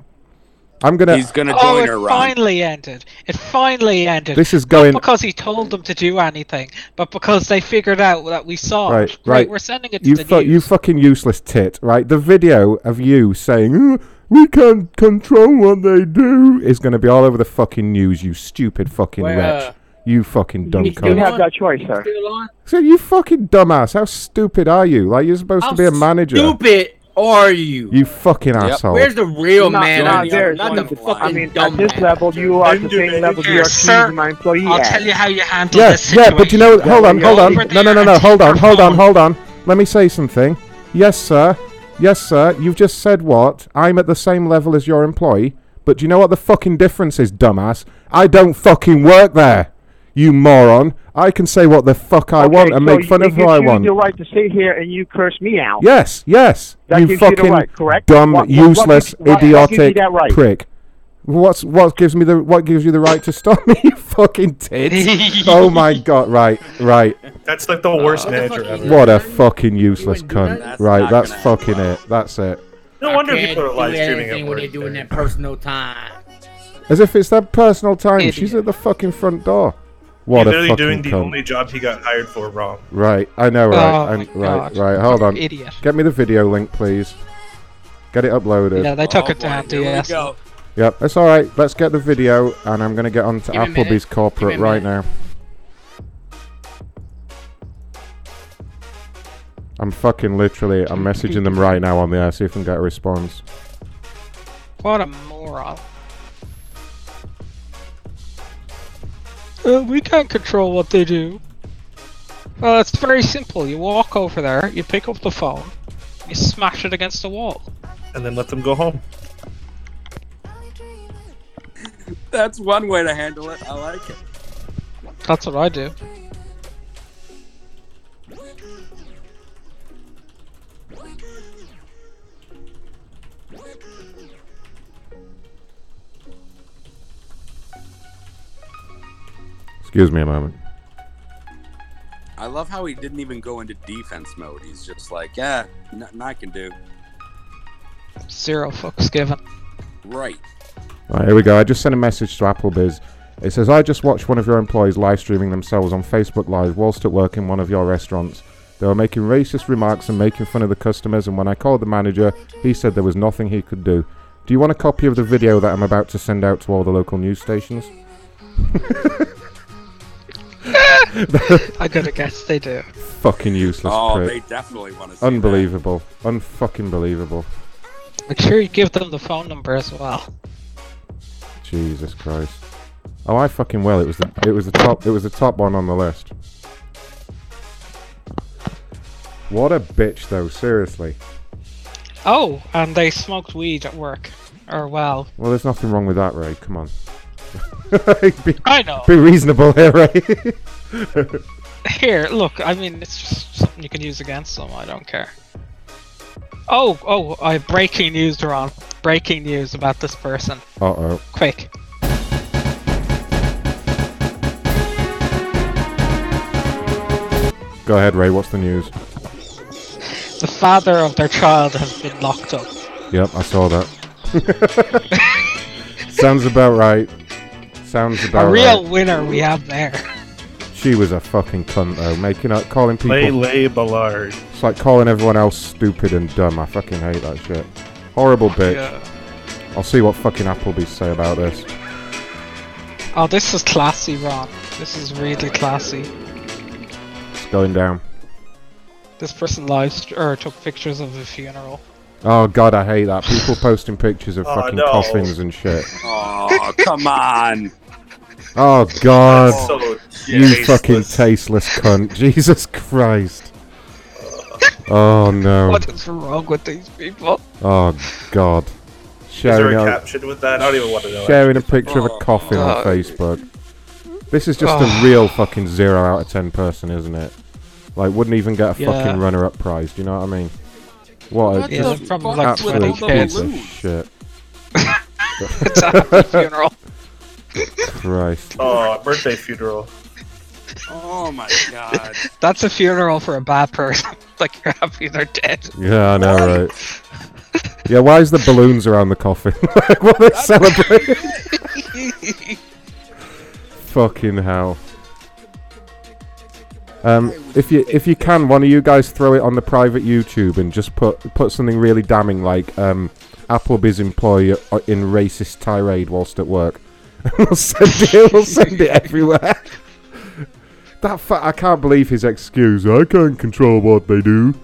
I'm gonna.
He's gonna
oh,
join
it
her, Ron.
finally ended. It finally ended.
This is going-
Not because he told them to do anything, but because they figured out that we saw
Right,
it.
right.
We're sending it to
you
the
fu-
news.
You fucking useless tit, right? The video of you saying, "Uh, we can't control what they do is going to be all over the fucking news, you stupid fucking
Well,
wretch.
uh,
You fucking dumb
You do
cunt.
have that choice, sir.
So you fucking dumbass. How stupid are you? Like, you're supposed
How
to be a manager.
Stupid are you?
You fucking asshole.
Where's the real
Not-
man?
not
on
there,
not the
Tony.
fucking
I mean,
dumb
at this
man.
level, you are the same level you are
sir,
treating my employee
I'll
at.
tell you how you handle
Yeah,
this situation.
yeah, but you know, hold on, hold on. No, no, no, no, hold on, hold on, hold on. Let me say something. Yes, sir. Yes, sir. You've just said what? I'm at the same level as your employee. But do you know what the fucking difference is, dumbass? I don't fucking work there. You moron. I can say what the fuck I
Okay,
want and
so
make fun of who
gives
I
you
want.
the right to sit here and you curse me out.
Yes, yes.
That
you
gives you
fucking
right, correct?
dumb,
What- what- what
useless,
what- what
idiotic
that right?
prick. What's what gives me the what gives you the right to stop me? You fucking tits. oh my god! Right, right.
That's like the worst uh, manager ever.
What a fucking useless cunt.
That's
right, that's
gonna
fucking it. That's it.
No wonder
I can't
people are live streaming
anything
at
when
work.
they're doing their personal time.
As if it's their personal time. She's at the fucking front door. What
He's
a
literally doing the
cunt.
only job he got hired for wrong.
Right, I know, right,
Oh
I'm-
my
right,
God.
right. Hold on.
Idiot.
Get me the video link, please. Get it uploaded.
Yeah, they took
Oh
it down
boy,
to
here we
yes.
go.
Yep, it's all right. Let's get the video, and I'm gonna get on to
Give me a minute.
Applebee's corporate
Give me
right now. I'm fucking literally. I'm messaging them right now on the air. See if I can get a response.
What a moron. Uh, we can't control what they do. Well, it's very simple. You walk over there, you pick up the phone, you smash it against the wall.
And then let them go home.
That's one way to handle it. I like it.
That's what I do.
Excuse me a moment.
I love how he didn't even go into defense mode. He's just like, yeah, nothing I can do.
Zero fucks given.
Right.
Right, here we go. I just sent a message to Applebee's. It says, I just watched one of your employees live streaming themselves on Facebook Live whilst at work in one of your restaurants. They were making racist remarks and making fun of the customers, and when I called the manager, he said there was nothing he could do. Do you want a copy of the video that I'm about to send out to all the local news stations?
I gotta guess they do.
Fucking useless
Oh,
prick.
they definitely want to see
Unbelievable. Unfucking believable.
Make sure you give them the phone number as well.
Jesus Christ. Oh, I fucking well. It was the it was the top it was the top one on the list. What a bitch, though. Seriously.
Oh, and they smoked weed at work. Or well,
Well, there's nothing wrong with that, Ray. Come on. be,
I know.
Be reasonable here, Ray.
here, look. I mean, it's just something you can use against them. I don't care. Oh, oh! I breaking news, Ron. Breaking news about this person.
uh oh.
Quick.
Go ahead, Ray. What's the news?
The father of their child has been locked up.
Yep, I saw that. Sounds about right. Sounds about
A real
right.
winner we have there.
She was a fucking cunt though, making up, calling people.
Lele Ballard.
It's like calling everyone else stupid and dumb. I fucking hate that shit. Horrible bitch.
Yeah.
I'll see what fucking Applebee say about this.
Oh, this is classy, Ron. This is really classy.
It's going down.
This person live st- or took pictures of the funeral.
Oh god, I hate that. People posting pictures of
Oh,
fucking
no.
coffins and shit.
Oh, come on.
Oh god.
So
you
tasteless.
fucking tasteless cunt. Jesus Christ. Oh no.
What is wrong with these people?
Oh god.
Is there
Sharing
a
a,
caption with that? I don't even want to know.
sharing a picture of a coffin on
oh,
Facebook. This is just
Oh.
a real fucking zero out of ten person, isn't it? Like, wouldn't even get a
Yeah.
fucking runner-up prize. Do you know what I mean? What,
What
a
the
just
fuck with
absolute
all the
piece of shit.
it's a happy funeral.
Christ.
Oh, birthday funeral.
Oh my god.
That's a funeral for a bad person. like you're happy they're dead.
Yeah, I know, right? yeah, why is the balloons around the coffin? like, what are they celebrating? Fucking hell. Um, if you if you can, one of you guys throw it on the private YouTube and just put put something really damning like um, Applebee's employee uh, in racist tirade whilst at work. we'll send it. We'll send it everywhere. that fa- I can't believe his excuse. I can't control what they do.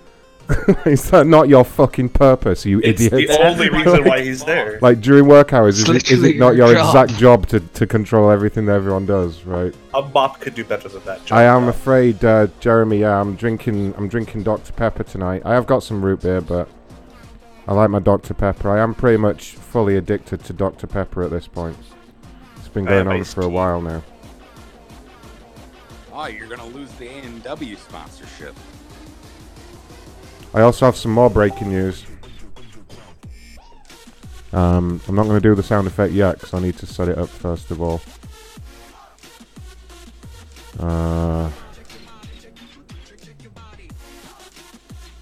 is that not your fucking purpose, you
It's
idiot?
It's the only reason why he's there.
Like during work hours, is
It's
it not
your
your
job.
exact job to, to control everything that everyone does, right?
A bot could do better than that.
I am afraid, uh, Jeremy. Yeah, I'm drinking. I'm drinking Dr Pepper tonight. I have got some root beer, but I like my Dr Pepper. I am pretty much fully addicted to Dr Pepper at this point. Been going on for a while now.
Oh, you're gonna lose the A and W sponsorship.
I also have some more breaking news. Um, I'm not going to do the sound effect yet because I need to set it up first of all. Uh,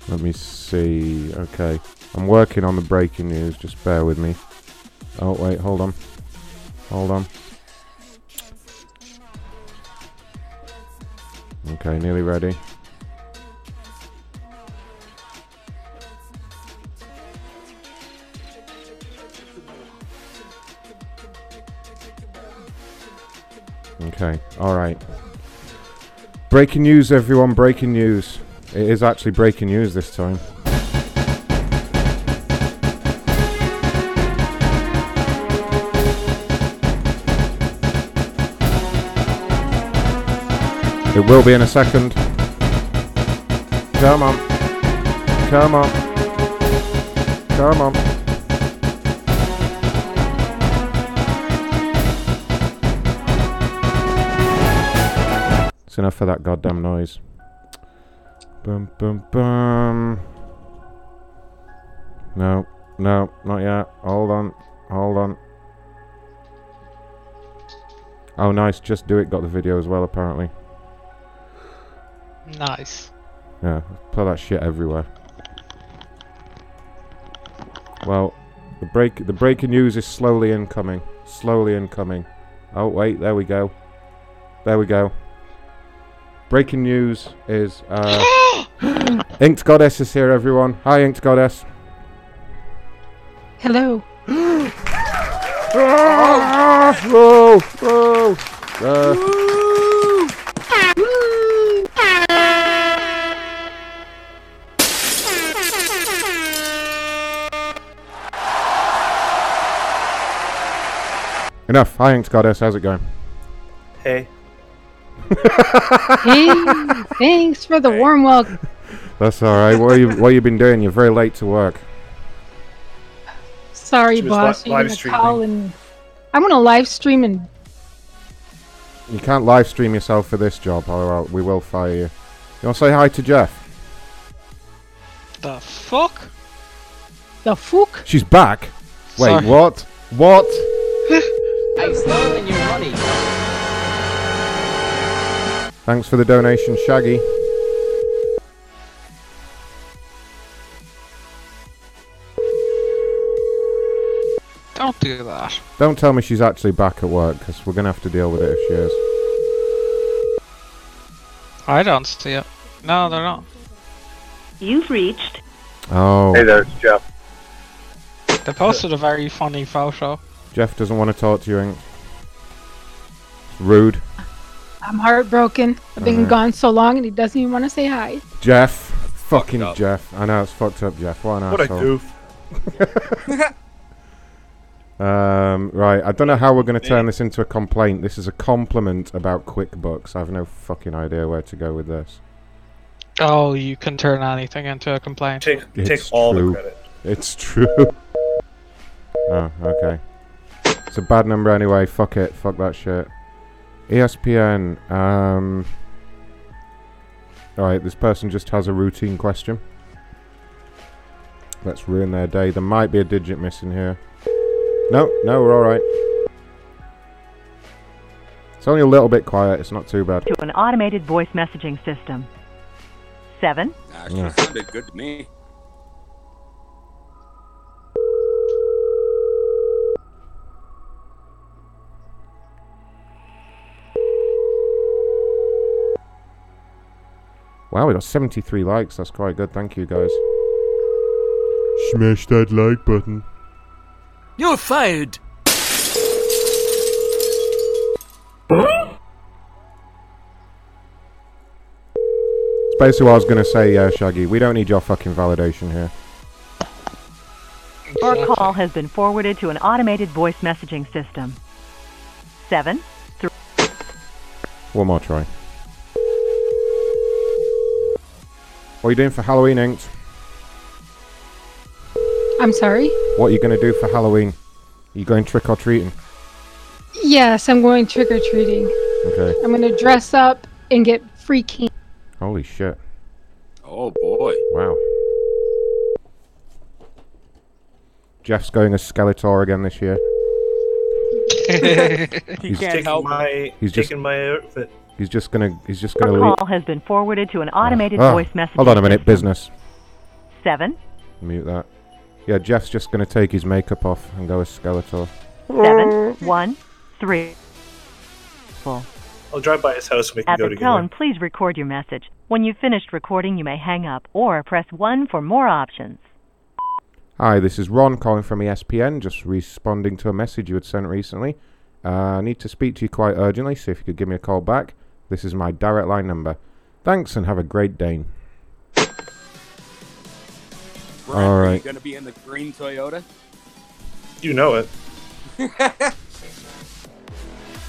let me see. Okay, I'm working on the breaking news. Just bear with me. Oh wait, hold on, hold on. Okay, nearly ready. Okay, alright. Breaking news, everyone, breaking news. It is actually breaking news this time. It will be in a second. Come on. Come on. Come on. It's enough for that goddamn noise. Bum bum bum. No, no, not yet. Hold on, hold on. Oh, nice. Just do it. Got the video as well, apparently.
Nice.
Yeah, put that shit everywhere. Well, the break the breaking news is slowly incoming. Slowly incoming. Oh wait, there we go. There we go. Breaking news is uh Inked Goddess is here, everyone. Hi, Inked Goddess.
Hello.
Ah, whoa, whoa. Uh, enough. Hi, Inked Goddess. How's it going?
Hey.
hey, thanks for the warm welcome.
That's all right. What you what you been doing? You're very late to work.
Sorry,
She
boss.
li-
You're
live
gonna
streaming.
call and I'm gonna live stream and
You can't live stream yourself for this job, or we will fire you. You want to say hi to Jeff?
The fuck?
the fuck?
She's back. Wait,
Sorry.
what? What?
I've stolen your money.
Thanks for the donation, Shaggy.
Don't do that.
Don't tell me she's actually back at work, because we're gonna have to deal with it if she is.
I don't see it. No, they're not.
You've reached.
Oh,
Hey there, it's Jeff.
They posted a very funny photo.
Jeff doesn't want to talk to you. Ink. Rude.
I'm heartbroken. I've been
Alright.
gone so long and he doesn't even want to say hi.
Jeff. Fucking Jeff. I know, it's fucked up, Jeff. What an
What a goof.
Um, right, I don't know how we're going to turn this into a complaint. This is a compliment about QuickBooks. I have no fucking idea where to go with this.
Oh, you can turn anything into a complaint.
Take
It's
take all
true.
the credit.
It's true. oh, okay. It's a bad number anyway. Fuck it. Fuck that shit. ESPN. Um. Alright, this person just has a routine question. Let's ruin their day. There might be a digit missing here. No, no, we're alright. It's only a little bit quiet. It's not too bad.
To an automated voice messaging system. Seven.
Actually,
Yeah.
sounded good to me.
Wow, we got 73 likes. That's quite good. Thank you, guys. Smash that like button.
You're fired.
It's basically what I was going to say, yeah, Shaggy. We don't need your fucking validation here.
Your call has been forwarded to an automated voice messaging system. Seven. Three.
One more try. What are you doing for Halloween, Inked?
I'm sorry.
What are you going to do for Halloween? Are you going trick or treating?
Yes, I'm going trick or treating.
Okay.
I'm gonna dress up and get free candy.
Holy shit.
Oh boy.
Wow. Jeff's going as Skeletor again this year.
He
He's
can't
taking
help my
He's just
taking my outfit.
He's just gonna he's just gonna
Your
leave.
call has been forwarded to an automated
Ah,
voice message.
Hold on a minute, business.
Seven.
Mute that. Yeah, Jeff's just gonna take his makeup off and go as Skeletor.
Seven. One. Three. Full.
I'll drive by his house and we can
At
go
the
together.
tone, please record your message. When you've finished recording, you may hang up or press 1 for more options.
Hi, this is Ron calling from ESPN, just responding to a message you had sent recently. Uh, I need to speak to you quite urgently, so if you could give me a call back. This is my direct line number. Thanks and have a great day.
Brent,
All
Are you going to be in the green Toyota?
You know it.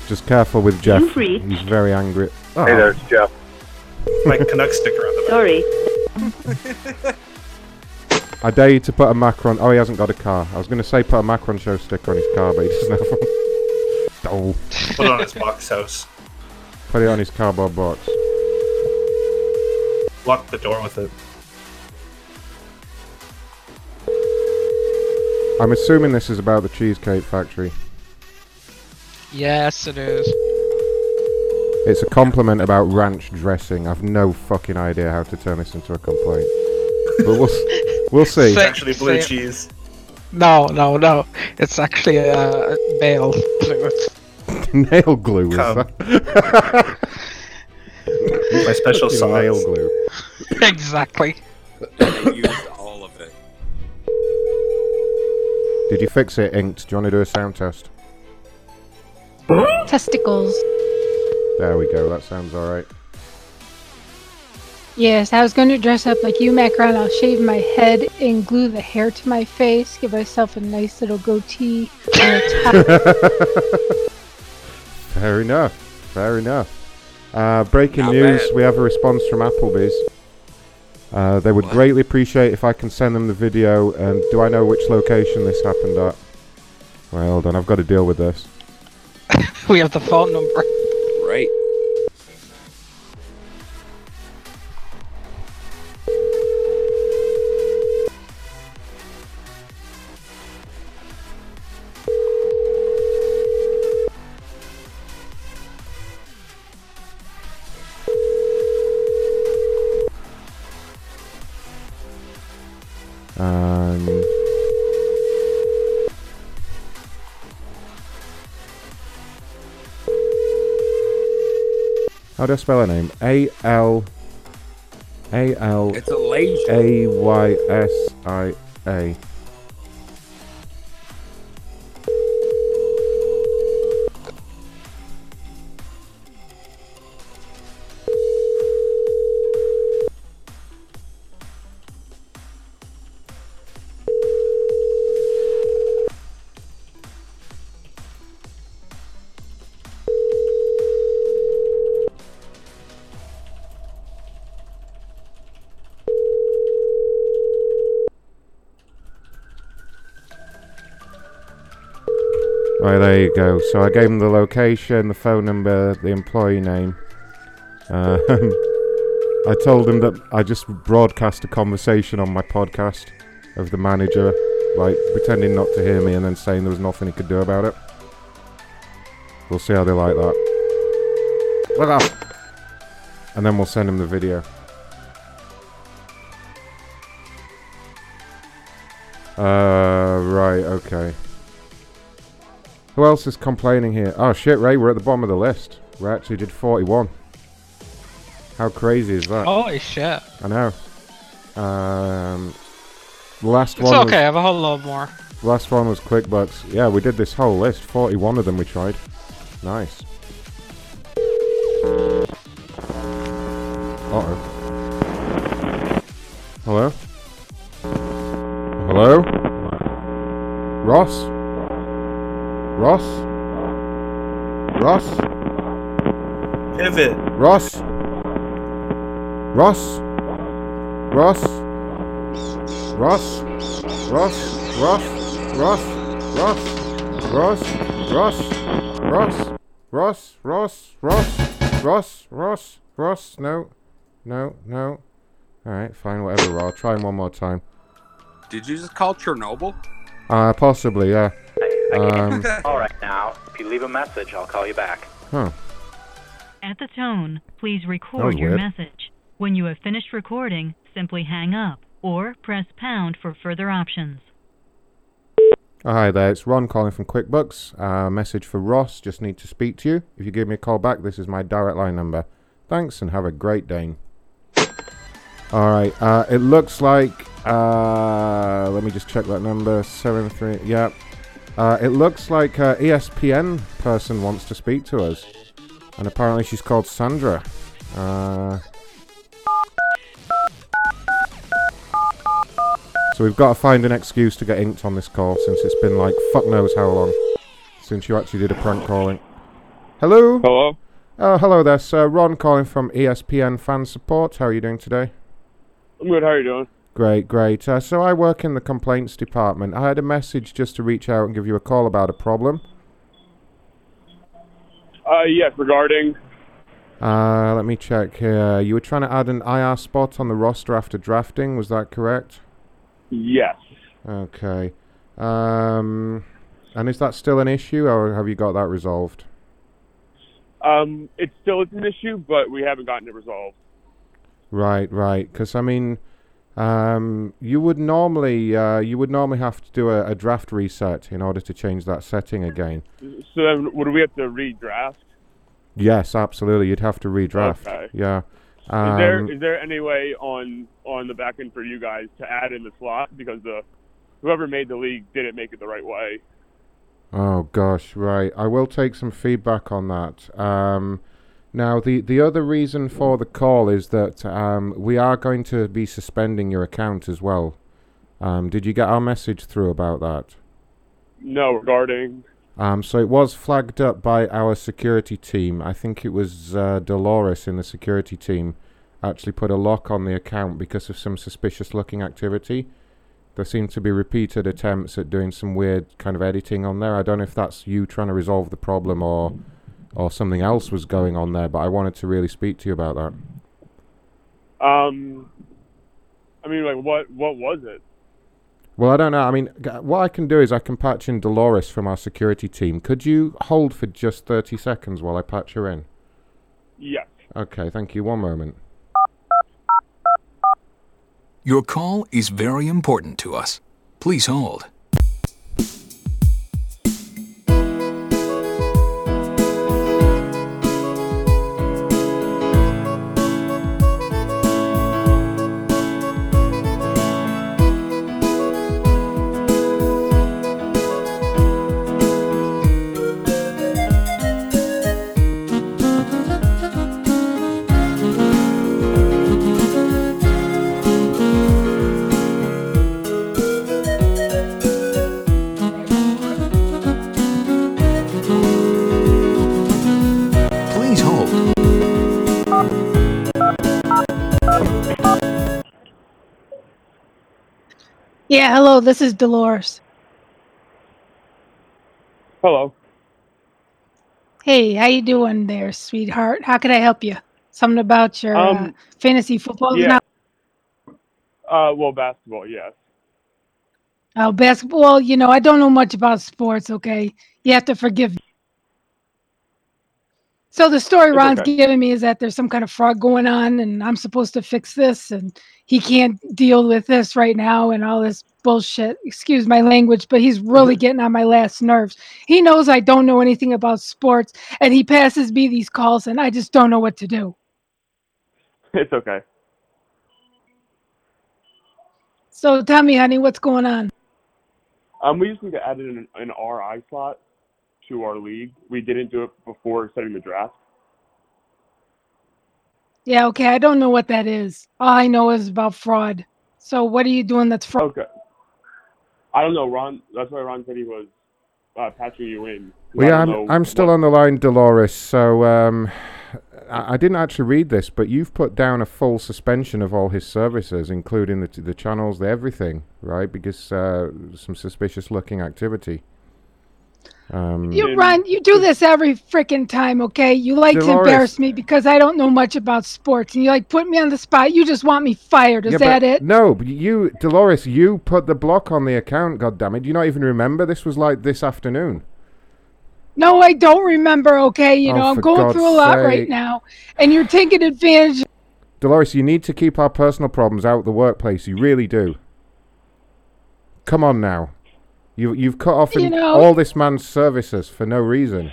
Just careful with Jeff.
You've reached-
He's very angry. Oh,
Hey ah. there, it's Jeff.
My Canuck sticker on the back.
Sorry.
I dare you to put a Macron. Oh, he hasn't got a car. I was going to say put a Macron show sticker on his car, but he doesn't have one. oh.
Put it on his box house.
Put it on his cardboard box.
Lock the door with it.
I'm assuming this is about the Cheesecake Factory.
Yes, it is.
It's a compliment about ranch dressing. I've no fucking idea how to turn this into a complaint. But we'll, s- we'll see.
It's actually blue cheese.
No, no, no. It's actually a male fluid.
Nail glue is
Come.
that?
My special
Fucking Nail glue.
exactly.
I used all of it.
Did you fix it, Inked? Do you want to do a sound test?
Testicles.
There we go. That sounds alright.
Yes, I was going to dress up like you, Macron. I'll shave my head and glue the hair to my face, give myself a nice little goatee and a tie.
Fair enough. Fair enough. Uh, breaking
Not
news:
bad.
We have a response from Applebee's. Uh, they would greatly appreciate if I can send them the video. And do I know which location this happened at? Well, hold on. I've got to deal with this.
We have the phone number.
Do I spell her name? A L A L
It's a.
A Y S I A. there you go. So I gave him the location, the phone number, the employee name. Um, I told him that I just broadcast a conversation on my podcast of the manager, like pretending not to hear me and then saying there was nothing he could do about it. We'll see how they like that. Look up! And then we'll send him the video. Uh, right, okay. Who else is complaining here? Oh shit, Ray, we're at the bottom of the list. We actually did 41. How crazy is that?
Holy shit.
I know. Um, the last
It's
one.
okay, I have a whole lot more.
Was, last one was QuickBooks. Yeah, we did this whole list. 41 of them we tried. Nice. Uh oh. Hello? Hello? Ross? Ross? Ross?
Pivot.
Ross? Ross? Ross? Ross? Ross? Ross? Ross? Ross? Ross? Ross? Ross? Ross? Ross? Ross? Ross? Ross? Ross? No. No. No. Alright, fine, whatever, I'll try him one more time.
Did you just call Chernobyl?
Uh, possibly, yeah. Um,
All right, now, if you leave a message, I'll call you back.
huh.
At the tone, please record your
weird.
message. When you have finished recording, simply hang up or press pound for further options.
Oh, hi there, it's Ron calling from QuickBooks. Uh, message for Ross, just need to speak to you. If you give me a call back, this is my direct line number. Thanks and have a great day. Alright, uh, it looks like, uh, let me just check that number, Seven 73, yeah. Uh, it looks like uh, ESPN person wants to speak to us. And apparently she's called Sandra. Uh, So we've got to find an excuse to get inked on this call since it's been like fuck knows how long since you actually did a prank calling. Hello?
Hello?
Oh, hello there, sir. Ron calling from ESPN Fan Support. How are you doing today?
I'm good. How are you doing?
Great, great. Uh, so I work in the complaints department. I had a message just to reach out and give you a call about a problem.
Uh, yes, regarding.
Uh, let me check here. You were trying to add an IR spot on the roster after drafting, was that correct?
Yes.
Okay. Um, and is that still an issue, or have you got that resolved?
Um, it still is an issue, but we haven't gotten it resolved.
Right, right. Because I mean, um, you would normally uh, you would normally have to do a, a draft reset in order to change that setting again.
So then, would we have to redraft?
Yes, absolutely. You'd have to redraft.
Okay.
Yeah.
is there
Um,
is there any way on on the back end for you guys to add in the slot because the whoever made the league didn't make it the right way?
Oh gosh, right. I will take some feedback on that. Um, now, the the other reason for the call is that um, we are going to be suspending your account as well. Um, did you get our message through about that?
No, regarding
Um, so it was flagged up by our security team. I think it was uh, Dolores in the security team actually put a lock on the account because of some suspicious looking activity. There seemed to be repeated attempts at doing some weird kind of editing on there. I don't know if that's you trying to resolve the problem or or something else was going on there, but I wanted to really speak to you about that.
um, I mean, like what what was it?
Well, I don't know. I mean, g- what I can do is I can patch in Dolores from our security team. Could you hold for just 30 seconds while I patch her in?
Yes.
Okay, thank you. One moment.
Your call is very important to us. Please hold.
Yeah, hello, this is Dolores.
Hello.
Hey, how you doing there, sweetheart? How can I help you? Something about your uh,
Um,
fantasy football?
yeah. Uh, well, basketball, yes.
oh, basketball. You know, I don't know much about sports. Okay, you have to forgive me. So the story
It's
Ron's
okay.
giving me is that there's some kind of fraud going on, and I'm supposed to fix this, and he can't deal with this right now, and all this bullshit. Excuse my language, but he's really getting on my last nerves. He knows I don't know anything about sports, and he passes me these calls, and I just don't know what to do.
It's okay.
So tell me, honey, what's going on?
Um, we just need to add in an, an RI slot to our league. We didn't do it before setting the draft.
Yeah, okay, I don't know what that is. All I know is about fraud. So what are you doing that's fraud?
Okay. I don't know, Ron. That's why Ron said he was uh, patching you in. 'cause
Well, yeah, I'm, I'm still
what-
on the line, Dolores. So um, I, I didn't actually read this, but you've put down a full suspension of all his services, including the the channels, the everything, right? Because uh, some suspicious looking activity. Um,
You run, you do this every freaking time, okay? You like to embarrass me because I don't know much about sports and you like put me on the spot. You just want me fired. Is
yeah,
that it?
No, you, Dolores, you put the block on the account. God damn it! Do you not even remember? This was like this afternoon.
No, I don't remember, okay? You
Oh,
know, I'm
for
going through a lot
sake.
right now and you're taking advantage.
Dolores, you need to keep our personal problems out of the workplace. You really do. Come on now. You you've cut off
You know-
all this man's services for no reason.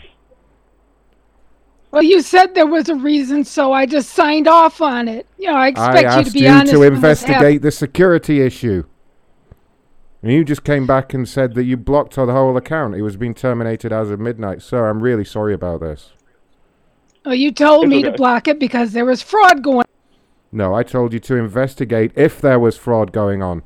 Well, you said there was a reason, so I just signed off on it. You know, I
I
expect you to be
you
honest.
to
when what's happening.
investigate the security issue. And you just came back and said that you blocked the whole account. It was being terminated as of midnight. Sir, I'm really sorry about this.
Oh, you told
It's
me to block it because there was fraud going on
No, I told you to investigate if there was fraud going on.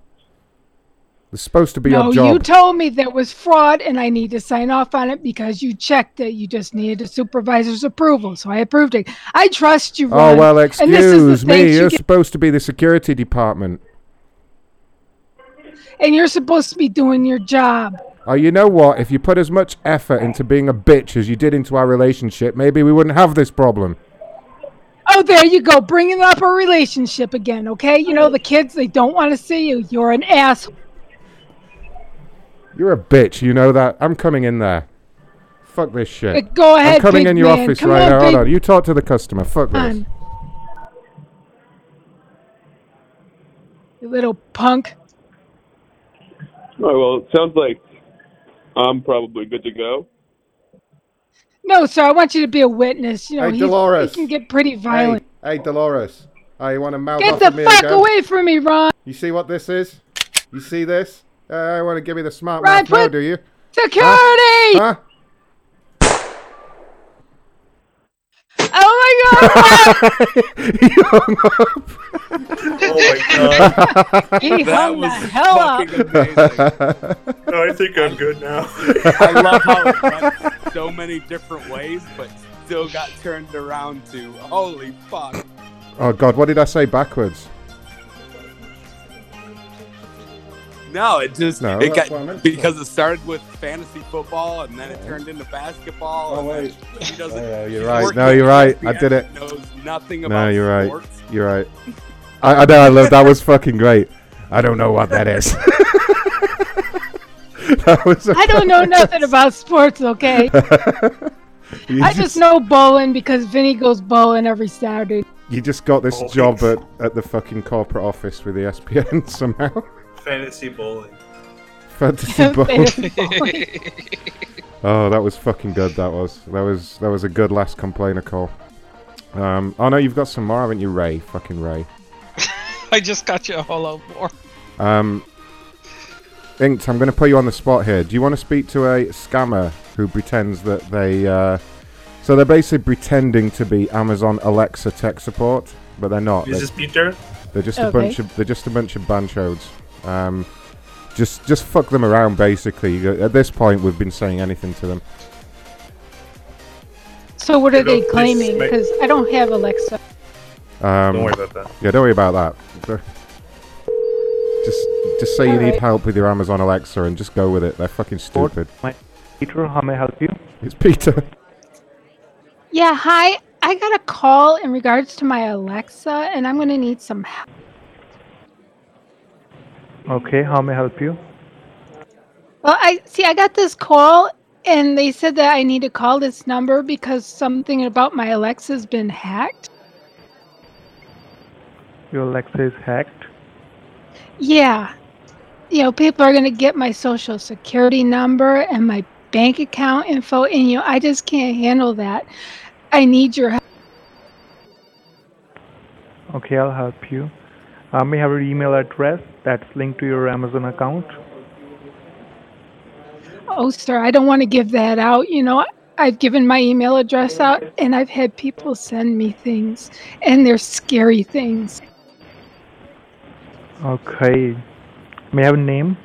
It's supposed to be
no,
your job.
you told me there was fraud and I need to sign off on it because you checked it. You just needed a supervisor's approval. So I approved it. I trust you, Ron.
oh, well,
and this is the
excuse me.
you
You're supposed to be the security department.
and you're supposed to be doing your job.
Oh, you know what? If you put as much effort into being a bitch as you did into our relationship, maybe we wouldn't have this problem.
Oh, there you go, bringing up a relationship again, okay? You know, the kids, they don't want to see you. You're an asshole.
You're a bitch, you know that. I'm coming in there. Fuck this shit.
Uh, go ahead,
I'm coming
big
in your
man.
office
Come
right
on,
now. Hold on. You talk to the customer. Fuck this.
on. You little punk.
Oh, well, it sounds like I'm probably good to go.
No, sir, I want you to be a witness. You know,
Hey, Dolores.
he can get pretty violent.
Hey, hey, Dolores. Oh, you want to mouth
Get
off
the fuck
again?
away from me, Ron.
You see what this is? You see this? Uh, I want to give me the smart
Right,
mouth now, do you?
Security!
Huh?
Oh my god!
you hung up.
Oh my god.
he hung the hell up.
Oh, I think I'm good now.
I love how it went so many different ways, but still got turned around to holy fuck.
Oh god, what did I say backwards?
No, it just
No,
it got
what I meant to
because it started with fantasy football and then it turned into basketball.
Oh,
and then
wait.
She doesn't.
Oh, you're right. No, you're right. I did it.
Knows nothing
No,
about
you're right.
sports.
You're right. I, I know. I love that. Was fucking great. I don't know what that is. that was.
I don't know nothing about sports, okay?
You
I just know bowling because Vinny goes bowling every Saturday.
You just got this
Oh,
job at, at the fucking corporate office with the ESPN somehow.
Fantasy bowling.
Fantasy
bowling.
oh, that was fucking good. That was. That was. That was a good last complainer call. Um. Oh no, you've got some more, haven't you, Ray? Fucking Ray.
I just got you a whole lot more.
Um. Inked, I'm going to put you on the spot here. Do you want to speak to a scammer who pretends that they? Uh, so they're basically pretending to be Amazon Alexa tech support, but they're not.
Is
They're-
this Peter?
They're just a bunch of they're just a bunch of banchodes. Um, just just fuck them around basically. At this point, we've been saying anything to them.
So what are they claiming? Because I don't have Alexa.
Um,
Don't worry about that.
Yeah, don't worry about that. Just just say you need help with your Amazon Alexa and just go with it. They're fucking stupid.
Peter, how may I help you?
It's Peter.
Yeah, hi. I got a call in regards to my Alexa, and I'm gonna need some help.
Okay, how may I help you?
Well, I see. I got this call, and they said that I need to call this number because something about my Alexa's been hacked.
Your Alexa is hacked.
Yeah. You know, people are going to get my social security number and my bank account info, and, you know, I just can't handle that. I need your help.
Okay, I'll help you. Uh, I may have your email address that's linked to your Amazon account.
Oh, sir, I don't want to give that out. You know, I've given my email address out, and I've had people send me things, and they're scary things.
Okay. May I have a name?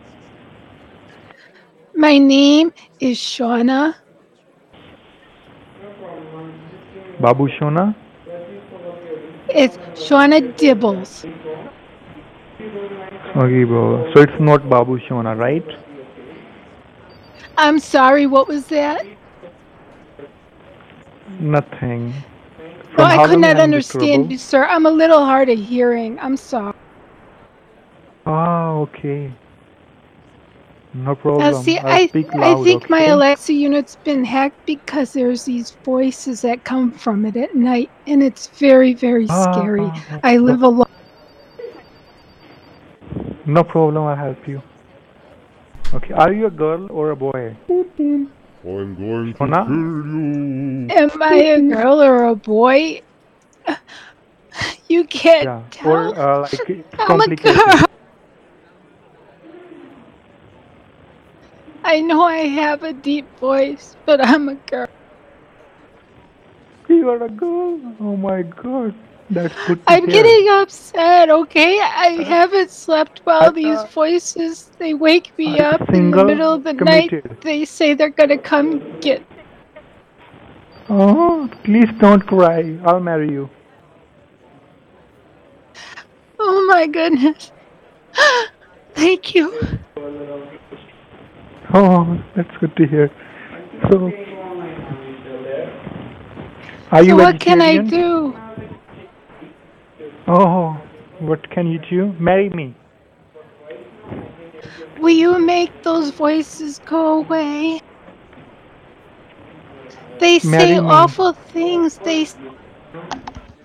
My name is Shauna.
Babu Shona?
It's Shauna Dibbles.
Okay, bro. So it's not Babu Shona, right?
I'm sorry, what was that?
Nothing.
No,
From
I could not understand you, sir. I'm a little hard of hearing. I'm sorry.
Ah, okay. No problem.
see,
I'll
I,
speak
I
loud,
think my? Alexa unit's been hacked because there's these voices that come from it at night, and it's very, very
Ah,
scary.
ah,
I live alone.
No problem, I'll help you. Okay, are you a girl or a boy?
I'm going
to Shona?
Am I a girl or a boy? You can't
Yeah,
tell.
or uh, like it's
I'm a girl. I know I have a deep voice, but I'm a girl.
You are a girl. Oh my god, that's good.
I'm
hear.
getting upset, okay? I uh, haven't slept well. These uh, voices, they wake me up in the middle of the
committed?
night. They say they're gonna come get.
Oh, please don't cry. I'll marry you.
Oh my goodness. Thank you.
Oh, that's good to hear. So, are you
so what can I do?
Oh, what can you do? Marry me.
Will you make those voices go away? They say
me.
awful things. They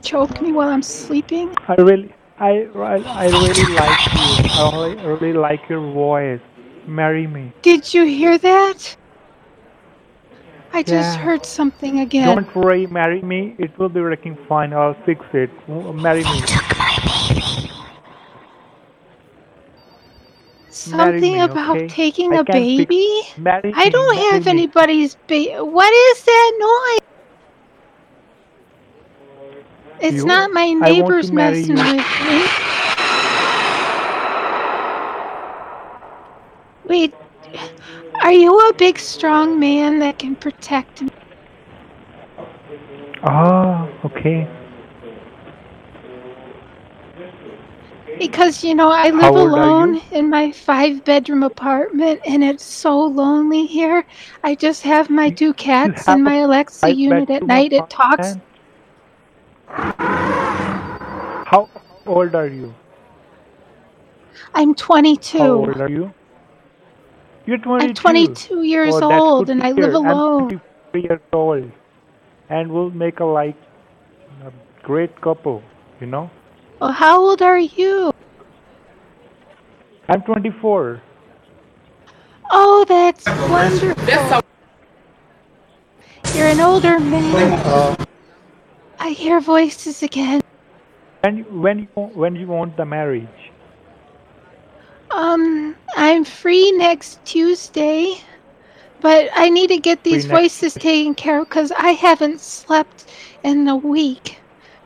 choke me while I'm sleeping.
I really, I, I, I really like you. I really, really like your voice. Marry me.
Did you hear that? I just
Yeah.
heard something again.
Don't worry, marry me. It will be working fine. I'll fix it. W- Marry me. Marry
Something
me,
about
okay?
taking
I
a baby?
Marry
I
me,
don't
marry
have
me.
anybody's baby. What is that noise? It's
You-
not my
I want to
neighbors messing
you.
with me. Wait, are you a big, strong man that can protect me?
Ah, okay.
Because, you know, I live alone in my five bedroom apartment and it's so lonely here. I just have my two cats and my Alexa unit at night. It talks.
How old are you?
I'm 22.
How old are you? You're 22.
I'm 22 years
Oh,
old and I live.
I'm
alone.
23 years old. And we'll make a like a great couple, you know?
Well, how old are you?
I'm 24.
Oh, that's wonderful. You're an older man.
Uh,
I hear voices again.
when when you when you want the marriage?
Um, I'm free next Tuesday, but I need to get these
Free next
voices taken care of because I haven't slept in a week.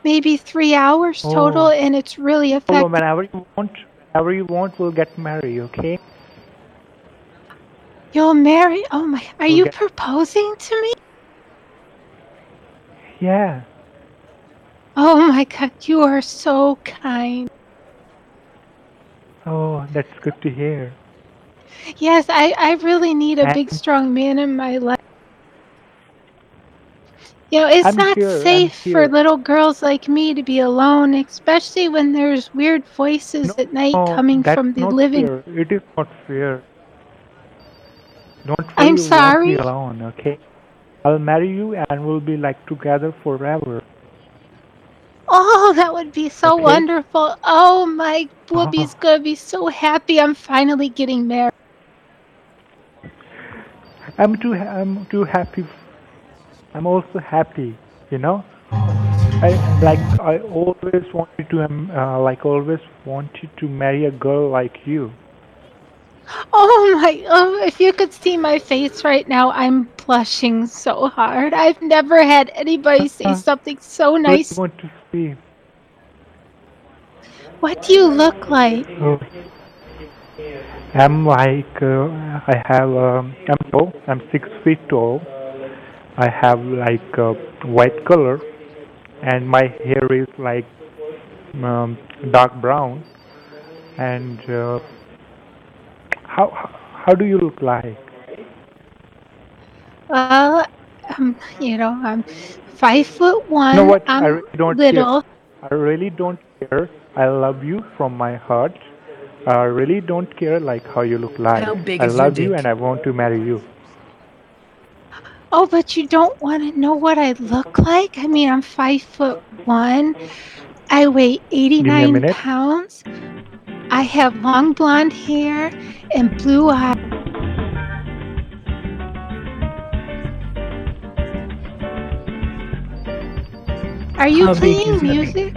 Maybe three hours total,
Oh.
and it's really
Oh,
affecting.
whenever you want, whenever you want, we'll get married. Okay?
You'll marry? Oh my! Are you
Okay.
proposing to me?
Yeah.
Oh my God! You are so kind.
Oh, that's good to hear.
Yes, I, I really need a big, strong man in my life. You know, it's
I'm
not safe for little girls like me to be alone, especially when there's weird voices at night
No,
coming from the living.
fair. It is not fair. Don't
I'm sorry.
be alone. Okay? I'll marry you, and we'll be like together forever.
Oh, that would be so
Okay.
wonderful. Oh, my. Whoopi's gonna be so happy I'm finally getting married.
I'm too. I'm too happy. I'm also happy. You know. I like. I always wanted to. Um, uh, like always wanted to marry a girl like you.
Oh my, oh, if you could see my face right now, I'm blushing so hard. I've never had anybody say
Uh-huh.
something so
What
nice.
you want to see?
What do you look like?
Oh. I'm like uh, I have um, I'm tall. I'm six feet tall. I have like uh, white color, and my hair is like um, dark brown. And uh, how how do you look like?
Well, um, you know, I'm five foot one.
you know what?
I'm
I really don't
little.
care. I really don't care. I love you from my heart. I really don't care like how you look like.
How big
I
is your
love you and I want to marry you.
Oh, but you don't want to know what I look like? I mean, I'm five foot one. I weigh
me a
89
minute.
pounds. I have long blonde hair and blue eyes. Are you
How
playing music?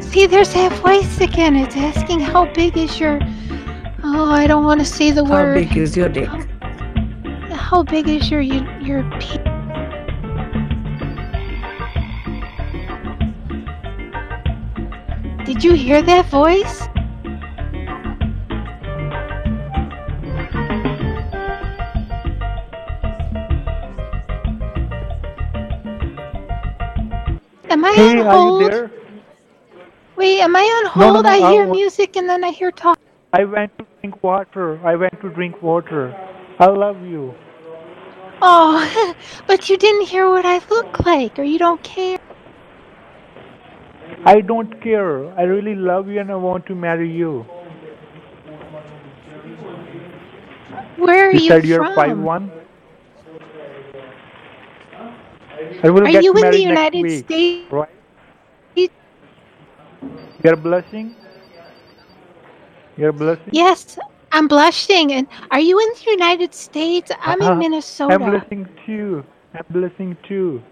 See, there's that voice again. It's asking how big is your. Oh, I don't want to say the
How
word.
How big is your dick?
How big is your your, your pe- Did you hear that voice? Am I
Hey,
on
are
hold?
you there?
Wait, am I on
No, no,
hold?
no,
I
I
hear
wa-
music and then I hear talk.
I went to drink water. I went to drink water. I love you.
Oh, but you didn't hear what I look like, or you don't care.
I don't care. I really love you and I want to marry you.
Where are
you
you
said you're
from?
five one. I will
Are
get
you in the United
week,
States?
Right? You're blushing. You're blushing.
Yes, I'm blushing. And are you in the United States? I'm
Uh-huh.
in Minnesota.
I'm blushing too. I'm blessing too.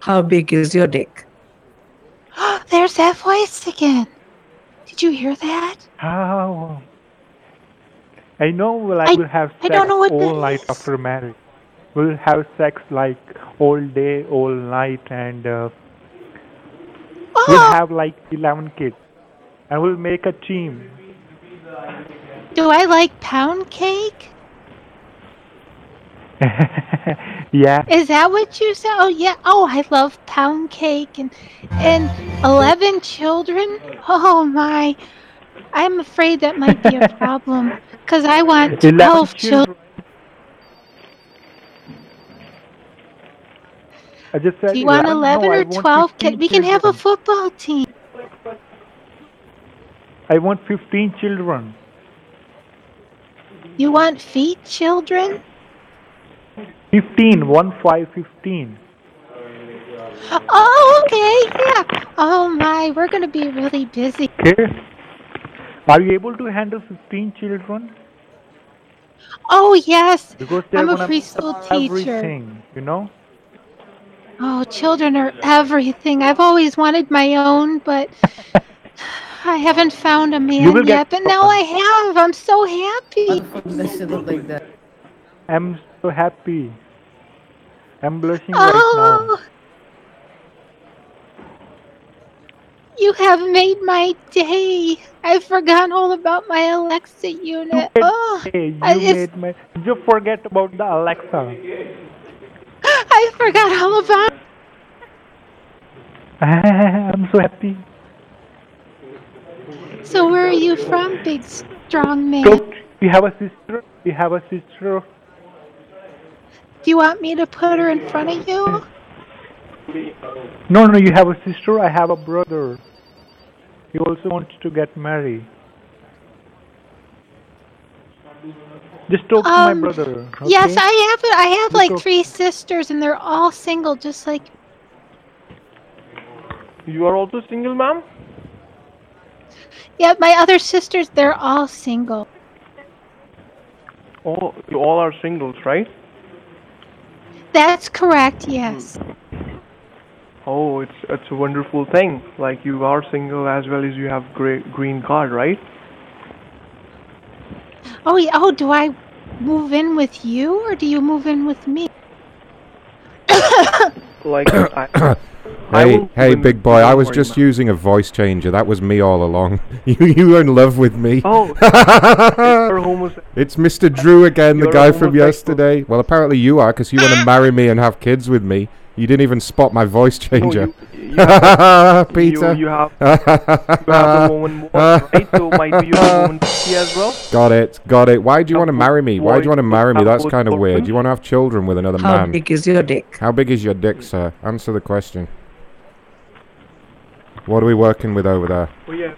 How big is your dick?
There's that voice again. Did you hear that?
How? I know like
I-
we'll have
I
sex
don't know what
all
that
night after marriage. We'll have sex like all day, all night, and uh, we'll
Oh,
have like 11 kids. And we'll make a team.
do I like pound cake?
yeah.
Is that what you said? Oh yeah. Oh, I love pound cake and and eleven children. Oh my. I'm afraid that might be a problem because I want
11
twelve
children.
children.
I just said
Do you want
11?
eleven
no,
or twelve?
15
Can, we can have a football team.
I want 15 children.
You want feet children?
15, 1 5 15.
Oh, okay, yeah. Oh my, we're gonna be really busy.
Okay. Are you able to handle 15 children?
Oh yes.
Because
I'm a preschool teacher.
Everything, you know?
Oh, children are everything. I've always wanted my own, but I haven't found a man yet.
get
But now I have. I'm so happy.
like that.
I'm so happy. I'm blushing right
Oh, you have made my day. I've forgotten all about my Alexa unit.
now.
Oh,
Hey, you
I just-
made my. You forget about the Alexa.
I forgot all about.
I'm so happy.
So where are you from, big strong man?
So, you have a sister? You have a sister?
Do you want me to put her in front of you?
No, no, you have a sister. I have a brother. He also wants to get married. Just talk to my
Um,
brother.
Yes. I have. I have like
talk-
three sisters, and they're all single, just like.
You are also single, ma'am?
Yeah, my other sisters, they're all single.
Oh, you all are singles, right?
That's correct. Yes.
Oh, it's it's a wonderful thing. Like you are single as well as you have great green card, right?
Oh, yeah. Oh, do I move in with you, or do you move in with me?
Like I, I
Hey,
will
hey, big boy! I was just using a voice changer. That was me all along. you, you were in love with me.
Oh,
it's Mr. Drew again, the guy from yesterday. Well, apparently you are, because you want to marry me and have kids with me. You didn't even spot my voice changer.
you have-
Peter.
You, you have you have the woman voice, right? So might be you have woman as well.
Got it, got it. Why do you want to marry me? Why do you want to marry me? That's kind of weird.
orphans.
Do you want to have children with another
How
man?
How big is your dick?
How big is your dick, sir? Answer the question. What are we working with over there?
Yeah.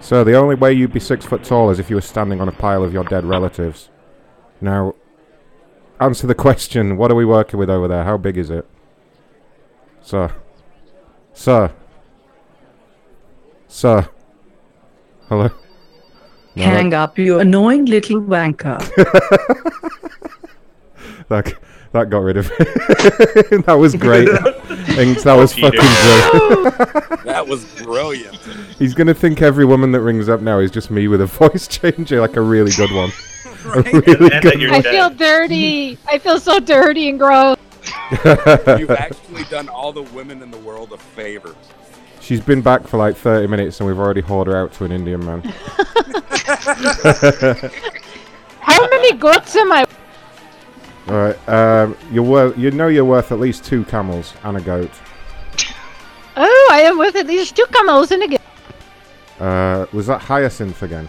So the only way you'd be six foot tall is if you were standing on a pile of your dead relatives. Now, answer the question. What are we working with over there? How big is it? Sir. Sir. Sir. Hello? No,
Hang up, you annoying little wanker.
That, that got rid of it. that was great. Thanks, that was fucking great.
That was brilliant.
He's gonna think every woman that rings up now is just me with a voice changer, like a really good one. A really
And
good
that you're
one.
I feel dirty. I feel so dirty and gross.
You've actually done all the women in the world a favor.
She's been back for like 30 minutes and we've already hauled her out to an Indian man.
How many goats am I?
Alright, um, you're worth, you know you're worth at least two camels and a goat.
Oh, I am worth at least two camels and a goat.
Uh, was that Hyacinth again?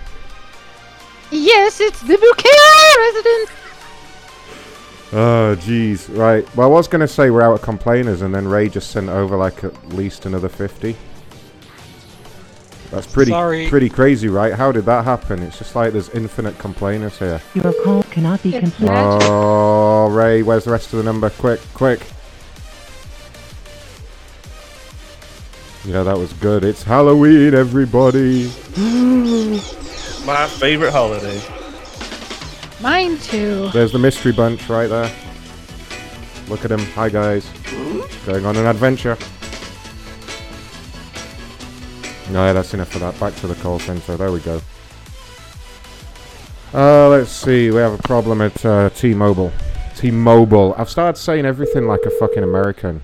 Yes, it's the bouquet resident.
Oh, jeez. Right. Well, I was going to say we're out of complainers, and then Ray just sent over like at least another 50. That's pretty
Sorry.
pretty crazy, right? How did that happen? It's just like there's infinite complainers here.
Your call cannot be completed.
Oh, Ray, where's the rest of the number? Quick, quick. Yeah, that was good. It's Halloween, everybody.
My favorite holiday.
Mine too.
There's the mystery bunch right there. Look at him. Hi guys. Going on an adventure. No, yeah, that's enough for that. Back to the call center. There we go. Uh, let's see. We have a problem at uh, T-Mobile. T-Mobile. I've started saying everything like a fucking American.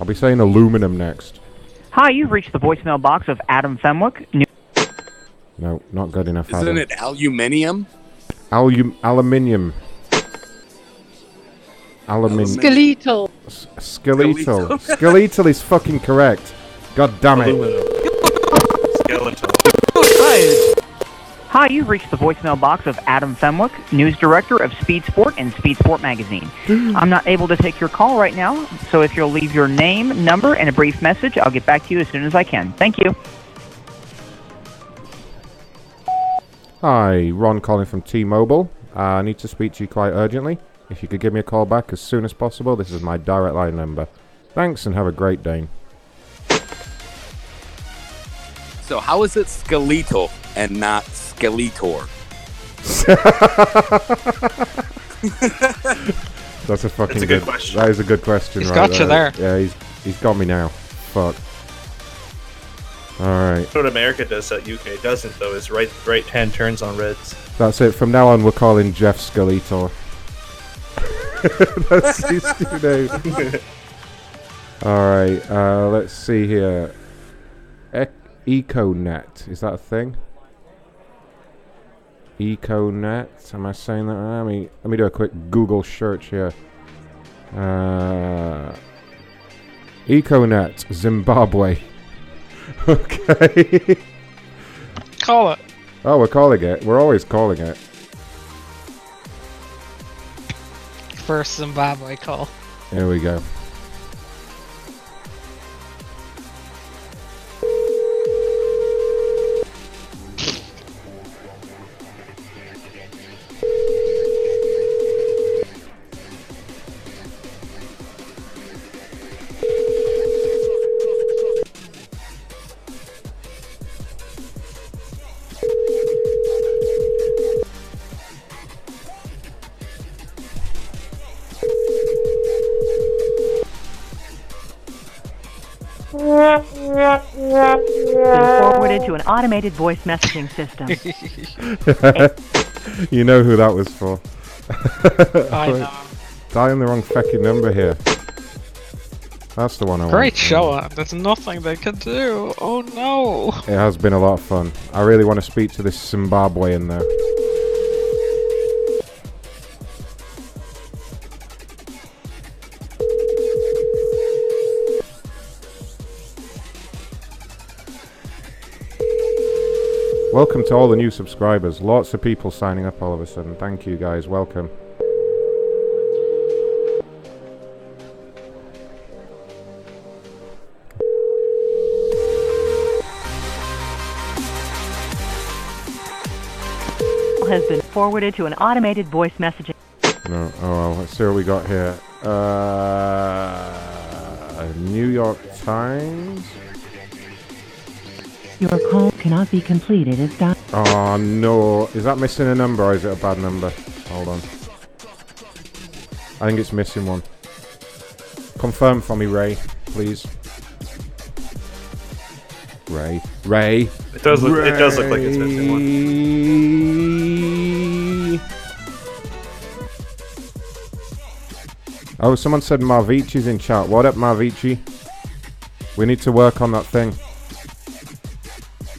I'll be saying aluminum next.
Hi, you've reached the voicemail box of Adam Fenwick. New-
No, not good enough.
Isn't
Adam.
it aluminium?
Alum- aluminium. Aluminium.
Skeletal.
Skeletal. Skeletal is fucking correct. God damn it.
Skeletal.
Hi, you've reached the voicemail box of Adam Fenwick, news director of Speed Sport and Speed Sport magazine. I'm not able to take your call right now, so if you'll leave your name, number, and a brief message, I'll get back to you as soon as I can. Thank you.
Hi, Ron calling from T-Mobile. Uh, I need to speak to you quite urgently. If you could give me a call back as soon as possible, this is my direct line number. Thanks and have a great day.
So how is it skeletal and not skeletor?
That's a fucking
a good question.
That is a good question.
He's
right
got you there.
Yeah, he's he's got me now. Fuck. All right,
What America does that UK doesn't, though, is right right hand turns on reds.
that's it. From now on, we're calling Jeff Skeletor. that's his new name. All right, uh, let's see here. E- EcoNet is that a thing? EcoNet. Am I saying that? right? Let me let me do a quick Google search here. Uh, EcoNet, Zimbabwe. okay.
Call it.
Oh, we're calling it. We're always calling it.
First Zimbabwe call.
Here we go.
Been forwarded to an automated voice messaging system.
you know who that was for.
I know.
Dialing the wrong fucking number here. That's the one I want.
Great show up. There's nothing they can do. Oh no.
It has been a lot of fun. I really want to speak to this Zimbabwean though. Welcome to all the new subscribers. Lots of people signing up all of a sudden. Thank you guys. Welcome.
Has been forwarded to an automated voice messaging.
No. Oh well. Let's see what we got here. Uh, New York Times.
Your call cannot be completed as done.
Oh no. Is that missing a number or is it a bad number? Hold on. I think it's missing one. Confirm for me, Ray, please. Ray. Ray.
It does look- it does look like it's missing one.
Oh, someone said Marvici's in chat. What up, Marvici? We need to work on that thing.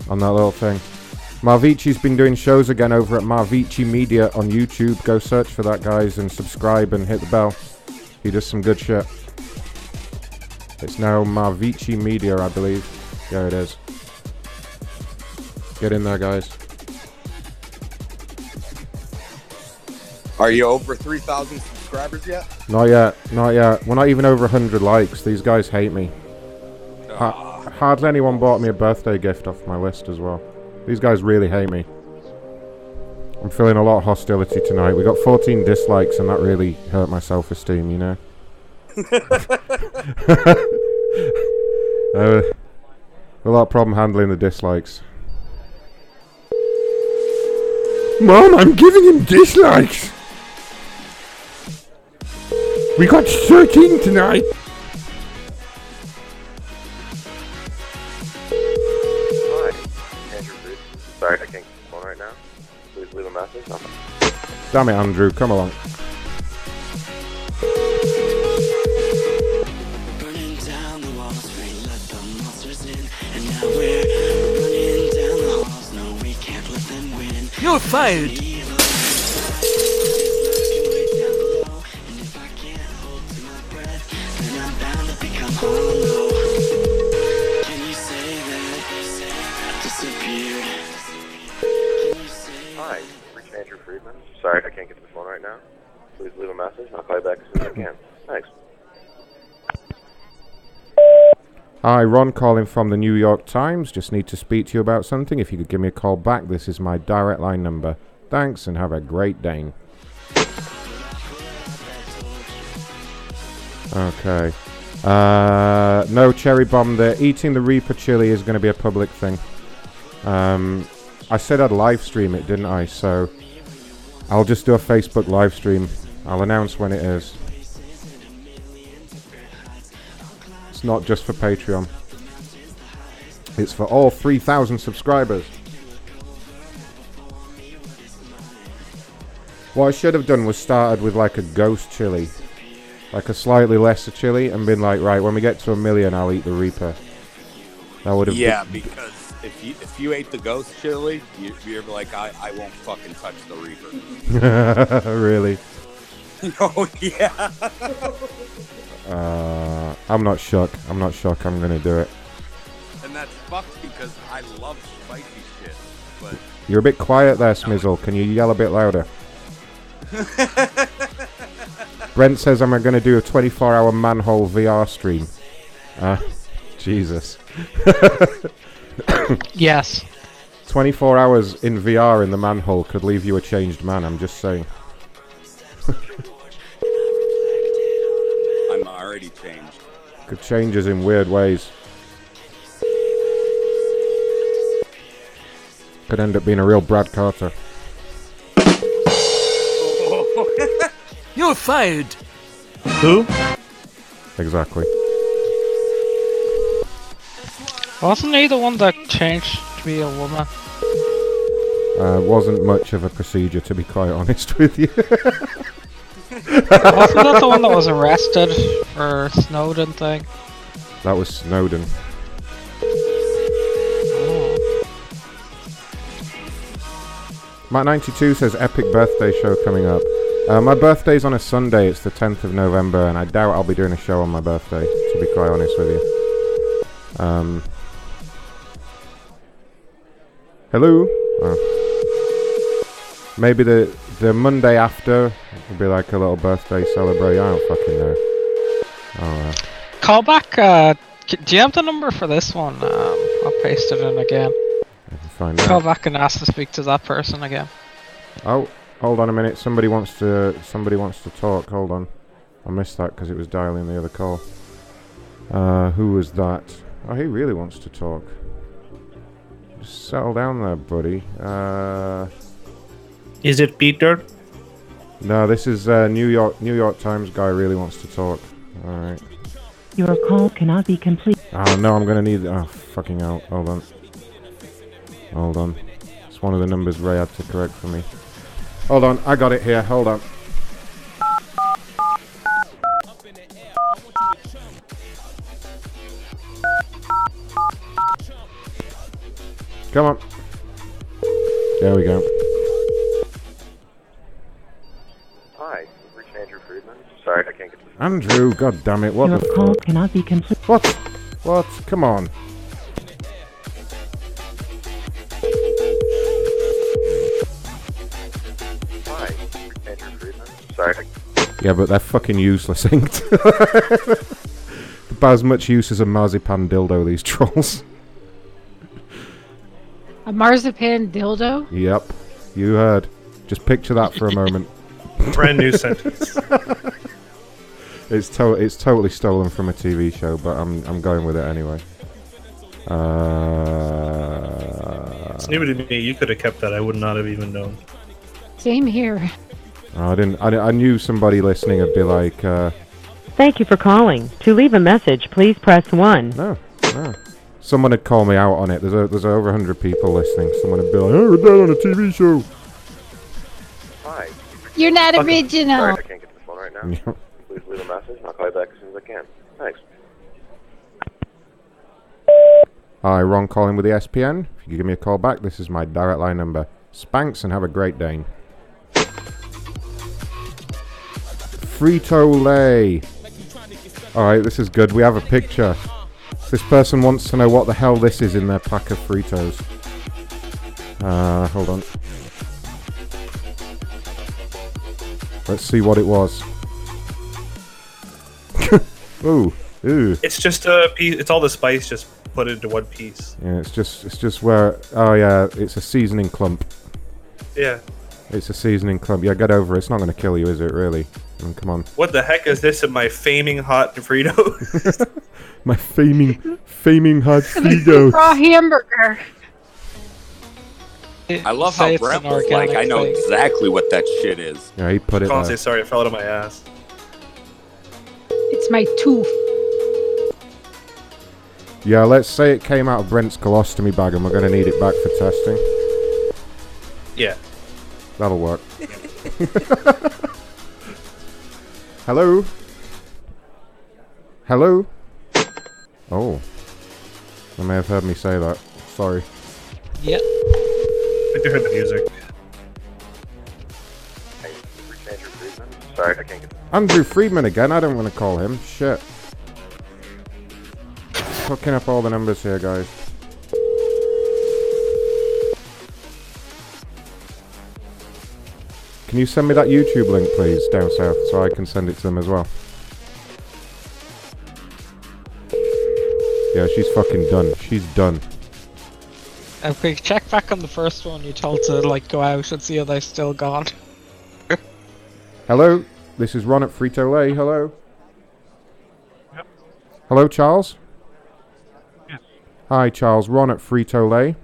On that little thing. Marvici's been doing shows again over at Marvici Media on YouTube. Go search for that, guys, and subscribe and hit the bell. He does some good shit. It's now Marvici Media, I believe. Yeah, it is. Get in there, guys.
Are you over 3,000 subscribers yet?
Not yet, not yet. We're not even over 100 likes. These guys hate me. Hardly anyone bought me a birthday gift off my list as well. These guys really hate me. I'm feeling a lot of hostility tonight. We got 14 dislikes, and that really hurt my self esteem, you know? uh, a lot of problem handling the dislikes. Mom, I'm giving him dislikes! We got 13 tonight!
Sorry, I can't get the phone right now. Please leave a message. I'll-
Damn it, Andrew, come along.
You're fired.
Hi,
Ron calling from the New York Times. Just need to speak to you about something. If you could give me a call back, this is my direct line number. Thanks and have a great day. Okay. Uh, no cherry bomb there. Eating the Reaper chili is going to be a public thing. Um, I said I'd live stream it, didn't I? So I'll just do a Facebook live stream. I'll announce when it is. Not just for Patreon. It's for all 3,000 subscribers. What I should have done was started with like a ghost chili. Like a slightly lesser chili and been like, right, when we get to a million, I'll eat the Reaper. That would have
Yeah,
been-
because if you if you ate the ghost chili, you, you're like, I, I won't fucking touch the reaper.
really?
oh yeah.
Uh, I'm not shocked. I'm not shocked. I'm gonna do it.
and that's fucked because I love spicy shit. But
You're a bit quiet there, Smizzle. Can you yell a bit louder? Brent says I'm going to do a 24 hour manhole VR stream. Uh, Jesus.
Yes.
24 hours in VR in the manhole could leave you a changed man, I'm just saying.
I'm already changed.
Could change us in weird ways. Could end up being a real Brad Carter.
You're fired.
Who? Exactly.
Wasn't he the one that changed to be a woman?
Uh, wasn't much of a procedure, to be quite honest with you.
Wasn't that the one that was arrested for Snowden thing?
That was Snowden. Matt92 says epic birthday show coming up. Uh, my birthday's on a Sunday, it's the 10th of November, and I doubt I'll be doing a show on my birthday, to be quite honest with you. Um, hello? Oh. Maybe the the Monday after will be like a little birthday celebration. I don't fucking know. Oh, uh,
Call back. Uh, do you have the number for this one? Um, I'll paste it in again.
find
Call
out.
back and ask to speak to that person again.
Oh, hold on a minute. Somebody wants to. Somebody wants to talk. Hold on. I missed that because it was dialing the other call. Uh, who was that? Oh, he really wants to talk. Just settle down there, buddy. Uh,
Is it Peter?
no, this is uh, New York. New York Times guy really wants to talk. All right.
Your call cannot be complete.
Oh no, I'm gonna need. Oh fucking hell! Hold on. Hold on. It's one of the numbers Ray had to correct for me. Hold on, I got it here. Hold on. Come on. There we go.
Sorry, I can't get to the
Andrew, god damn it, what
Your
the
call
fuck?
cannot be complete.
What? What? Come on.
Hi, Andrew Friedman. Sorry,
Yeah, but they're fucking useless, ain't About as much use as a marzipan dildo, these trolls.
A marzipan dildo?
Yep, you heard. Just picture that for a moment.
Brand new sentence.
It's to- it's totally stolen from a TV show, but I'm I'm going with it anyway. Uh,
It's new to me. You could have kept that. I would not have even known.
Same here.
I didn't. I, di- I knew somebody listening would be like, uh,
Thank you for calling. To leave a message, please press 1.
No, no. Someone had called me out on it. There's a, there's over 100 people listening. Someone had be like, oh, we're down on a TV show.
Hi.
You're not original.
Sorry,
original.
I can't get to the phone right now. Leave a message and I'll call you back as soon as I can. Thanks.
Hi, Ron calling with the ESPN. If you give me a call back, this is my direct line number. Spanks and have a great day. Frito Lay. Alright, this is good. We have a picture. This person wants to know what the hell this is in their pack of Fritos. Uh, hold on. Let's see what it was. ooh, ooh.
It's just uh, a piece. It's all the spice just put into one piece.
Yeah, it's just it's just where oh yeah, it's a seasoning clump.
Yeah.
It's a seasoning clump. Yeah, get over it. It's not going to kill you, is it? Really? I mean, come on.
What the heck is this in my faming hot Frito?
My faming, faming hot Frito.
Raw hamburger.
I love
Say
how
it's
Brett
an
was like, I know exactly what that shit is.
Yeah, he put it
Can't say sorry. I fell out of my ass.
It's my tooth.
Yeah, let's say it came out of Brent's colostomy bag and we're going to need it back for testing.
Yeah.
That'll work. Hello? Hello? Oh. I may have heard me say that. Sorry.
Yep.
I think I heard the music.
Hey, reach Andrew Friedman. Sorry, I can't get
Andrew Friedman again. I don't want to call him. Shit. Hooking up all the numbers here, guys. Can you send me that YouTube link, please, down south, so I can send it to them as well? Yeah, she's fucking done. She's done.
Okay, check back on the first one. You told to like go out and see if they're still gone.
Hello, this is Ron at Frito Lay. Hello. Hello, Charles.
Yes.
Hi, Charles. Ron at Frito Lay.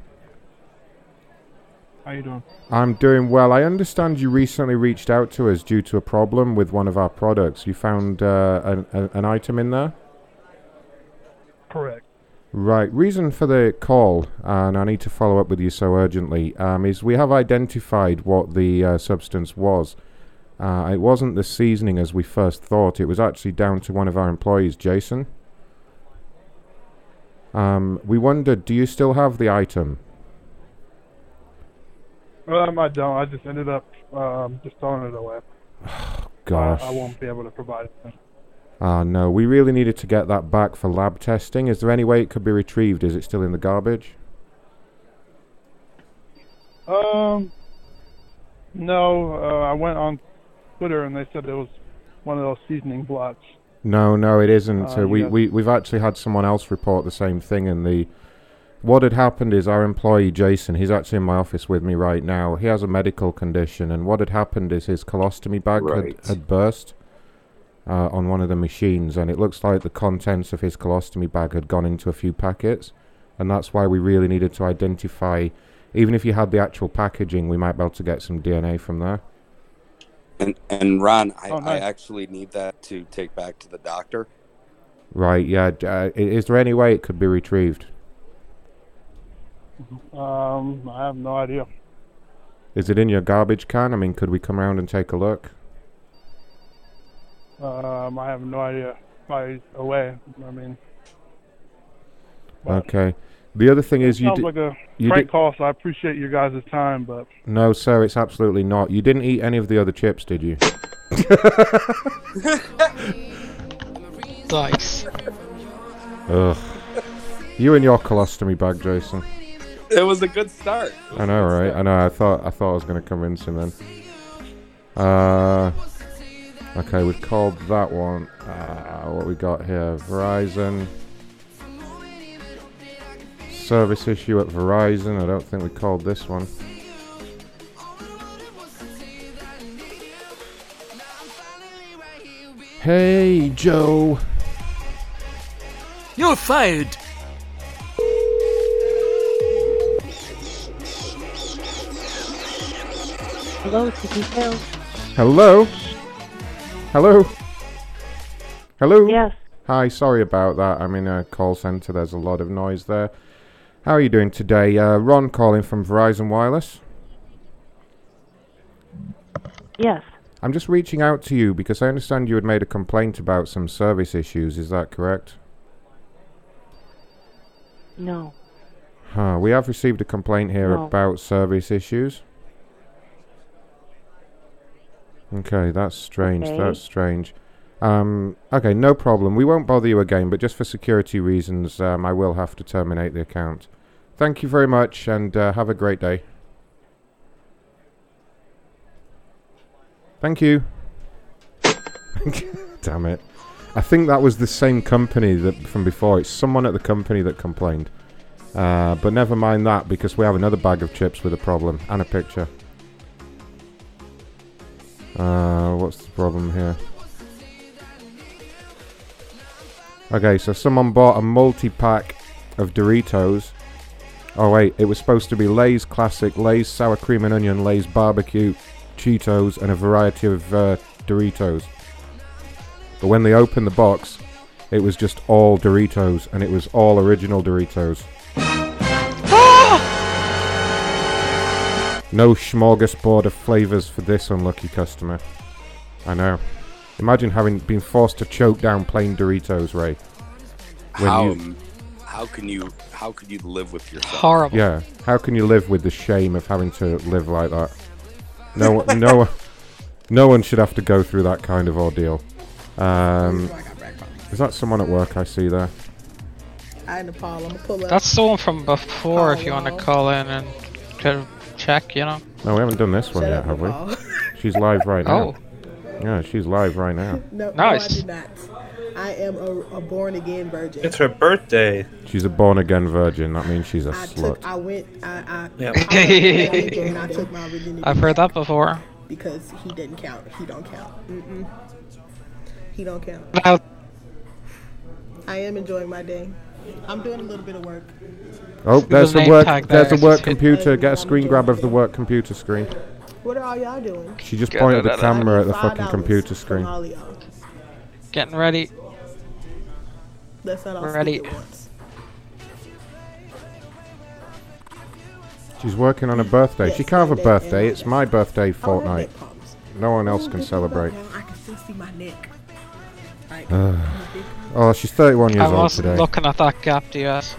How you doing?
I'm doing well. I understand you recently reached out to us due to a problem with one of our products. You found uh, an, a, an item in there?
Correct.
Right. Reason for the call, and I need to follow up with you so urgently, um, is we have identified what the uh, substance was. Uh, it wasn't the seasoning as we first thought. It was actually down to one of our employees, Jason. Um, we wondered, do you still have the item?
Um, I don't. I just ended up um, just throwing it away.
Oh, gosh.
I, I won't be able to provide it.
Ah, no. We really needed to get that back for lab testing. Is there any way it could be retrieved? Is it still in the garbage?
Um, no. Uh, I went on Twitter and they said it was one of those seasoning blots.
No, no, it isn't.
Uh,
Uh, we,
yes.
we, we've actually had someone else report the same thing, and the what had happened is our employee Jason, he's actually in my office with me right now. He has a medical condition, and what had happened is his colostomy bag
Right.
had, had burst uh, on one of the machines, and it looks like the contents of his colostomy bag had gone into a few packets, and that's why we really needed to identify. Even if you had the actual packaging, we might be able to get some DNA from there.
And and Ron, I,
Oh,
I actually need that to take back to the doctor.
Right? Yeah. Uh, is there any way it could be retrieved?
Um, I have no idea.
Is it in your garbage can? I mean, could we come around and take a look?
Um, I have no idea. Probably away. I mean,
Okay. The other thing is you
sounds
di-
like a
you
prank
di-
call, so I appreciate your guys' time, but
No, sir, it's absolutely not. You didn't eat any of the other chips, did you?
Nice.
Ugh. You and your colostomy bag, Jason.
It was a good start.
I know, right? I know. I thought I thought I was going to convince him then. Uh, okay, we've called that one. Uh, what we got here? Verizon. Service issue at Verizon. I don't think we called this one. Hey, Joe.
You're fired.
Hello, City Sales.
Hello? Hello? Hello?
Yes.
Hi, sorry about that. I'm in a call center. There's a lot of noise there. How are you doing today? Uh, Ron calling from Verizon Wireless.
Yes.
I'm just reaching out to you because I understand you had made a complaint about some service issues. Is that correct?
No.
Huh. We have received a complaint here
No.
about service issues. Okay, that's strange.
Okay.
That's strange. Um, okay, no problem. We won't bother you again, but just for security reasons, um, I will have to terminate the account. Thank you very much, and uh, have a great day. Thank you. Damn it. I think that was the same company that from before. It's someone at the company that complained. Uh, but never mind that because we have another bag of chips with a problem and a picture. Uh, what's the problem here? Okay, so someone bought a multi-pack of Doritos. Oh wait, it was supposed to be Lay's Classic, Lay's Sour Cream and Onion, Lay's Barbecue, Cheetos, and a variety of uh, Doritos. But when they opened the box, it was just all Doritos, and it was all original Doritos. No smorgasbord of flavours for this unlucky customer. I know. Imagine having been forced to choke down plain Doritos, Ray. When
How
you-
how can you how could you live with yourself?
Horrible.
Yeah. How can you live with the shame of having to live like that? No, one- no, one- no one should have to go through that kind of ordeal. Um, is that someone at work I see there?
I had to Paul. I'm gonna pull up.
That's someone from before if you want to call in and check, you know.
No, we haven't done this one
Shut
yet,
up,
have we? She's live right now. Yeah, she's live right now.
No,
Nice.
no, I did not. I am a, a born again virgin.
It's her birthday.
She's a born again virgin. That means she's a
I
slut.
took. I went. I. I,
Yep.
I, and I took my virginity
I've heard that before.
because he didn't count. He don't count. Mm-mm. He don't count.
Now,
I am enjoying my day. I'm doing a little bit of work.
Oh, there's
the
the work.
tag
There's the work computer. Get a screen grab of the work computer screen.
What are all y'all doing?
She just
Get
pointed the
out of
camera at the
Five
fucking
dollars
computer
from
screen.
all y'all.
getting ready.
That's not all
We're ready.
speak at once.
She's working on a birthday.
Yes,
she can't have a
my
birthday.
and
It's my birthday fortnight.
neck pumps.
No one else can celebrate.
I can still see my neck. Like, my big
oh, she's 31 years
I
old
wasn't
today.
looking at that gap, DS.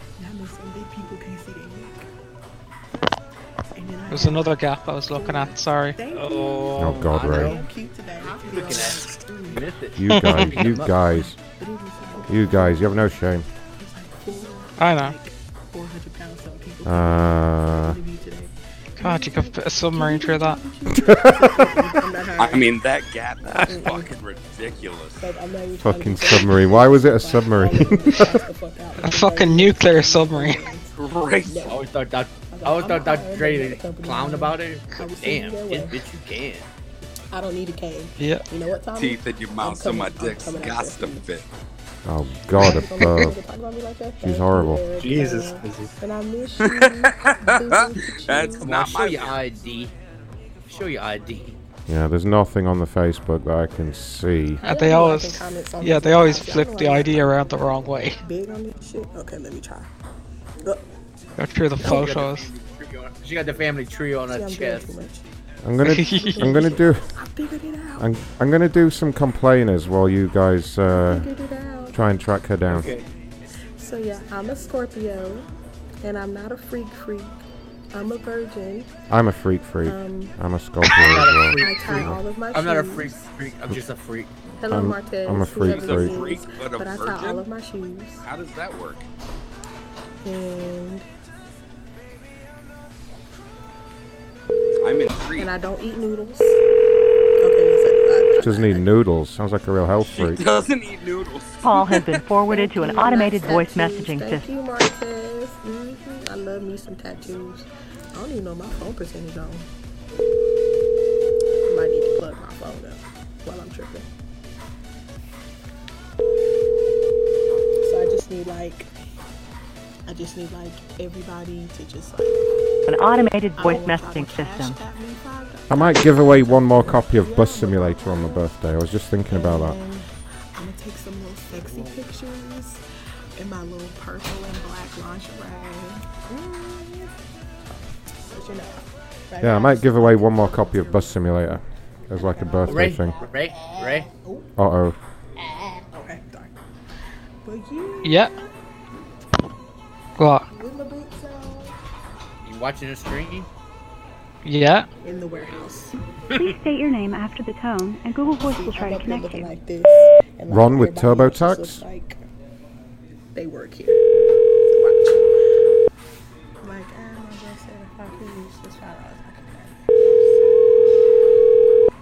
There's
have-
another gap I was looking at. Sorry.
Thank you.
Oh God,
I
Ray.
am cute today.
Looking at miss it.
You guys, you guys, you guys, you have no shame.
I know.
400 pounds. Some people
Uh,
God, you could put a submarine through that.
I mean that gap is fucking ridiculous.
fucking submarine. Why was it a submarine?
A fucking nuclear submarine.
Crazy.
I always thought that. I always thought that Dre clown about it. Damn, this bitch you can.
I don't need a cane.
Yeah.
You know what, Tommy?
Teeth in your mouth, so
coming-
my
I'm
dick's
coming
got
after
to fit.
oh God, above.
people uh, talk about me like that.
She's horrible.
Jesus.
And I miss you.
That's
Come on,
not
show
my
your ID. Show your ID.
Yeah, there's nothing on the Facebook that I can see.
And they always, yeah, they always flip the ID around the wrong way.
Big on this shit. Okay, let me try.
Go through the photos.
She got the family tree on her
I'm
chest.
I'm gonna, I'm gonna do,
I figured it out.
I'm, I'm gonna do some complainers while you guys uh,
Figured it out.
try and track her down.
Okay.
So yeah, I'm a Scorpio, and I'm not a freak freak. I'm a virgin.
I'm a freak freak.
Um,
I'm a Scorpio as well.
I tie all of my
I'm not a freak freak. I'm just a freak.
Hello,
I'm-
Martez.
I'm a freak
whoever
freak.
you
Freak,
is,
but a
but I tie
virgin?
all of my shoes.
How does that work?
And
I'm intrigued.
and I don't eat noodles. Okay, so I,
Doesn't need noodles. Sounds like a real health
She
freak.
doesn't eat noodles.
Call has been forwarded to an automated voice
tattoos.
messaging
Thank
system.
you, Martez. hmm I love me some tattoos. I don't even know my phone percentage on. I might need to plug my phone up while I'm tripping. So I just need like, I just need like everybody to just like.
An automated voice
don't want y'all
messaging system.
hashtag me five dollars.
I might give away one more copy of Bus Simulator on my birthday. I was just thinking about that.
I'm gonna take some little sexy pictures in my little purple and black lingerie. But you know, right
Yeah, I might give away one more copy of Bus Simulator as like a birthday
Ray,
thing.
Ray, Ray.
Uh oh.
Okay, sorry. But yeah,
Yeah. What?
Watching the stream?
Yeah.
in the warehouse.
Please state your name after the tone, and Google Voice will try to
I'm up here
connect you.
like this. like,
Ron with
everybody else
TurboTax?
Like they work here. Watch. Like, my boss said if I could use this five dollars, I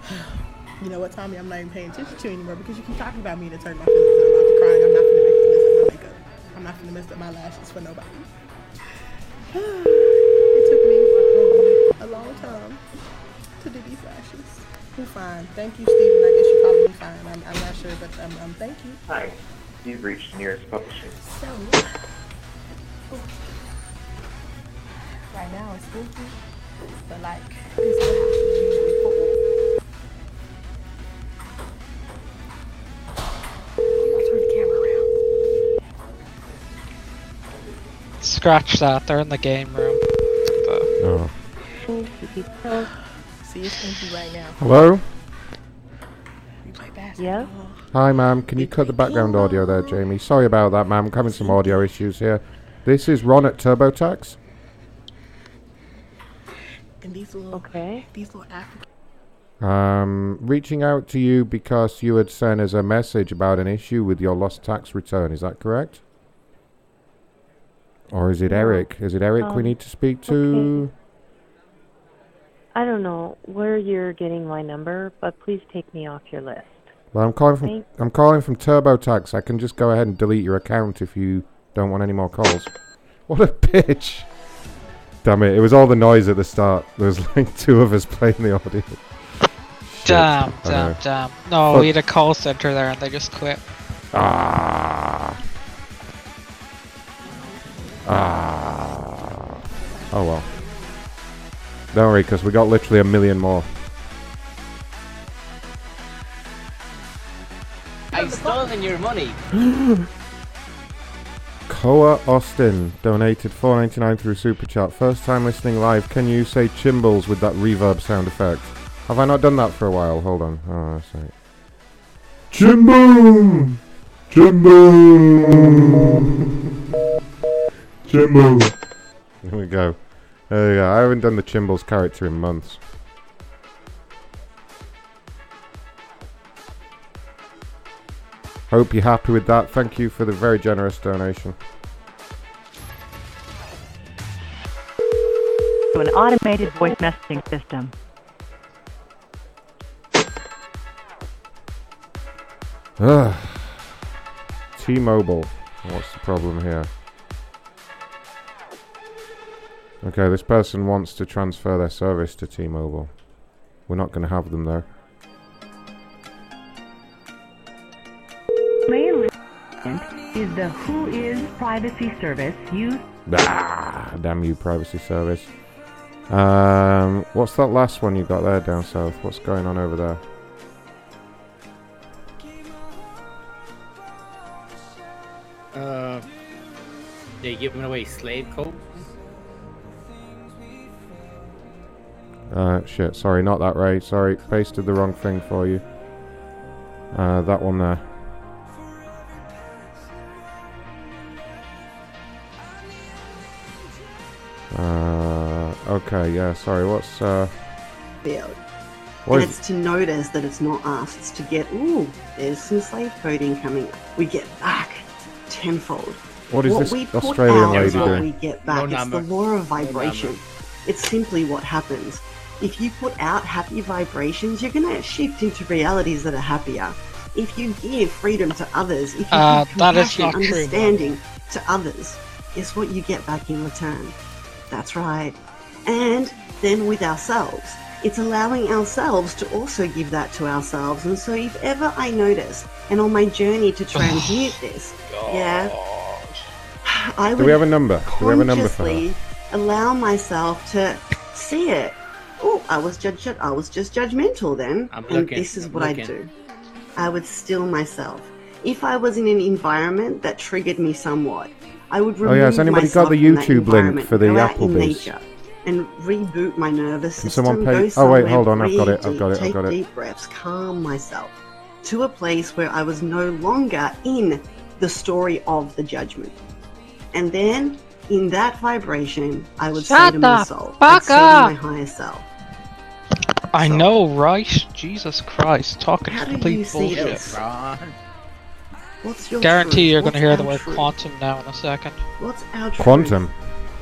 could. You know what, Tommy? I'm not even paying attention to you anymore because you keep talking about me to turn my feelings and I'm about to cry. and I'm not gonna mess up my makeup. I'm not gonna mess up my lashes for nobody. it took me a long time to do these lashes. You're fine. Thank you, Steven. I guess you called me fine. I'm, I'm not sure, but um, um, thank you.
Hi, you've reached nearest publishing.
So, right now it's spooky, but like, this is what usually for. Turn the camera around.
Scratch that. They're in the game room.
Oh.
See, it's empty right now.
Hello?
We play basketball.
Hi, ma'am. Can you cut the background audio there, Jamie? Sorry about that, ma'am. I'm having some audio issues here. This is Ron at TurboTax.
And these little, okay. these little African.
Um, reaching out to you because you had sent us a message about an issue with your lost tax return. Is that correct? Or is it
No.
Eric? Is it Eric we
Um,
need to speak to?
I don't know where you're getting my number, but please take me off your list.
Well, I'm calling from
Thank-
I'm calling from TurboTax. I can just go ahead and delete your account if you don't want any more calls. What a bitch! Damn it! It was all the noise at the start. There was like two of us playing the audio. Shit,
Damn,
I
damn, damn. No,
Fuck.
we had a call center there and they just quit.
Ah. Ah. Oh well. Don't worry, because we got literally a million more.
I've stolen your money.
Koa Austin donated 4.99 through Super Chat. First time listening live. Can you say chimbles with that reverb sound effect? Have I not done that for a while? Hold on. Oh, that's right. Chimbo! Chimbo! Chimbo! There we go. There we go. I haven't done the Chimbles character in months. Hope you're happy with that. Thank you for the very generous donation.
To an automated voice messaging system.
Ugh. T-Mobile. What's the problem here? Okay, this person wants to transfer their service to T-Mobile. We're not going to have them though.
Mail is the Who is privacy service used
Ah, damn you, privacy service. Um, what's that last one you got there down south? What's going on over there?
Uh, they giving away slave coat.
Uh, shit, sorry, not that Ray. Sorry, pasted the wrong thing for you. Uh, that one there. Uh, okay, yeah, sorry, what's, uh,
field.
what
and it's to notice that it's not us. It's to get, ooh, there's some slave coding coming. We get back tenfold.
What is this
we put
Australian
out
lady
is what
doing?
we get back.
No
it's the law of vibration.
number.
it's simply what happens. If you put out happy vibrations, you're going to shift into realities that are happier. If you give freedom to others, if you
Uh,
give
that is
compassion,
not true,
understanding to others, guess what you get back in return? That's right. And then with ourselves, it's allowing ourselves to also give that to ourselves. And so, if ever I notice, and on my journey to transmute this, yeah, I
Do
would
we have a number? Do we have a number for her?
consciously allow myself to see it. Oh, I was judged. I was just judgmental then,
I'm
and
looking,
this is
I'm
what
looking.
I do. I would still myself, If I was in an environment that triggered me somewhat, I would
Oh,
remove
yeah, has anybody got
myself
the
from that
YouTube link
environment,
for the
go out in
Applebee's?
and reboot my nervous
Can
system.
someone
go
pay- oh, wait, hold on, I've got
breathe
it, I've got it, I've got it.
Take deep breaths, calm myself to a place where I was no longer in the story of the judgment. And then, in that vibration, I would say to my
the
soul,
fuck
I'd say to
up.
my higher self,
I know, right? Jesus Christ, talking
How do you
complete
see
bullshit.
this? What's your
Guarantee
truth?
you're going to
What's
hear the word
truth?
quantum now in a second.
What's our truth?
Quantum.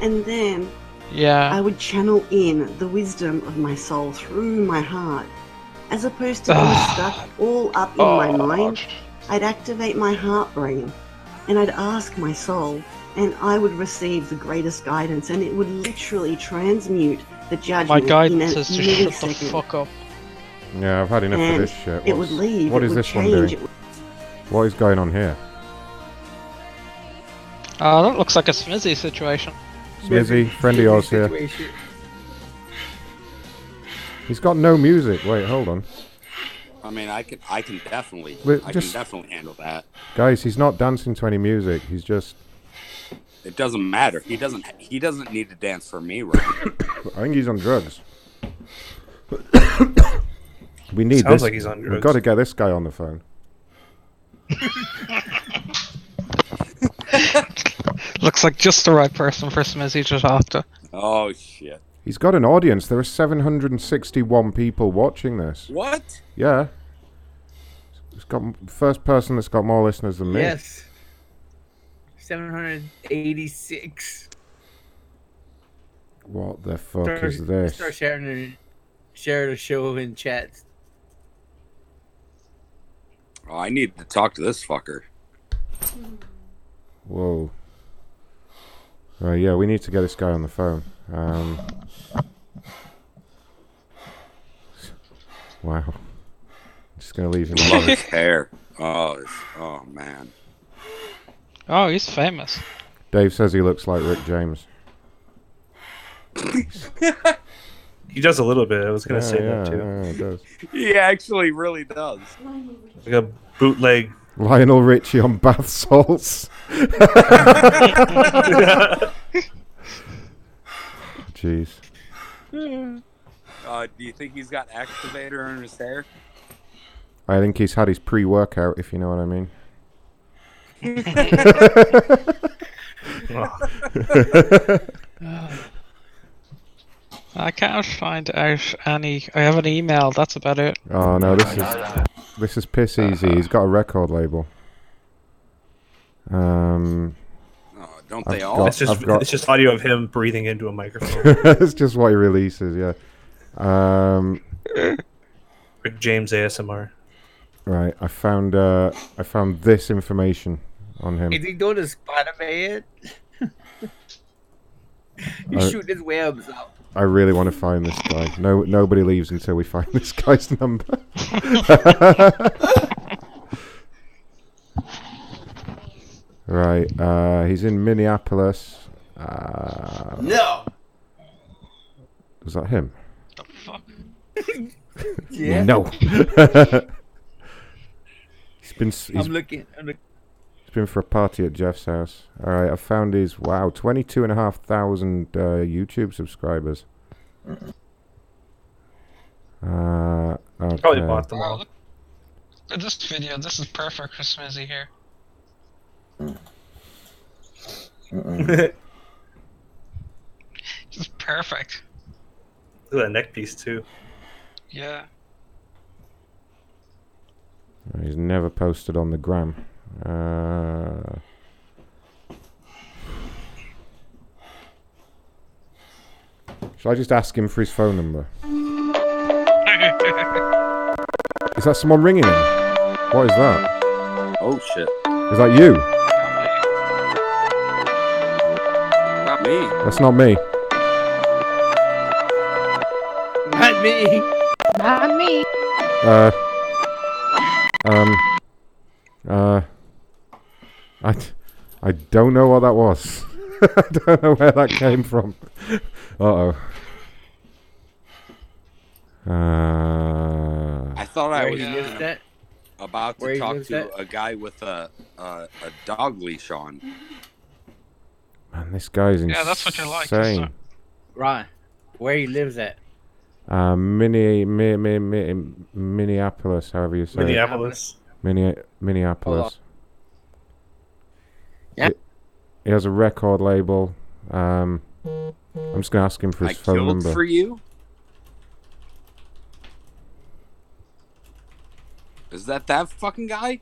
And then
Yeah.
I would channel in the wisdom of my soul through my heart. As opposed to being
Ah.
stuck all up in
Oh.
my mind, I'd activate my heart brain and I'd ask my soul, and I would receive the greatest guidance, and it would literally transmute the judgment
My
in a
guidance is to shut the fuck up.
Yeah, I've had enough
And
of this shit.
it would
What's-
leave,
What
it
is
would
this one doing? What is going on here?
Uh, that looks like a Smizzy situation.
Smizzy, friend of yours here. He's got no music. Wait, hold on.
I mean, I can, I can definitely,
Wait,
I
just-
can definitely handle that.
Guys, he's not dancing to any music. He's just.
It doesn't matter. He doesn't, he doesn't need to dance for me, right?
I think he's on drugs. we need
Sounds
this.
like he's on drugs.
We've got to get this guy on the phone.
Looks like just the right person for Smizzy to talk to.
oh shit!
He's got an audience. There are 761 people watching this.
What?
Yeah. It's got first person that's got more listeners than me.
Yes. 786.
What the fuck
Start,
is this?
Start sharing the, share the show in chats.
Oh, I need to talk to this fucker.
Whoa. Right, yeah, we need to get this guy on the phone. Um, wow. Just gonna leave him
Love
alone.
his hair. Oh, oh man.
Oh, he's famous.
Dave says he looks like Rick James.
He does a little bit. I was gonna
Yeah,
say
yeah,
that too.
yeah, it does.
He actually really does.
Like a bootleg.
Lionel Richie on bath salts. Jeez.
Uh, do you think he's got activator in his hair?
I think he's had his pre-workout, if you know what I mean.
I can't find out any. I have an email. That's about it.
Oh no, this is this is piss easy. He's got a record label. Um,
don't
I've
they all?
got-
It's just
got-
it's just audio of him breathing into a microphone.
it's just what he releases, yeah. Um,
Rick James ASMR.
right, I found uh, I found this information on him.
Is he doing a Spider Man? He's
Uh,
shooting his webs out.
I really want to find this guy. No, nobody leaves until we find this guy's number. right, uh, he's in Minneapolis. Uh,
No.
Was that him? The fuck.
Yeah.
No. he's been. He's,
I'm looking. I'm look-
he's been for a party at Jeff's house. All right, I found his wow, twenty-two and a half thousand uh, YouTube subscribers. Uh, okay.
Probably bought them
Oh,
all.
look this video. This is perfect for Smizzy here. Just perfect.
Look at that neck piece too.
Yeah.
He's never posted on the gram. Uh, shall I just ask him for his phone number? Is that someone ringing him? What is that?
Oh shit!
Is that you?
Not me.
That's not me.
Not me.
Not me.
Uh. Um. Uh. I, d- I don't know what that was. I don't know where that came from. Uh oh. Uh.
I thought I was.
he is that?
about to talk to
at?
a guy with a, a a dog leash on.
Man, this guy's insane.
Yeah, that's what you like, isn't?
Right. Where he lives at?
Uh, mini, mi, mi, mi, Minneapolis, however you say
Minneapolis.
it. Mini, Minneapolis.
Yeah.
He, he has a record label. Um, I'm just gonna ask him for
I
his phone
killed
number.
for you. Is that that fucking guy?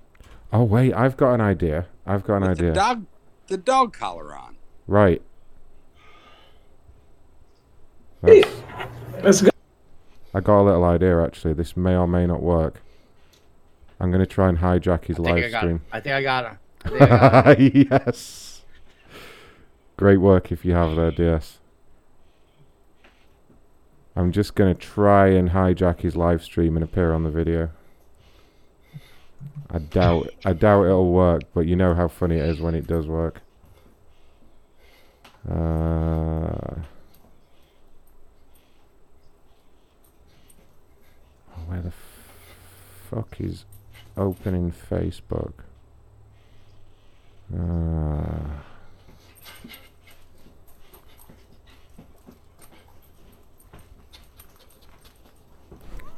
Oh wait, I've got an idea. I've got an
With
idea.
the dog, the dog collar on.
Right. That's,
Let's go.
I got a little idea actually. This may or may not work. I'm gonna try and hijack his
I think I
live stream.
I think I got him.
Yes. Great work if you have there, DS. I'm just gonna try and hijack his live stream and appear on the video. I doubt I doubt it'll work, but you know how funny it is when it does work. Uh, where the fuck is opening Facebook? Uh,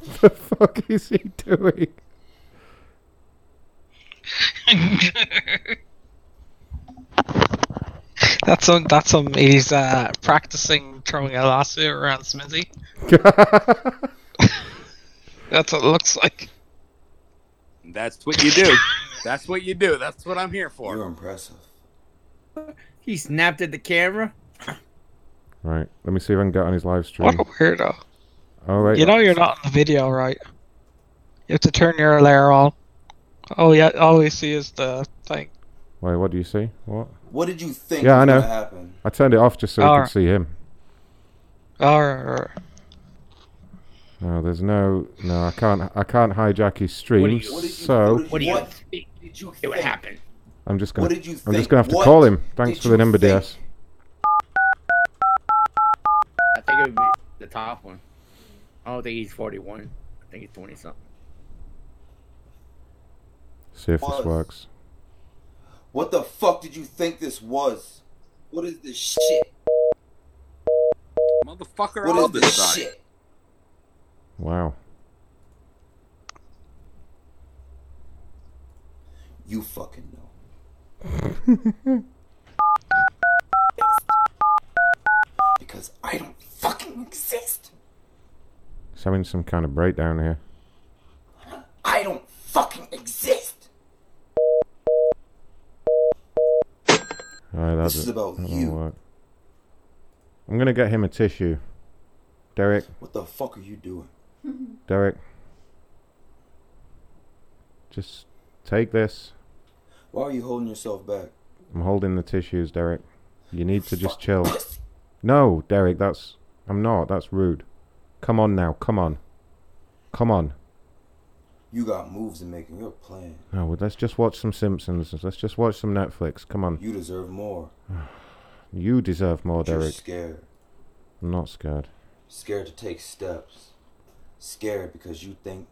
the fuck is he doing?
That's some. That's some. He's uh, practicing throwing a lasso around Smithy. That's what it looks like.
That's what you do. That's what you do. That's what I'm here for.
You're impressive.
He snapped at the camera.
Right, let me see if I can get on his live stream.
What a weirdo.
Oh wait,
You know you're not in the video, right? You have to turn your layer on. Oh yeah, all we see is the thing.
wait, what do you see? What?
What did you think
yeah,
was
I know.
gonna happen?
I turned it off just so we
Alright.
could see him.
Or
No, there's no, no, I can't, I can't hijack his stream.
What you- what did you-
so
What do you
What
think did you it would happen?
I'm just gonna,
what did you
I'm just gonna have to
What
call him. Thanks for the number,
think?
DS.
I think it would be the top one. I don't think he's 41. I think he's 20 something.
See if this
Was.
works.
What the fuck did you think this was? What is this shit?
Motherfucker,
What
all
is
this
this
side.
shit?
Wow.
You fucking know. because I don't fucking exist.
He's having some kind of breakdown here.
I don't fucking exist.
That's
This is
it.
about
That
you.
work. I'm gonna get him a tissue. Derek,
What the fuck are you doing?
Derek. Just take this.
Why are you holding yourself back?
I'm holding the tissues, Derek. You need to just chill. No, Derek, that's. I'm not. That's rude. Come on now. Come on. Come on.
You got moves to make and you're playing.
No, well, let's just watch some Simpsons. Let's just watch some Netflix. Come on.
You deserve more.
You deserve more, Derek.
You're
Derek.
scared.
I'm not scared.
Scared to take steps. Scared because you think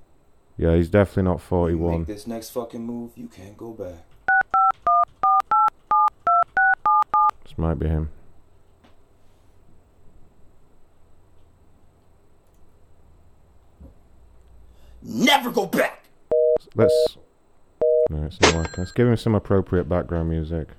Yeah, he's definitely not
you
41.
make this next fucking move, you can't go back.
This might be him.
Never go back.
Let's. No, it's not working. Let's give him some appropriate background music.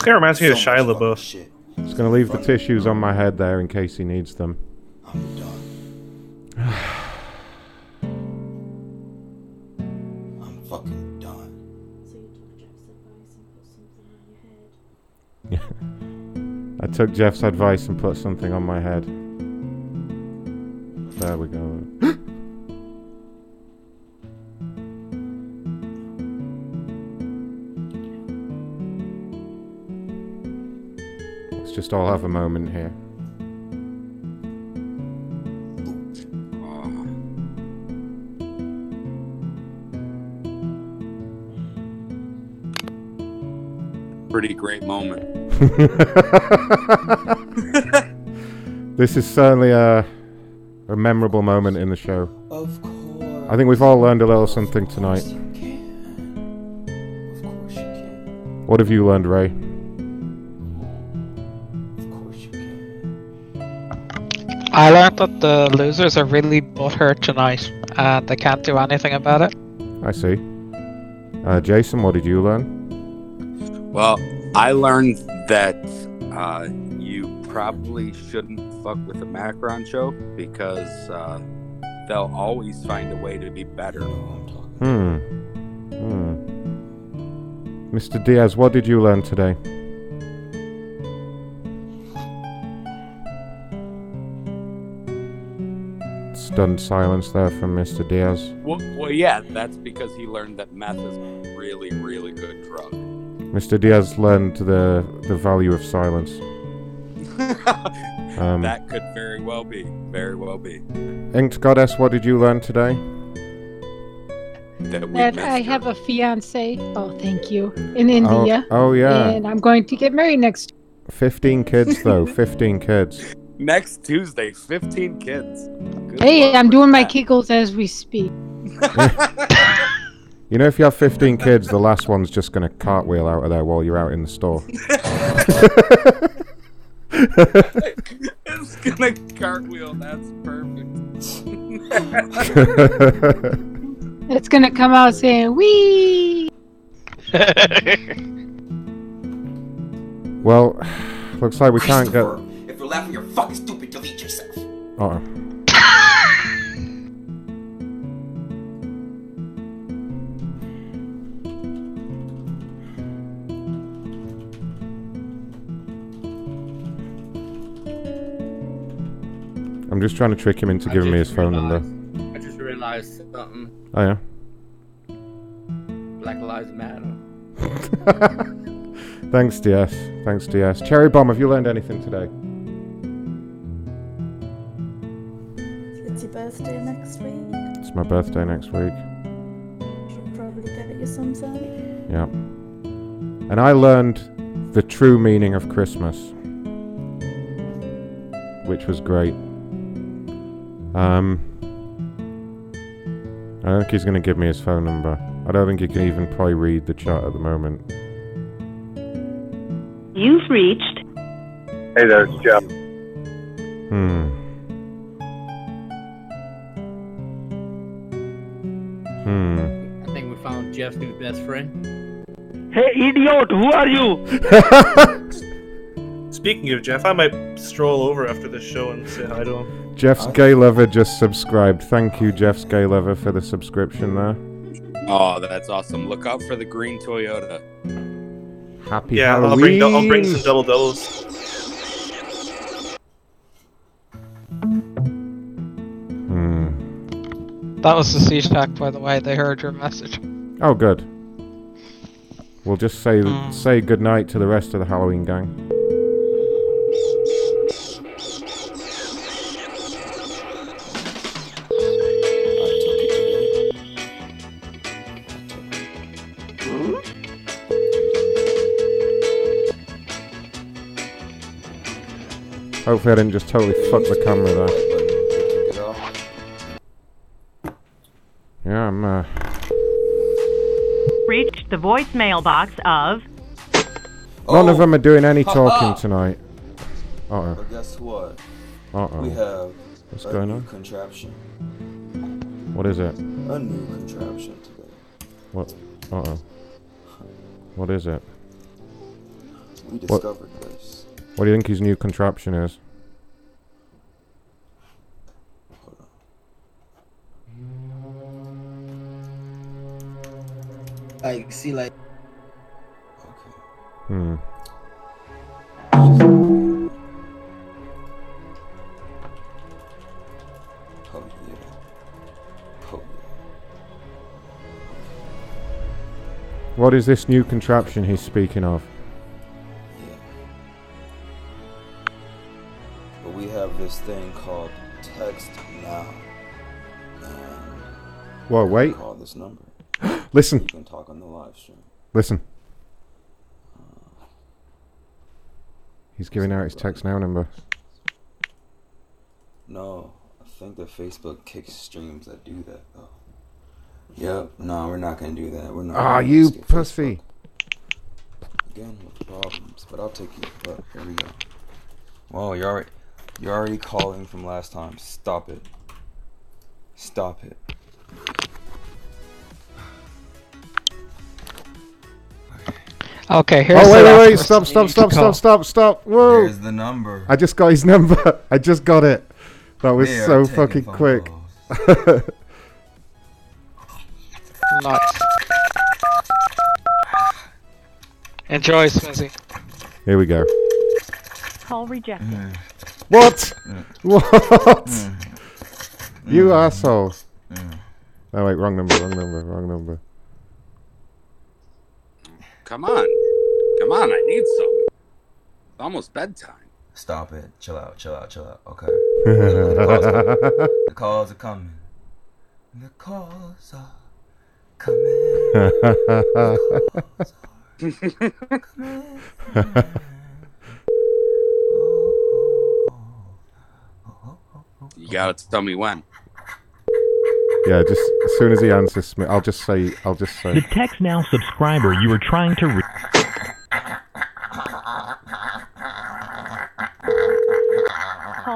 This guy reminds me of
So
Shia
much fucking
LaBeouf.
shit.
Just gonna leave the tissues on my head there in case he needs them.
I'm done. I'm fucking done.
I took Jeff's advice and put something on my head. There we go. just all have a moment here.
Pretty great moment.
this is certainly a, a memorable moment in the show.
Of course.
I think we've all learned a little something tonight. What have you learned, Ray?
I learned that the losers are really butthurt tonight, and they can't do anything about it.
I see. Uh, Jason, what did you learn?
Well, I learned that uh, you probably shouldn't fuck with a Macron show because uh, they'll always find a way to be better.
Hmm. Hmm. Mr. Diaz, what did you learn today? Stunned silence there from Mr. Diaz.
Well, well, yeah, that's because he learned that meth is a really, really good drug.
Mr. Diaz learned the the value of silence. Um,
that could very well be. Very well be.
Inked Goddess, what did you learn today?
That
That I
her.
have a fiance. Oh, thank you. In India.
Oh, oh, yeah.
And I'm going to get married next.
15 kids, though. 15 kids.
Next Tuesday, 15 kids. Good
Hey, I'm
with
doing my
that.
kegels as we speak.
You know, if you have 15 kids, the last one's just going to cartwheel out of there while you're out in the store.
it's gonna cartwheel. That's perfect.
It's gonna come out saying "wee."
well, looks like we can't get.
If you're laughing, you're fucking stupid. Delete yourself.
Uh-oh. I'm just trying to trick him into
I
giving me his
just
phone number.
I just realized something.
Oh yeah.
Black Lives Matter.
Thanks, DS. Thanks, DS. Cherry Bomb, have you learned anything today?
Birthday next week.
It's my birthday next week.
Should probably get you something.
Yeah. And I learned the true meaning of Christmas, which was great. Um, I don't think he's going to give me his phone number. I don't think he can even probably read the chat at the moment.
You've reached
Hey there, it's Jeff.
Hmm. Hmm.
I think we found Jeff's new best friend.
Hey, idiot! Who are you? Speaking of Jeff, I might stroll over after this show and say hi to him.
Jeff's Gay Lover just subscribed. Thank you, Jeff's Gay Lover, for the subscription there.
Oh, that's awesome. Look out for the green Toyota.
Happy
yeah,
Halloween.
I'll bring I'll bring some double doubles.
That was the siege attack, by the way. They heard your message.
Oh, good. We'll just say hmm. say good night to the rest of the Halloween gang. Hopefully, I didn't just totally fuck the camera there. Yeah, I'm. Uh,
Reached the voicemail box of
None of them are doing any
Ha
talking
ha.
tonight. Uh oh.
But guess what?
Uh oh. Uh
We
oh.
have
What's
a
going
new
on?
contraption.
What is it?
A new contraption today.
What? Uh oh. What is it?
We
What-
discovered this.
What do you think his new contraption is?
Like, see, like.
Hmm.
Yeah. Oh
What is this new contraption he's speaking of?
yeah. But we have this thing called text now. And
Whoa, wait.
Call this number.
Listen.
You can talk on the live stream.
Listen. He's giving out his TextNow number.
No, I think the Facebook kicks streams that do that though. Yep. No, we're not gonna do that. We're not.
Ah, you pussy.
Again with problems, but I'll take you. But here we go. Whoa, you're already, you're already calling from last time. Stop it. Stop it.
Okay, here's
oh
the
wait, wait, wait! Stop, stop, stop, stop, stop, stop! Whoa!
Here's the number.
I just got his number. I just got it. That was
They
so fucking quick.
Nice. Enjoy, Smizzy.
Here we go.
Call rejected.
Mm.
What? What? You asshole. Oh wait, wrong number, wrong number, wrong number.
Come on. Come on, I need some. It's almost bedtime.
Stop it. Chill out. Chill out. Chill out. Okay. the, calls are, the calls are coming. The calls are coming. The calls are coming.
You gotta tell me when.
yeah, just as soon as he answers me, I'll just say, I'll just say.
The TextNow subscriber you are trying to reach.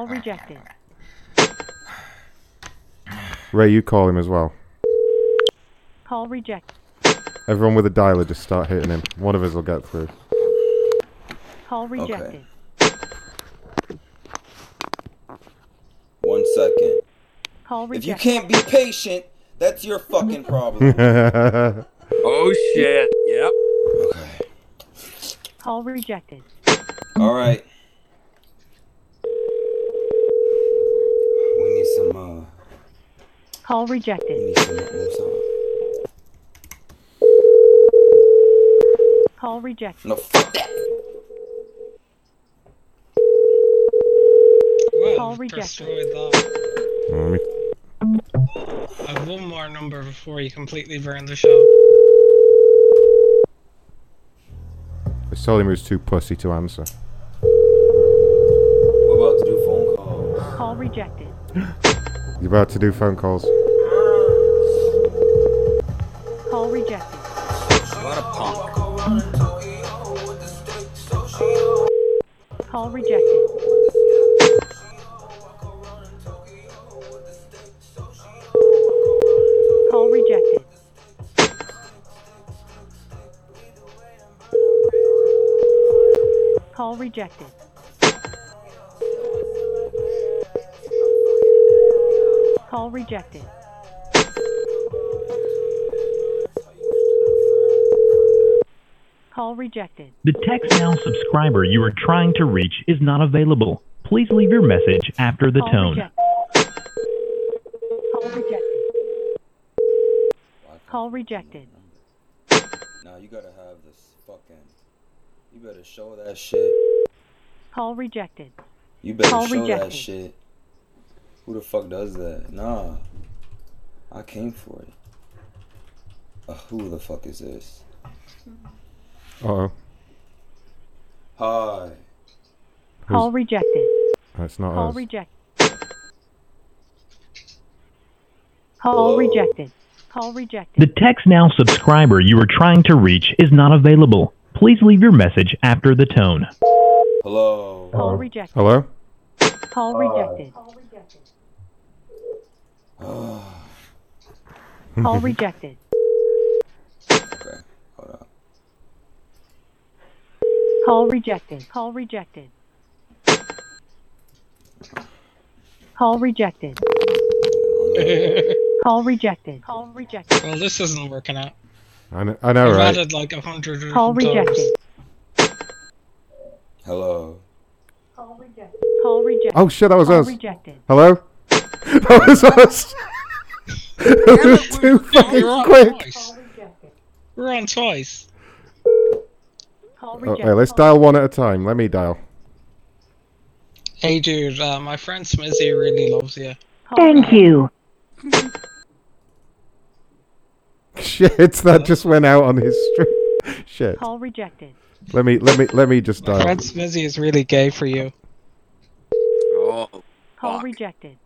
Call rejected.
Ray, you call him as well.
Call rejected.
Everyone with a dialer, just start hitting him. One of us will get through.
Call rejected.
One second.
Call
If you can't be patient, that's your fucking problem.
Oh shit. Yep.
Okay.
Call rejected.
All right. We need some. Uh,
Call rejected.
need some. Some.
Call rejected.
No, fuck that.
Call rejected.
Let me-
I have one more number before you completely burn the show.
I told him he was too pussy to answer.
We're about to do phone calls.
Call rejected.
He's about to do phone calls.
Call rejected.
What a punk.
Call rejected. Call rejected. Call rejected. Call rejected. Call rejected.
The TextNow subscriber you are trying to reach is not available. Please leave your message after the
Call
tone.
rejected. Call rejected. Call rejected.
Now you gotta have this fucking. You better show that shit.
Call rejected.
You better
Call
show
rejected.
that shit. Who the fuck does that? Nah. I came for it. Uh, who the fuck is this?
Uh oh.
Hi.
Call rejected.
That's not
Call
us.
rejected. Call rejected. Call rejected.
The TextNow subscriber you are trying to reach is not available. Please leave your message after the tone.
Hello.
Call rejected.
Hello?
Call rejected. Call rejected.
Okay, hold on.
Call rejected. Call rejected. Call rejected. Call rejected. Call rejected.
Well, this isn't working out.
I know, I know
I've
right?
added like a hundred.
Call
different
rejected.
Hello.
Call rejected. Call rejected.
Oh shit, that was
Call
us.
rejected.
Hello? that was us. it was too fucking
You're on
quick.
twice. We're on twice.
Okay, let's dial one at a time. Let me dial.
Hey, dude, uh, my friend Smizzy really loves you.
Thank
you.
Shit, that just went out on his stream. Shit.
Call rejected.
Let me let me let me just
My
dial.
friend Smizzy is really gay for you.
Oh,
Call rejected.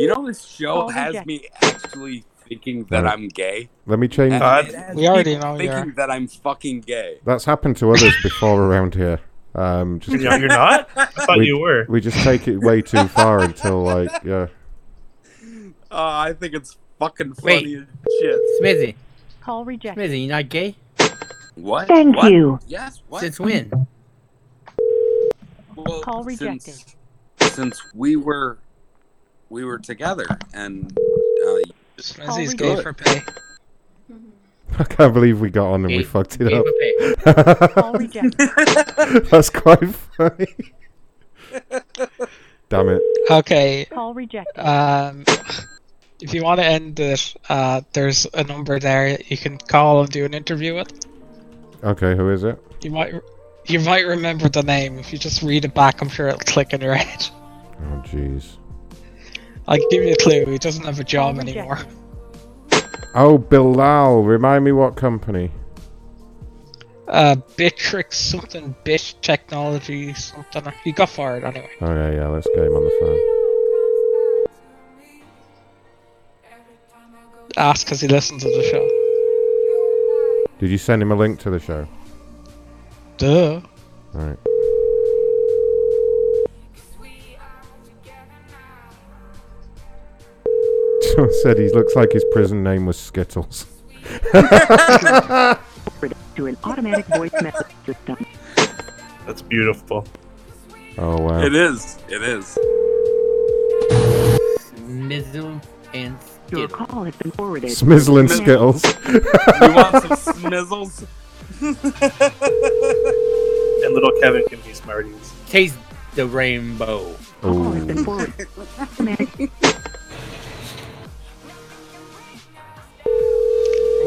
You know this show
Call
has
rejected.
me actually thinking that
Right.
I'm gay.
Let me change.
And it
We already know you
thinking
are.
that I'm fucking gay.
That's happened to others before around here. Um, just,
No, you're not? I thought
we,
you were.
We just take it way too far until like yeah.
Uh, I think it's fucking
Wait.
funny as shit.
Smizzy.
Call rejected.
Smizzy, you not gay?
What?
Thank
What?
you.
Yes. What?
Since when?
Well,
Call rejected.
Since, since we were we were together and uh,
Smizzy's gay for pay.
I can't believe we got on and we
Gay-
fucked it
gay
up.
Call rejected.
That's quite funny. Damn it.
Okay.
Call rejected.
Um, if you want to end it, uh, there's a number there you can call and do an interview with.
Okay, who is it?
You might you might remember the name if you just read it back. I'm sure it'll click in your head.
Oh jeez.
I'll give you a clue. He doesn't have a job anymore.
Oh, Bilal. Remind me what company?
Uh, Bitrix something, Bit Technology something. He got fired anyway.
Okay, yeah, yeah, let's get him on the phone.
Ask because he listens to the show.
Did you send him a link to the show?
Duh.
Alright. Someone said he looks like his prison name was Skittles.
to an automatic voice message system.
That's beautiful.
Oh wow.
it is. It is.
Smizzle and
Your
Skittle.
call has been forwarded.
Smizzle and Skittles.
You want some smizzles?
And little Kevin can be Smarties.
Taste the rainbow.
Call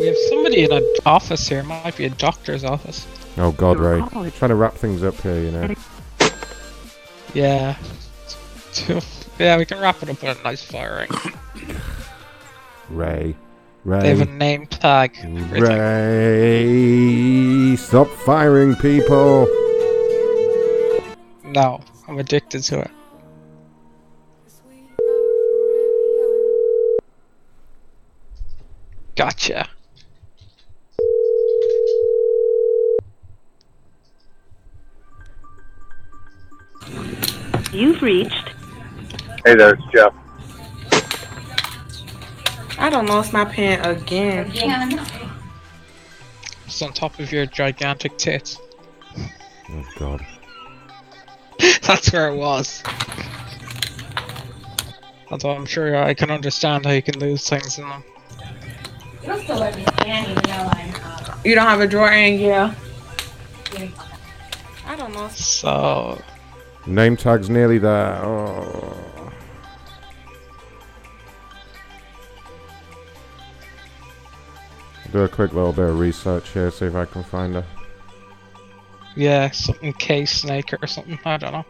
We have somebody in an office here. Might be a doctor's office.
Oh god, Ray.
call is-
Trying to wrap things up here, you know.
Yeah. Yeah, we can wrap it up with a nice firing.
Ray. Ray.
They have a name tag.
Ray. Stop firing people.
No, I'm addicted to it. Gotcha.
You've reached
Hey there, it's Jeff.
I don't lost my pen again.
It's on top of your gigantic tits.
Oh god.
That's where it was. Although I'm sure I can understand how you can lose things in them.
You'll still let me scan even though I'm. Uh, you don't have a drawer in, yeah. I don't know.
So
Name tag's nearly there. Oh. Do a quick little bit of research here, see if I can find her.
yeah, something K snake or something. I don't know.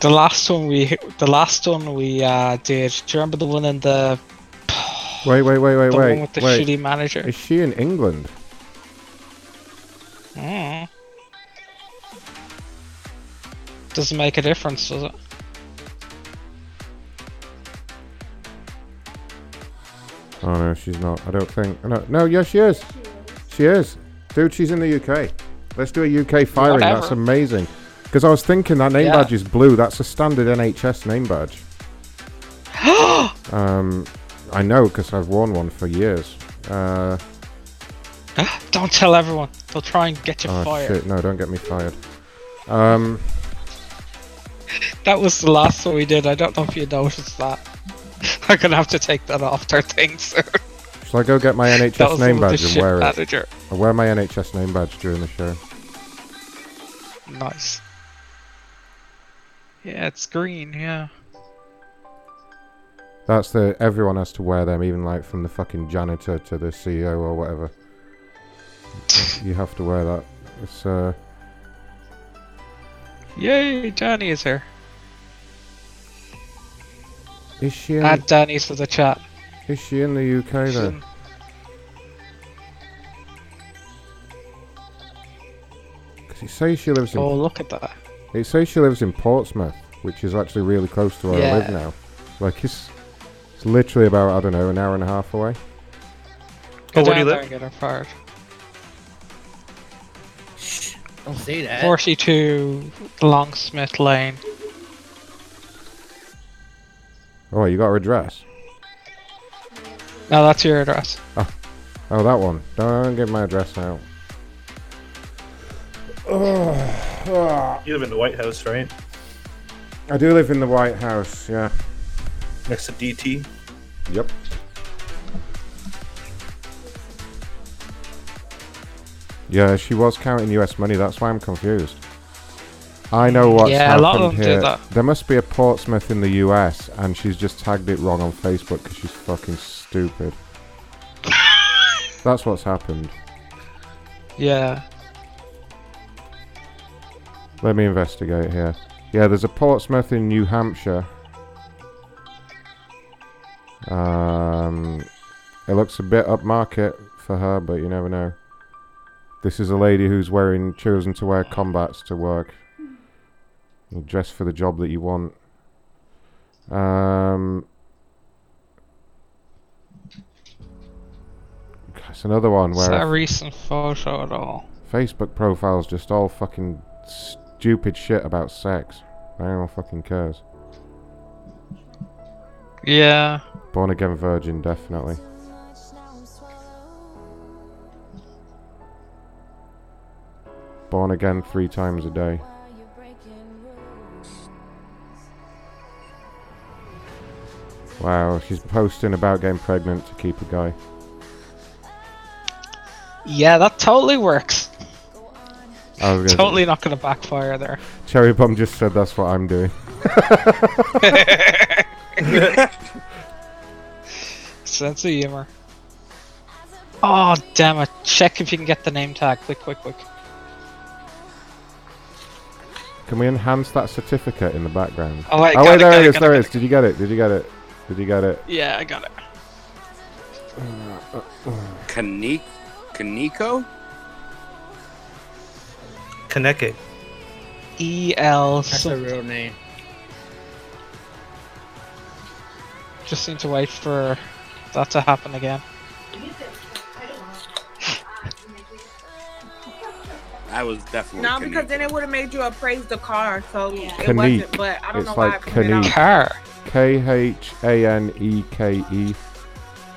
The last one we, the last one we uh, did. Do you remember the one in the
Wait, wait, wait, wait,
the
wait.
one with the
wait.
shitty manager?
Is she in England?
Mm. Doesn't make a difference, does it?
Oh no, she's not. I don't think. No, no, yes, she is. She is. Dude, she's in the UK. Let's do a UK firing. That's amazing. Because I was thinking that name
Yeah.
badge is blue. That's a standard NHS name badge. Um, I know because I've worn one for years. Uh,
Don't tell everyone. They'll try and get you
oh
fired.
shit! No, don't get me fired. Um,
That was the last one we did. I don't know if you noticed that. I'm gonna have to take that off their thing soon.
shall I go get my NHS name badge and wear it? I wear my NHS name badge during the show.
Nice. Yeah, it's green. Yeah.
That's the everyone has to wear them, even like from the fucking janitor to the CEO or whatever. You have to wear that. It's uh,
Yay, Johnny is here.
Is she in,
Add Danny to the chat.
is she in the UK
She's
then?
in-
Because it says she lives in.
Oh, look at that.
It says she lives in Portsmouth, which is actually really close to where I live now. Like it's, it's literally about I don't know an hour and a half away.
Go
Oh, where do you
down there
live?
Don't say that.
42 Longsmith Lane.
Oh, you got her address?
No, that's your address.
Oh, oh, that one. Don't get my address out. Oh,
You live in the White House, right?
I do live in the White House. Yeah.
Next to DT.
Yep. Yeah, she was counting US money. That's why I'm confused. I know what's
Yeah, a lot of
happened here.
that.
There must be a Portsmouth in the US, and she's just tagged it wrong on Facebook because she's fucking stupid. That's what's happened.
Yeah.
Let me investigate here. Yeah, there's a Portsmouth in New Hampshire. Um, it looks a bit upmarket for her, but you never know. This is a lady who's wearing chosen to wear combats to work. You dress for the job that you want. Um, it's another one
Is
where
that
a
a recent photo at all?
Facebook profiles just all fucking stupid shit about sex. No one fucking cares.
Yeah.
Born again virgin, definitely. Born again three times a day. Wow, she's posting about getting pregnant to keep a guy.
Yeah, that totally works. Totally not going to backfire there.
Cherry Bomb just said that's what I'm doing.
Sense of humor. Oh, damn it. Check if you can get the name tag. Quick, quick, quick.
Can we enhance that certificate in the background?
Oh, wait,
oh wait,
it,
there it
it,
is,
got
there
it,
it is. Did you get it? Did you get it? Did you get it?
Yeah, I got it.
Kanik, Kaniko?
Kaneke.
E L.
That's a real name.
Just need to wait for that to happen again.
I was definitely
No,
Kaniko.
because then it would have made you appraise the car, so it
Kanique.
wasn't. But I don't
It's
know why
like
I put it out.
Kanique.
Car.
K H A N E K E.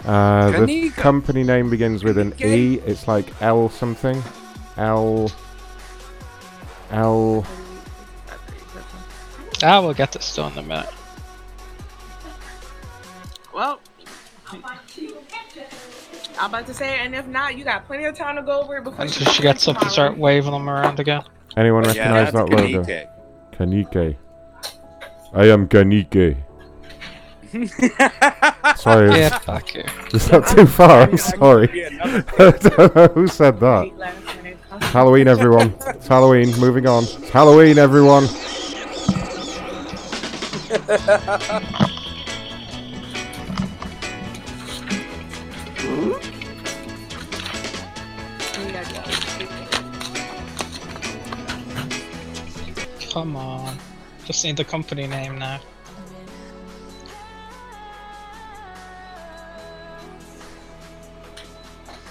Uh, the company name begins with an E. It's like L something. L. L.
Ah, we'll get this done in a minute.
Well, I'm about to say, and if not, you got plenty of time to go over it before
Until she gets up and start waving them around again.
Anyone
Yeah,
recognize
that's
that logo?
Kanike.
Kanike. I am Kanike. Sorry. is-
Get back here.
Is that too far? I'm sorry. I don't know who said that. It's Halloween, everyone. It's Halloween. Moving on. It's Halloween, everyone.
Come on. Just need the company name now.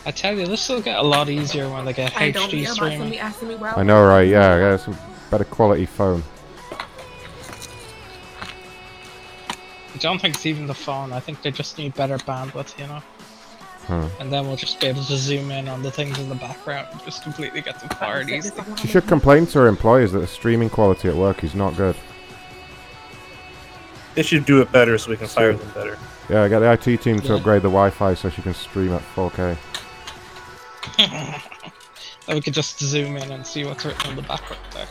I tell you, this will get a lot easier when they get
I don't
HD
be
streaming.
be asking me
I know, right? Yeah, yeah. Some better quality phone.
I don't think it's even the phone. I think they just need better bandwidth, you know.
Huh.
And then we'll just be able to zoom in on the things in the background and just completely get them fired easily.
She should complain to her employers that the streaming quality at work is not good.
They should do it better so we can fire them better.
Yeah, I get the IT team to
Yeah.
upgrade the Wi-Fi so she can stream at 4K.
then we could just zoom in and see what's written in the background there.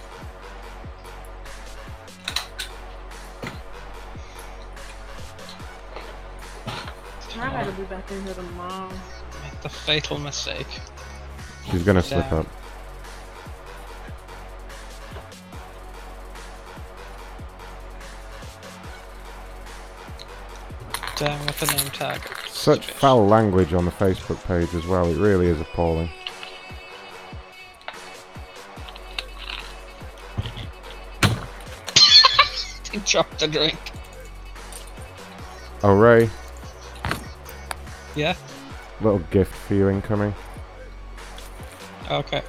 I gotta be back in here tomorrow.
Make the fatal mistake.
She's gonna slip
Damn.
up.
down with the name tag.
Such foul language on the Facebook page as well. It really is appalling.
He dropped the drink.
Oh, Ray,
Yeah.
little gift for you incoming.
Okay.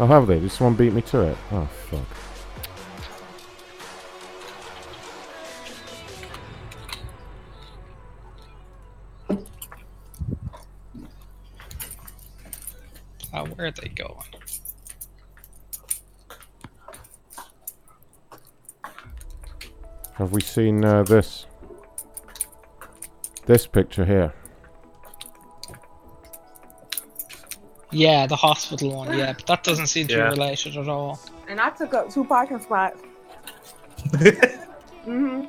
Oh, have they? Did someone beat me to it? Oh, fuck.
Oh, where are they going?
Have we seen uh, this? This picture here.
Yeah, the hospital one. Yeah, but that doesn't seem to
Yeah.
be related at all.
And I took up two parking spots. mm-hmm.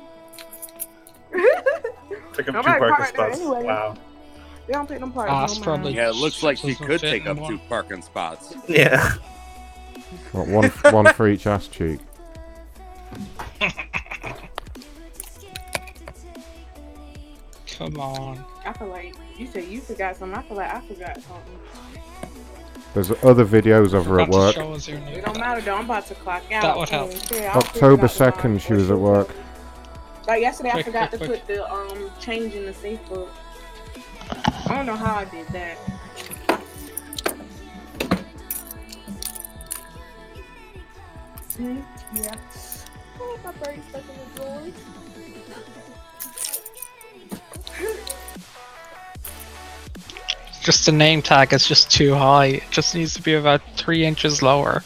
Took up two parking spots.
anyway.
Wow.
They don't take them parts.
Ah,
no
probably-
Yeah, it looks like she could take up
anymore.
two parking spots.
Yeah.
What, one, one for each ass cheek.
Come on.
I feel like you said you forgot something. I feel like I forgot something.
There's other videos of her at work.
show us your new
It don't matter though. I'm about to clock out.
That would help.
Yeah,
October 2nd, she was at work.
tell. Like yesterday, I forgot
quick,
to
quick.
put the um change in the safe book. I don't know how I did that. Hmm, yeah. Oh, my birdie's stuck in the drawers.
Just the name tag is just too high. It just needs to be about three inches lower.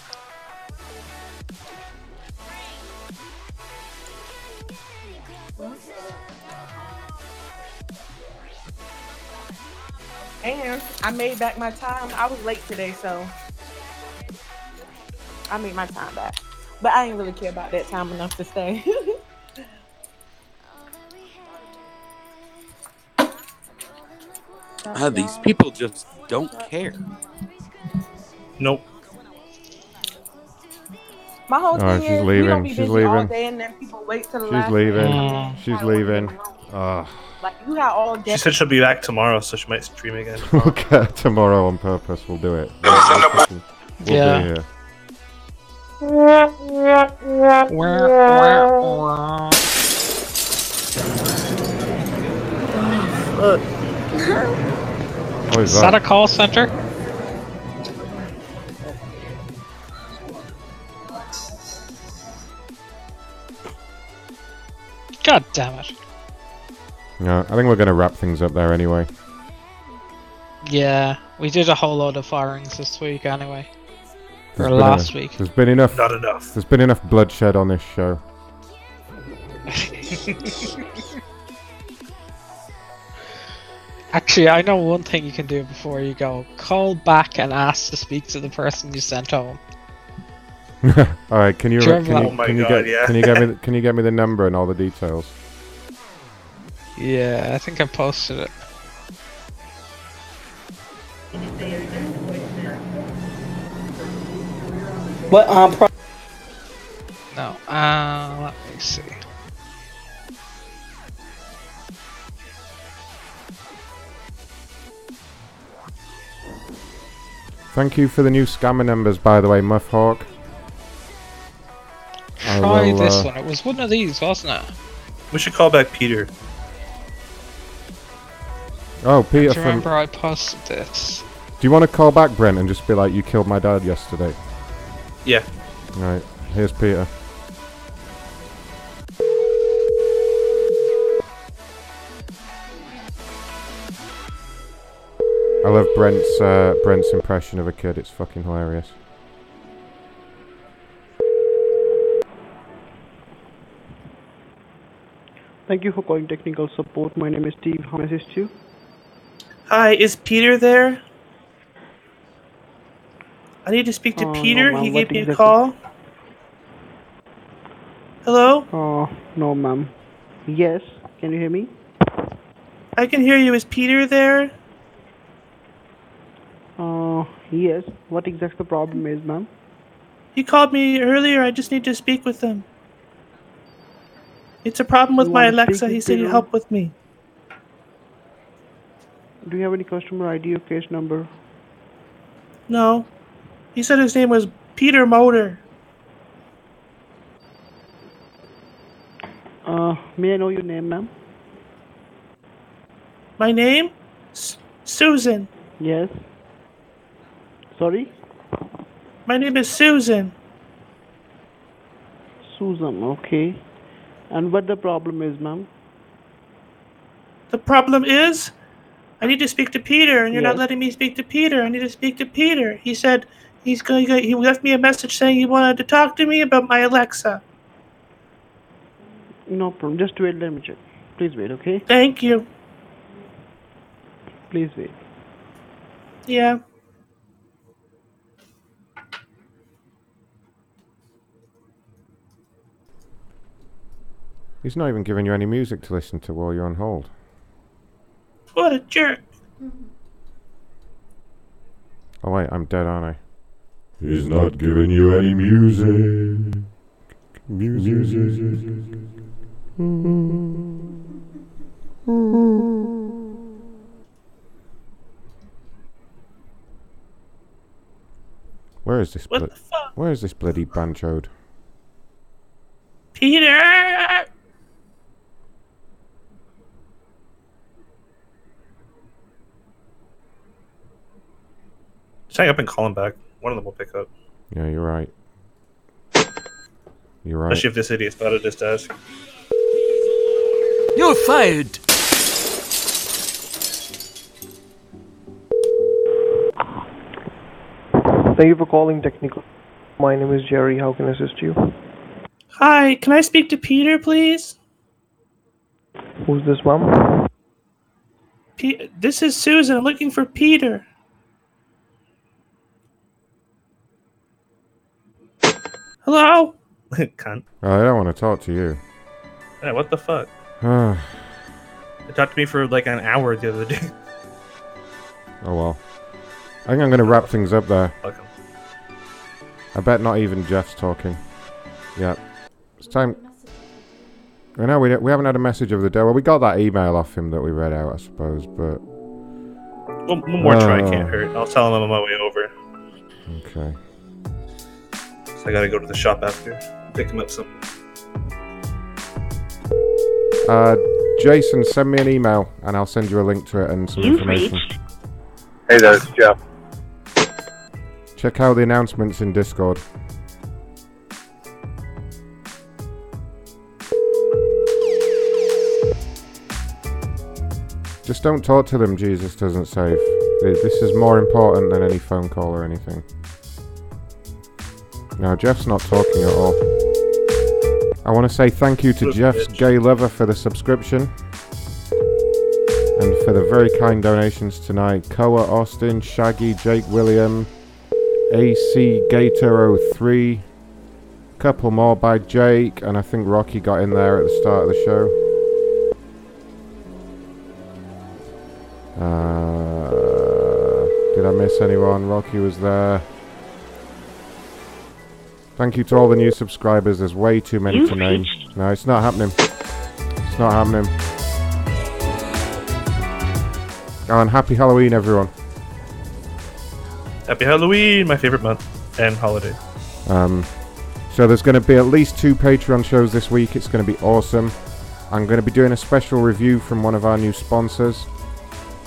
And I made back my time. I was late today, so I made my time back. But I didn't really care about that time enough to stay.
Ah, these people just don't care.
Nope.
My whole
Oh,
thing
she's
is we
leaving.
don't be
She's
busy all
leaving.
day and then people wait till the
She's
last
leaving.
minute.
She's leaving. Ugh.
Like you had all day.
She said she'll be back tomorrow, so she might stream again.
We'll get tomorrow on purpose. We'll do it. We'll, fucking- we'll
Yeah.
be here. What is
Is that
that?
a call center? God damn it.
No, I think we're going to wrap things up there anyway.
Yeah, we did a whole lot of firings this week anyway.
There's
Or last
a-
week.
There's been enough.
Not enough.
There's been enough bloodshed on this show.
Actually, I know one thing you can do before you go. Call back and ask to speak to the person you sent home.
all right, can you
Do
can you,
Oh my
can you
God,
get
yeah.
can you get me can you get me the number and all the details?
Yeah, I think I posted it.
What um pro-
No, uh, let me see.
Thank you for the new scammer numbers, by the way, Muff Hawk. I
Try
will,
this
uh,
one. It was one of these, wasn't it?
We should call back Peter.
Oh, Peter
you
from.
remember I posted this?
Do you want to call back Brent and just be like, "You killed my dad yesterday"?
Yeah.
All right. Here's Peter. I love Brent's uh, Brent's impression of a kid. It's fucking hilarious.
Thank you for calling technical support. My name is Steve. How may I assist you?
Hi, is Peter there? I need to speak to
Uh,
Peter.
ma'am,
he
what
gave me a call. Hello?
Uh, no, ma'am. Yes. Can you hear me?
I can hear you. Is Peter there?
Uh, yes. What exactly the problem is, ma'am?
He called me earlier. I just need to speak with him.
It's a problem with
You
my Alexa. He said he'd help with me.
Do you have any customer ID or case number?
No. He said his name was Peter Motor.
Uh, may I know your name, ma'am?
My name? S- Susan.
Yes. Sorry?
My name is Susan.
Susan, okay. And what the problem is, ma'am?
The problem is, I need to speak to Peter, and you're not letting me speak to Peter. I need to speak to Peter. He said he's going. to He left me a message saying he wanted to talk to me about my Alexa.
No problem. Just wait, let me check. Please wait, okay?
Thank you.
Please wait.
Yeah.
He's not even giving you any music to listen to while you're on hold.
What a jerk.
Oh wait, I'm dead, aren't I?
He's not giving you any music. Music.
Where is this?
What
blo-
the fuck?
Where is this bloody banchoed?
Peter. Hang up and call him back. One of them will pick up.
Yeah, you're right. You're right.
Especially if this idiot's not at his desk.
You're fired.
Thank you for calling Technical. My name is Jerry. How can I assist you?
Hi, can I speak to Peter, please?
Who's this, ma'am?
Pe- this is Susan. I'm looking for Peter. Hello? Cunt.
Oh, I don't want to talk to you.
Yeah, what the fuck?
oh
They talked to me for like an hour the other day.
Oh well. I think I'm going to wrap things up there.
Fuck 'em.
I bet not even Jeff's talking. Yeah. It's time. I know we, don't- we haven't had a message of the day. Well, we got that email off him that we read out, I suppose, but.
One, one more try
Oh.
can't hurt. I'll tell him I'm on my way over.
Okay.
So I gotta go to the shop after. Pick him up some.
Uh, Jason, send me an email and I'll send you a link to it and some
You've
information.
Hey there, it's Jeff.
Check out the announcements in Discord. Just don't talk to them, Jesus doesn't save. This is more important than any phone call or anything. No, Jeff's not talking at all. I want to say thank you to Jeff's Gay Lover for the subscription. And for the very kind donations tonight Koa Austin, Shaggy, Jake William, AC Gator 03, a couple more by Jake, and I think Rocky got in there at the start of the show. Uh, did I miss anyone? Rocky was there. Thank you to all the new subscribers. There's way too many
You've
to name. No, it's not happening. It's not happening. Oh, and happy Halloween, everyone.
Happy Halloween, my favorite month and holiday.
Um, so there's going to be at least two Patreon shows this week. It's going to be awesome. I'm going to be doing a special review from one of our new sponsors.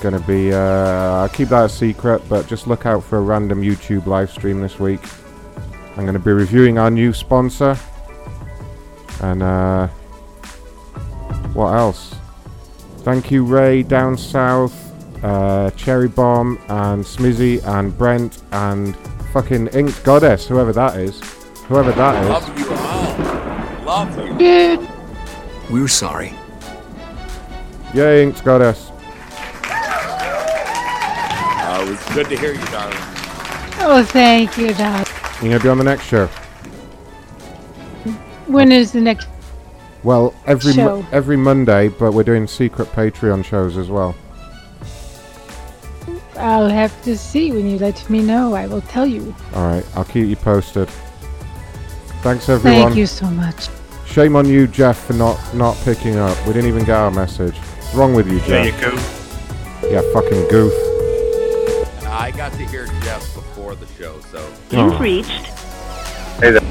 Going to be, uh, I'll keep that a secret, but just look out for a random YouTube live stream this week. I'm going to be reviewing our new sponsor. And, uh, what else? Thank you, Ray, down south, uh, Cherry Bomb, and Smizzy, and Brent, and fucking Inked Goddess, whoever that is. Whoever that is.
Love you all. Love you. We're sorry.
Yay, Inked Goddess.
Uh, it was good to hear you, darling.
Oh, thank you, Doc.
You gonna be on the next show?
When is the next?
Well, every mo- every Monday, but we're doing secret Patreon shows as well.
I'll have to see when you let me know. I will tell you.
All right, I'll keep you posted. Thanks, everyone.
Thank you so much.
Shame on you, Jeff, for not not picking up. We didn't even get our message. What's wrong with you,
Yeah,
Jeff?
you goof.
Yeah, fucking goof.
And I got to hear Jeff before the show, so.
You've Oh.
reached.
Hey there.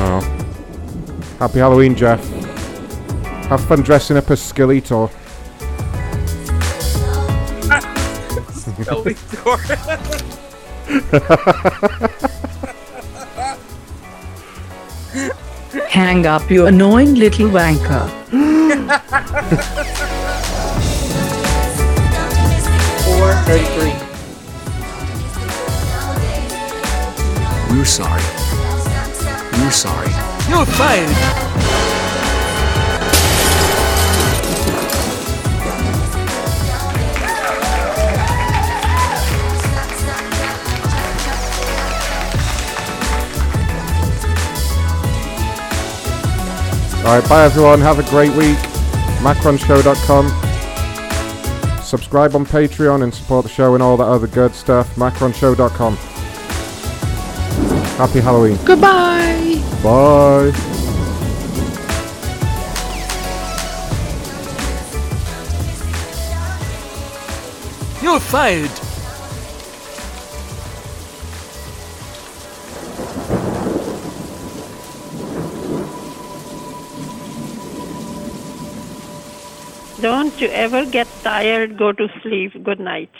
Oh. Happy Halloween, Jeff. Have fun dressing up as Skeletor.
Hang up, you annoying little wanker.
Four thirty-three.
We're sorry. We're sorry.
You're fired.
Alright, bye everyone. Have a great week. MacronShow.com. Subscribe on Patreon and support the show and all that other good stuff. MacronShow.com. Happy Halloween.
Goodbye.
Bye.
You're fired.
Don't you ever get tired, go to sleep. Good night.